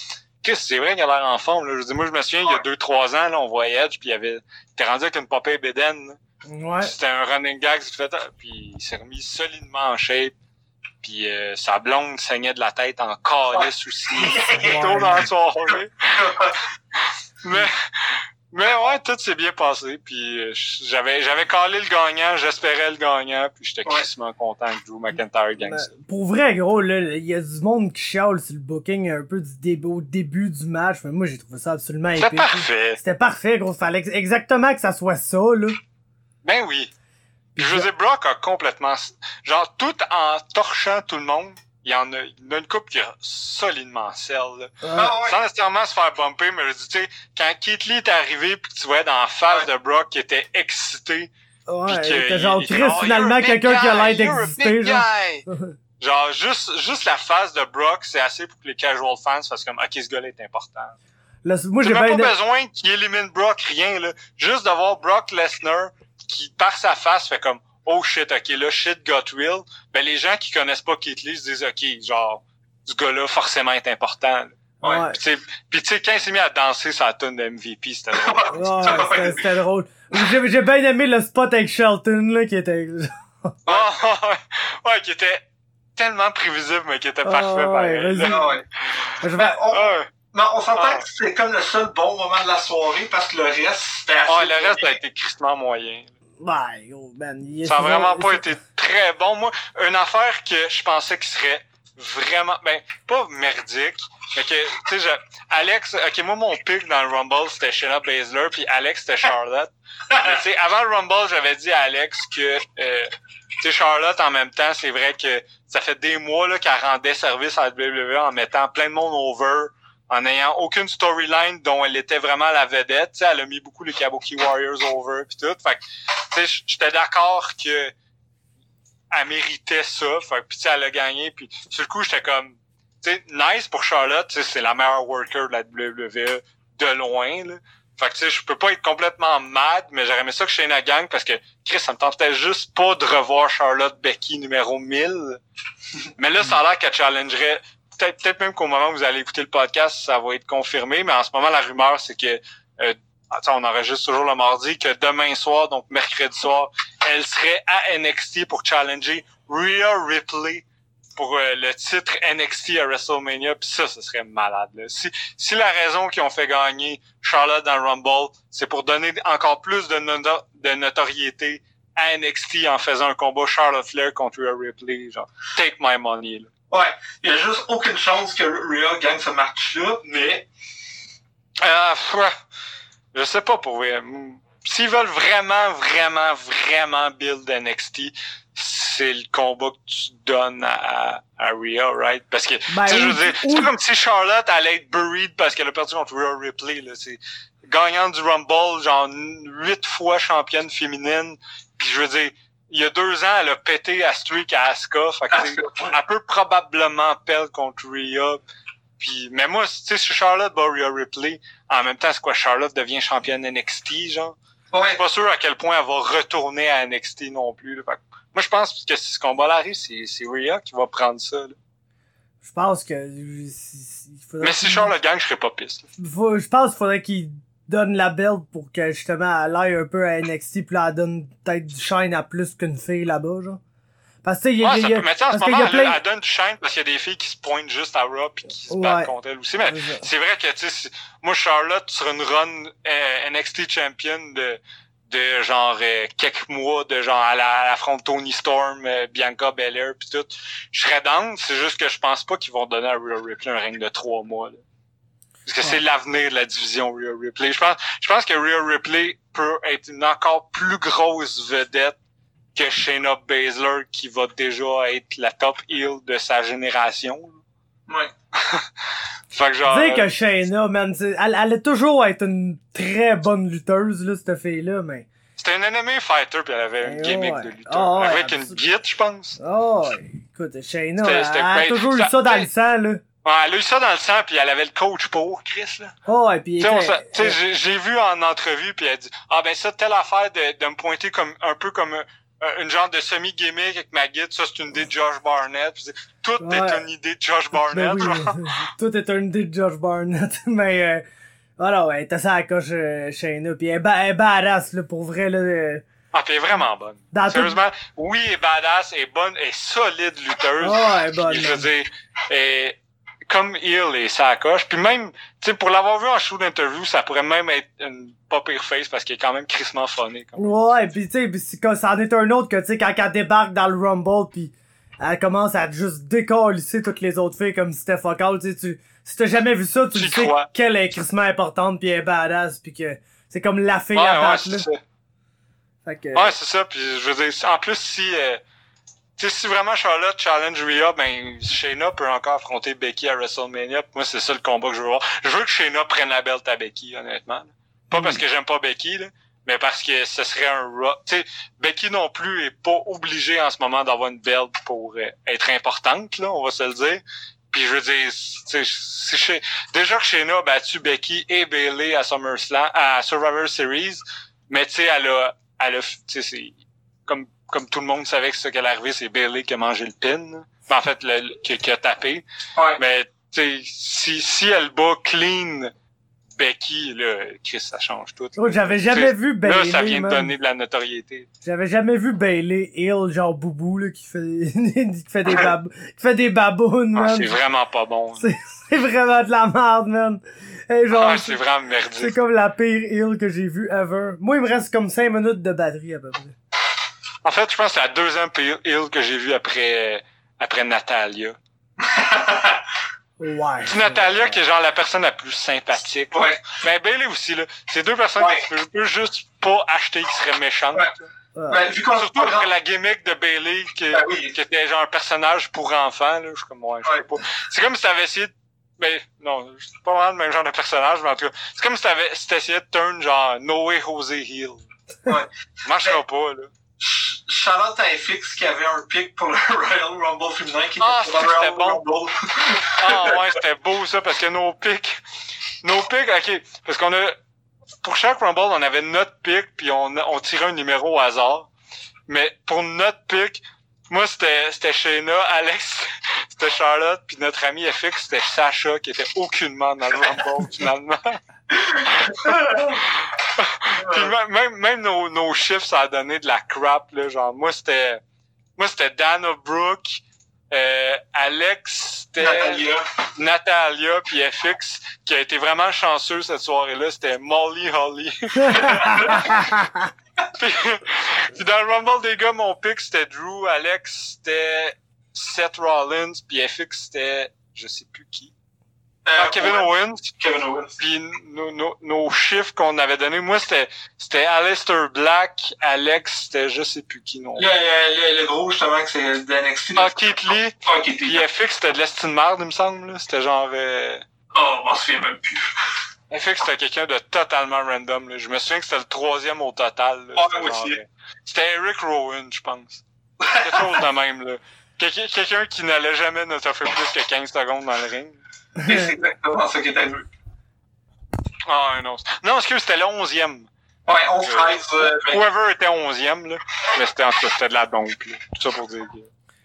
S1: c'est vrai qu'il a l'air en forme. Là. Je dis, moi je me souviens il y a deux trois ans là, on voyait Edge puis il avait t'es rendu avec une popée bédaine.
S3: Ouais.
S1: C'était un running gag, fait, puis il s'est remis solidement en shape. Puis euh, sa blonde saignait de la tête en calice aussi. Tout dans la soirée. mais, mais ouais, tout s'est bien passé. Puis euh, j'avais j'avais calé le gagnant, j'espérais le gagnant. Puis j'étais ouais. content que Drew McIntyre gagne ça.
S3: Pour vrai, gros, là, il y a du monde qui chiale sur le booking un peu du début, au début du match. Mais moi, j'ai trouvé ça absolument épique.
S1: C'était parfait.
S3: C'était parfait, gros. Fallait exactement que ça soit ça, là.
S1: Ben oui. Puis je veux dire, Brock a complètement... Genre, tout en torchant tout le monde, il y en a, il y a une coupe qui a solidement sell, là.
S2: Ah, ouais.
S1: Sans nécessairement se faire bumper, mais je dis, tu sais, quand Keith Lee est arrivé pis que tu voyais dans la face de Brock qui était excité.
S3: Ouais,
S1: pis que
S3: genre Chris,
S1: oh,
S3: finalement, quelqu'un qui a l'air d'exister, genre.
S1: Genre, juste, juste la face de Brock, c'est assez pour que les casual fans fassent comme, ok, ce gars-là est important.
S3: Là, moi,
S1: J'ai pas besoin qu'il élimine Brock, rien, là. Juste de voir Brock Lesnar qui, par sa face, fait comme, oh shit, ok, là, shit got real. Ben, les gens qui connaissent pas Keith Lee se disent, ok, genre, ce gars-là, forcément, est important.
S3: Ouais.
S1: Puis, tu sais- quand il s'est mis à danser sa tonne de MVP, c'était drôle.
S3: Ouais, c'était- drôle. J'ai bien aimé le spot avec Shelton, là, qui était...
S1: Ah, ouais, ouais, qui était tellement prévisible, mais qui était
S3: Ah,
S1: parfait.
S3: ouais,
S1: pareil, là.
S2: Ah ouais.
S3: Je vais-
S2: Ben, on,
S1: Ouais.
S2: mais on s'entend
S1: Ah.
S2: que c'est comme le seul bon moment de la soirée parce que le reste, c'était assez...
S1: Ah, le reste a été tristement moyen.
S3: Ouais, gros, man. il-
S1: Ça a vraiment pas été très bon. Moi, une affaire que je pensais qui serait vraiment, ben, pas merdique, mais que, tu sais, je- Alex, ok, moi, mon pick dans le Rumble, c'était Shayna Baszler, puis Alex, c'était Charlotte. mais tu sais, avant le Rumble, j'avais dit à Alex que, euh, tu sais, Charlotte, en même temps, c'est vrai que ça fait des mois, là, qu'elle rendait service à la WWE en mettant plein de monde over, en ayant aucune storyline dont elle était vraiment la vedette. Tu sais, elle a mis beaucoup les Kabuki Warriors over, puis tout. Fait que, tu sais, j'étais d'accord que elle méritait ça. Fait que, sais, elle a gagné. Puis sur le coup, j'étais comme, tu sais, nice pour Charlotte. Tu sais, c'est la meilleure worker de la WWE de loin. Là. Fait que tu sais, je peux pas être complètement mad, mais j'aurais aimé ça que Shayna gagne parce que Chris, ça me tentait juste pas de revoir Charlotte Becky numéro 1000. mais là, ça a l'air qu'elle challengerait. Peut-être peut-être même qu'au moment où vous allez écouter le podcast, ça va être confirmé, mais en ce moment, la rumeur, c'est que euh, attends, on enregistre toujours le mardi, que demain soir, donc mercredi soir, elle serait à NXT pour challenger Rhea Ripley pour euh, le titre NXT à WrestleMania. Puis ça, ce serait malade. Là. Si, si la raison qu'ils ont fait gagner Charlotte dans le Rumble, c'est pour donner encore plus de, de notoriété à NXT en faisant un combat Charlotte Flair contre Rhea Ripley, genre take my money. Là.
S2: Ouais, il y a juste aucune chance que Rhea gagne ce match-là, mais
S1: Ah, pff, je sais pas pour vrai. S'ils veulent vraiment, vraiment, vraiment build NXT, c'est le combat que tu donnes à, à Rhea, right? Parce que,
S3: Ben,
S1: tu sais, je veux dire, c'est pas comme si Charlotte allait être buried parce qu'elle a perdu contre Rhea Ripley, là. C'est gagnante du Rumble, genre huit fois championne féminine. Puis je veux dire, il y a deux ans, elle a pété à streak à Asuka. Fait que, elle peut probablement perdre contre Rhea. Puis, mais moi, tu sais, si Charlotte bat Rhea Ripley, en même temps, c'est quoi, Charlotte devient championne NXT, genre? Je
S2: ouais,
S1: suis pas sûr à quel point elle va retourner à NXT non plus. là. Fait que moi, je pense que si ce combat-là arrive, c'est, c'est Rhea qui va prendre ça. là.
S3: Je pense que. il faudrait
S1: Mais si Charles le gang, je serais pas piste.
S3: Faut- je pense qu'il faudrait qu'il donne la belt pour que justement elle aille un peu à NXT puis là elle donne peut-être du shine à plus qu'une fille là-bas genre. Parce que il y a,
S1: Ouais,
S3: y
S1: mais tu sais, en ce moment,
S3: plein-
S1: elle, donne du shine parce qu'il y a des filles qui se pointent juste à Raw pis qui se battent contre elle aussi. Mais
S3: C'est
S1: vrai que, tu sais, si- moi, Charlotte, sur une run euh, NXT champion de, de genre euh, quelques mois, de genre à la, à l'affront de Tony Storm, euh, Bianca Belair pis tout, je serais down. C'est juste que je pense pas qu'ils vont donner à Rhea Ripley un règne de trois mois. Là. Parce que c'est l'avenir de la division Rhea Ripley. Je pense, je pense que Rhea Ripley peut être une encore plus grosse vedette que Shayna Baszler qui va déjà être la top heel de sa génération.
S2: Ouais.
S1: Fait que genre...
S3: Dire que Shayna, man, elle, elle allait toujours être une très bonne lutteuse, là, cette fille-là, mais.
S1: C'était une enemy fighter puis elle avait une
S3: Eh
S1: gimmick
S3: ouais.
S1: de lutteur.
S3: Ah ouais,
S1: avec une guide, je pense.
S3: Oh, écoute, Shayna,
S1: C'était-
S3: elle, elle a toujours eu
S1: Ça-
S3: dans le sang, là.
S1: Ouais, elle a eu ça dans le sang puis elle avait le coach pour, Chris, là.
S3: Oh, et puis.
S1: Tu sais, on
S3: était-
S1: j'ai- vu en entrevue puis elle dit ah ben ça telle affaire de, de me pointer comme un peu comme un- une genre de semi gimmick avec ma guide ça c'est une idée de Josh Barnett Puis c'est- tout
S3: Ouais.
S1: est une idée de Josh Barnett
S3: Ben oui,
S1: genre.
S3: tout est un idée de Josh Barnett, mais euh, voilà, ouais, t'as ça à la coche euh, elle, est ba- elle est badass, là, pour vrai, là. euh,
S1: ah puis elle est vraiment bonne
S3: dans tout...
S1: sérieusement oui elle est badass elle est bonne elle est solide lutteuse
S3: Oh, elle est bonne,
S1: Puis, je veux dire et comme Hill et ça coche puis même tu sais pour l'avoir vu en show d'interview ça pourrait même être une pas pire face parce qu'il est quand même crissement funny comme.
S3: Ouais, pis tu sais, pis ça en est un autre que, tu sais, quand elle débarque dans le Rumble, pis elle commence à juste décalisser toutes les autres filles comme si c'était fuck all, tu sais, tu... Si t'as jamais vu ça, tu le sais qu'elle est crissement importante, pis elle est badass, pis que c'est comme la fille
S1: ouais,
S3: à
S1: ouais,
S3: battre, là.
S1: ça.
S3: Fait que...
S1: Ouais, c'est ça. Puis je veux dire, en plus, si euh, tu sais, si vraiment Charlotte challenge Rhea, ben Shayna peut encore affronter Becky à WrestleMania. Moi, c'est ça le combat que je veux voir. Je veux que Shayna prenne la belt à Becky, honnêtement. là. Pas parce que j'aime pas Becky, là, mais parce que ce serait un Raw. Tu sais, Becky non plus est pas obligée en ce moment d'avoir une belt pour euh, être importante, là, on va se le dire. Puis je veux dire, si déjà que Shayna a battu Becky et Bailey à SummerSlam, à Survivor Series, mais tu sais, elle a, elle a, tu sais, c'est comme comme tout le monde savait que ce qu'elle arrivé, c'est Bailey qui a mangé le pin. là. Ben, en fait, le, le- qui, qui a tapé.
S2: Ouais.
S1: Mais tu sais, si si elle bat clean Becky, là, Chris, ça change tout.
S3: Oh, j'avais jamais
S1: C'est-
S3: vu
S1: Là,
S3: Bailey,
S1: ça vient de donner de la notoriété.
S3: J'avais jamais vu Bailey Hill, genre Boubou, là, qui fait, qui fait des bab... qui fait des babounes,
S1: Ah,
S3: man.
S1: c'est vraiment pas bon.
S3: C'est- C'est vraiment de la merde, man. Hey, genre,
S1: Ah, c'est vraiment
S3: c'est
S1: merdique.
S3: comme la pire Hill que j'ai vue ever. Moi, il me reste comme 5 minutes de batterie, à peu près.
S1: En fait, je pense que c'est la deuxième pire hill que j'ai vue après, après Natalia.
S3: Ouais.
S1: C'est Natalia qui est genre la personne la plus sympathique.
S2: Ouais.
S1: Mais Bailey aussi, là. C'est deux personnes
S2: Ouais.
S1: que tu peux juste pas acheter qui seraient méchantes.
S2: Ouais. Ben, vu qu'on
S1: Surtout après la gimmick de Bailey qui,
S2: Ben oui.
S1: qui était genre un personnage pour enfants, là. Je suis comme, ouais, je sais pas. C'est comme si t'avais essayé de, ben, non, c'est pas vraiment le même genre de personnage, mais en tout cas, c'est comme si t'avais, si t'essayais de turn genre Noé José Hill.
S2: Ouais.
S1: Ça marchera pas, là.
S2: Ch- Charlotte à FX qui avait un pic pour le Royal Rumble féminin qui
S1: Ah,
S2: était pour le Royal
S1: bon.
S2: Rumble.
S1: Ah ouais, c'était beau ça parce que nos pics, nos pics, ok, parce qu'on a, pour chaque Rumble, on avait notre pic puis on, on tirait un numéro au hasard. Mais pour notre pic, moi c'était c'était Shayna, Alex, c'était Charlotte puis notre ami FX c'était Sacha qui était aucunement dans le Rumble finalement. Puis même même, même nos, nos chiffres ça a donné de la crap là, genre moi c'était moi c'était Dana Brooke, euh, Alex c'était
S2: Natalia.
S1: Natalia puis FX qui a été vraiment chanceux cette soirée-là, c'était Molly Holly. puis, puis dans le Rumble des gars, mon pick c'était Drew, Alex c'était Seth Rollins, puis FX c'était je sais plus qui. Ah,
S2: Euh,
S1: Kevin
S2: Owen.
S1: Owens.
S2: Kevin Owens.
S1: Puis nos, nos, nos chiffres qu'on avait donnés, moi c'était c'était Aleister Black, Alex c'était je sais plus qui non.
S2: Le, le, le gros, justement, que c'est de NXT.
S1: Ah, Keith Lee,
S2: Ah, était.
S1: FX c'était de l'estime marde, il me semble. là. C'était genre euh,
S2: Oh, on se souvient même plus.
S1: FX c'était quelqu'un de totalement random. Là. Je me souviens que c'était le troisième au total. là.
S2: Ah,
S1: genre,
S2: aussi.
S1: euh, C'était Eric Rowan, je pense. Quelque chose de même. là. Quelqu'un qui n'allait jamais ne t'offrir plus que 15 secondes dans le ring.
S2: Et c'est exactement ça qui est arrivé.
S1: Ah non. Non, excuse, c'était le 11e.
S2: Ouais, 11-13. euh, ben,
S1: Whoever était 11e, là. Mais c'était en tout cas, c'était de la dompe, là. Tout ça pour dire que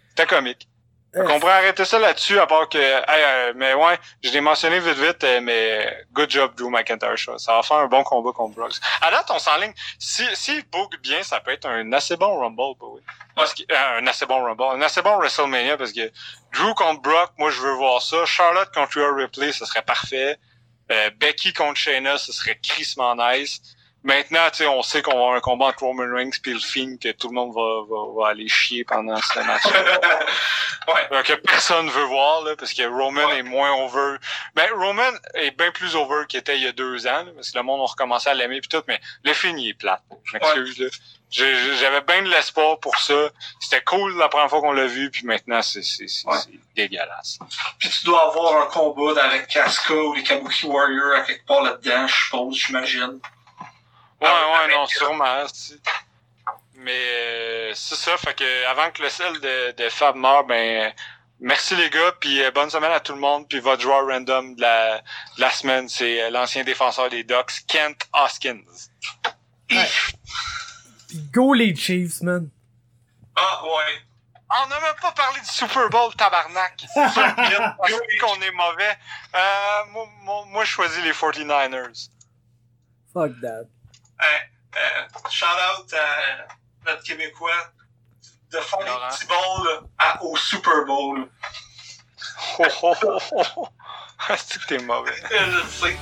S1: c'était comique. On pourrait arrêter ça là-dessus, à part que... hey, euh, mais ouais, je l'ai mentionné vite vite, euh, mais good job Drew McIntyre. Ça, va faire un bon combat contre Brooks. À date, on s'enligne. Si, si book bien, ça peut être un assez bon Rumble, bah oui. Parce que, euh, un assez bon Rumble. Un assez bon WrestleMania, parce que Drew contre Brock, moi je veux voir ça. Charlotte contre Rhea Ripley, ce serait parfait. Euh, Becky contre Shayna, ce serait crissement nice. Maintenant, tu sais, on sait qu'on va avoir un combat entre Roman Reigns puis le film que tout le monde va, va, va aller chier pendant ce match.
S2: ouais.
S1: Euh, que personne veut voir, là, parce que Roman
S2: Ouais.
S1: est moins over. Ben, Roman est bien plus over qu'il était il y a deux ans, là, parce que le monde a recommencé à l'aimer puis tout, mais le film, il est plate. Je m'excuse, J'avais bien de l'espoir pour ça. C'était cool la première fois qu'on l'a vu, puis maintenant,
S2: Ouais.
S1: c'est dégueulasse.
S2: Puis tu dois avoir un combat avec Casca ou les Kabuki Warriors à quelque part là-dedans, je suppose, j'imagine.
S1: Ouais,
S2: Ah,
S1: ouais,
S2: avec-
S1: non, sûrement. Mais euh, c'est ça, fait que avant que le sel de, de Fab meure, ben merci les gars, puis euh, bonne semaine à tout le monde, puis votre joueur random de la, de la semaine, c'est euh, l'ancien défenseur des Ducks, Kent Hoskins.
S3: Ouais. Go les Chiefs, man.
S2: Ah, ouais.
S1: On n'a même pas parlé du Super Bowl, tabarnak. Qu'on est mauvais. Euh, moi, moi, moi, je choisis les 49ers.
S3: Fuck that.
S2: Euh, shout out à notre Québécois de faire des petits balls à- au Super Bowl.
S1: Oh, oh, oh, oh. C'est que t'es mauvais.
S2: Je sais.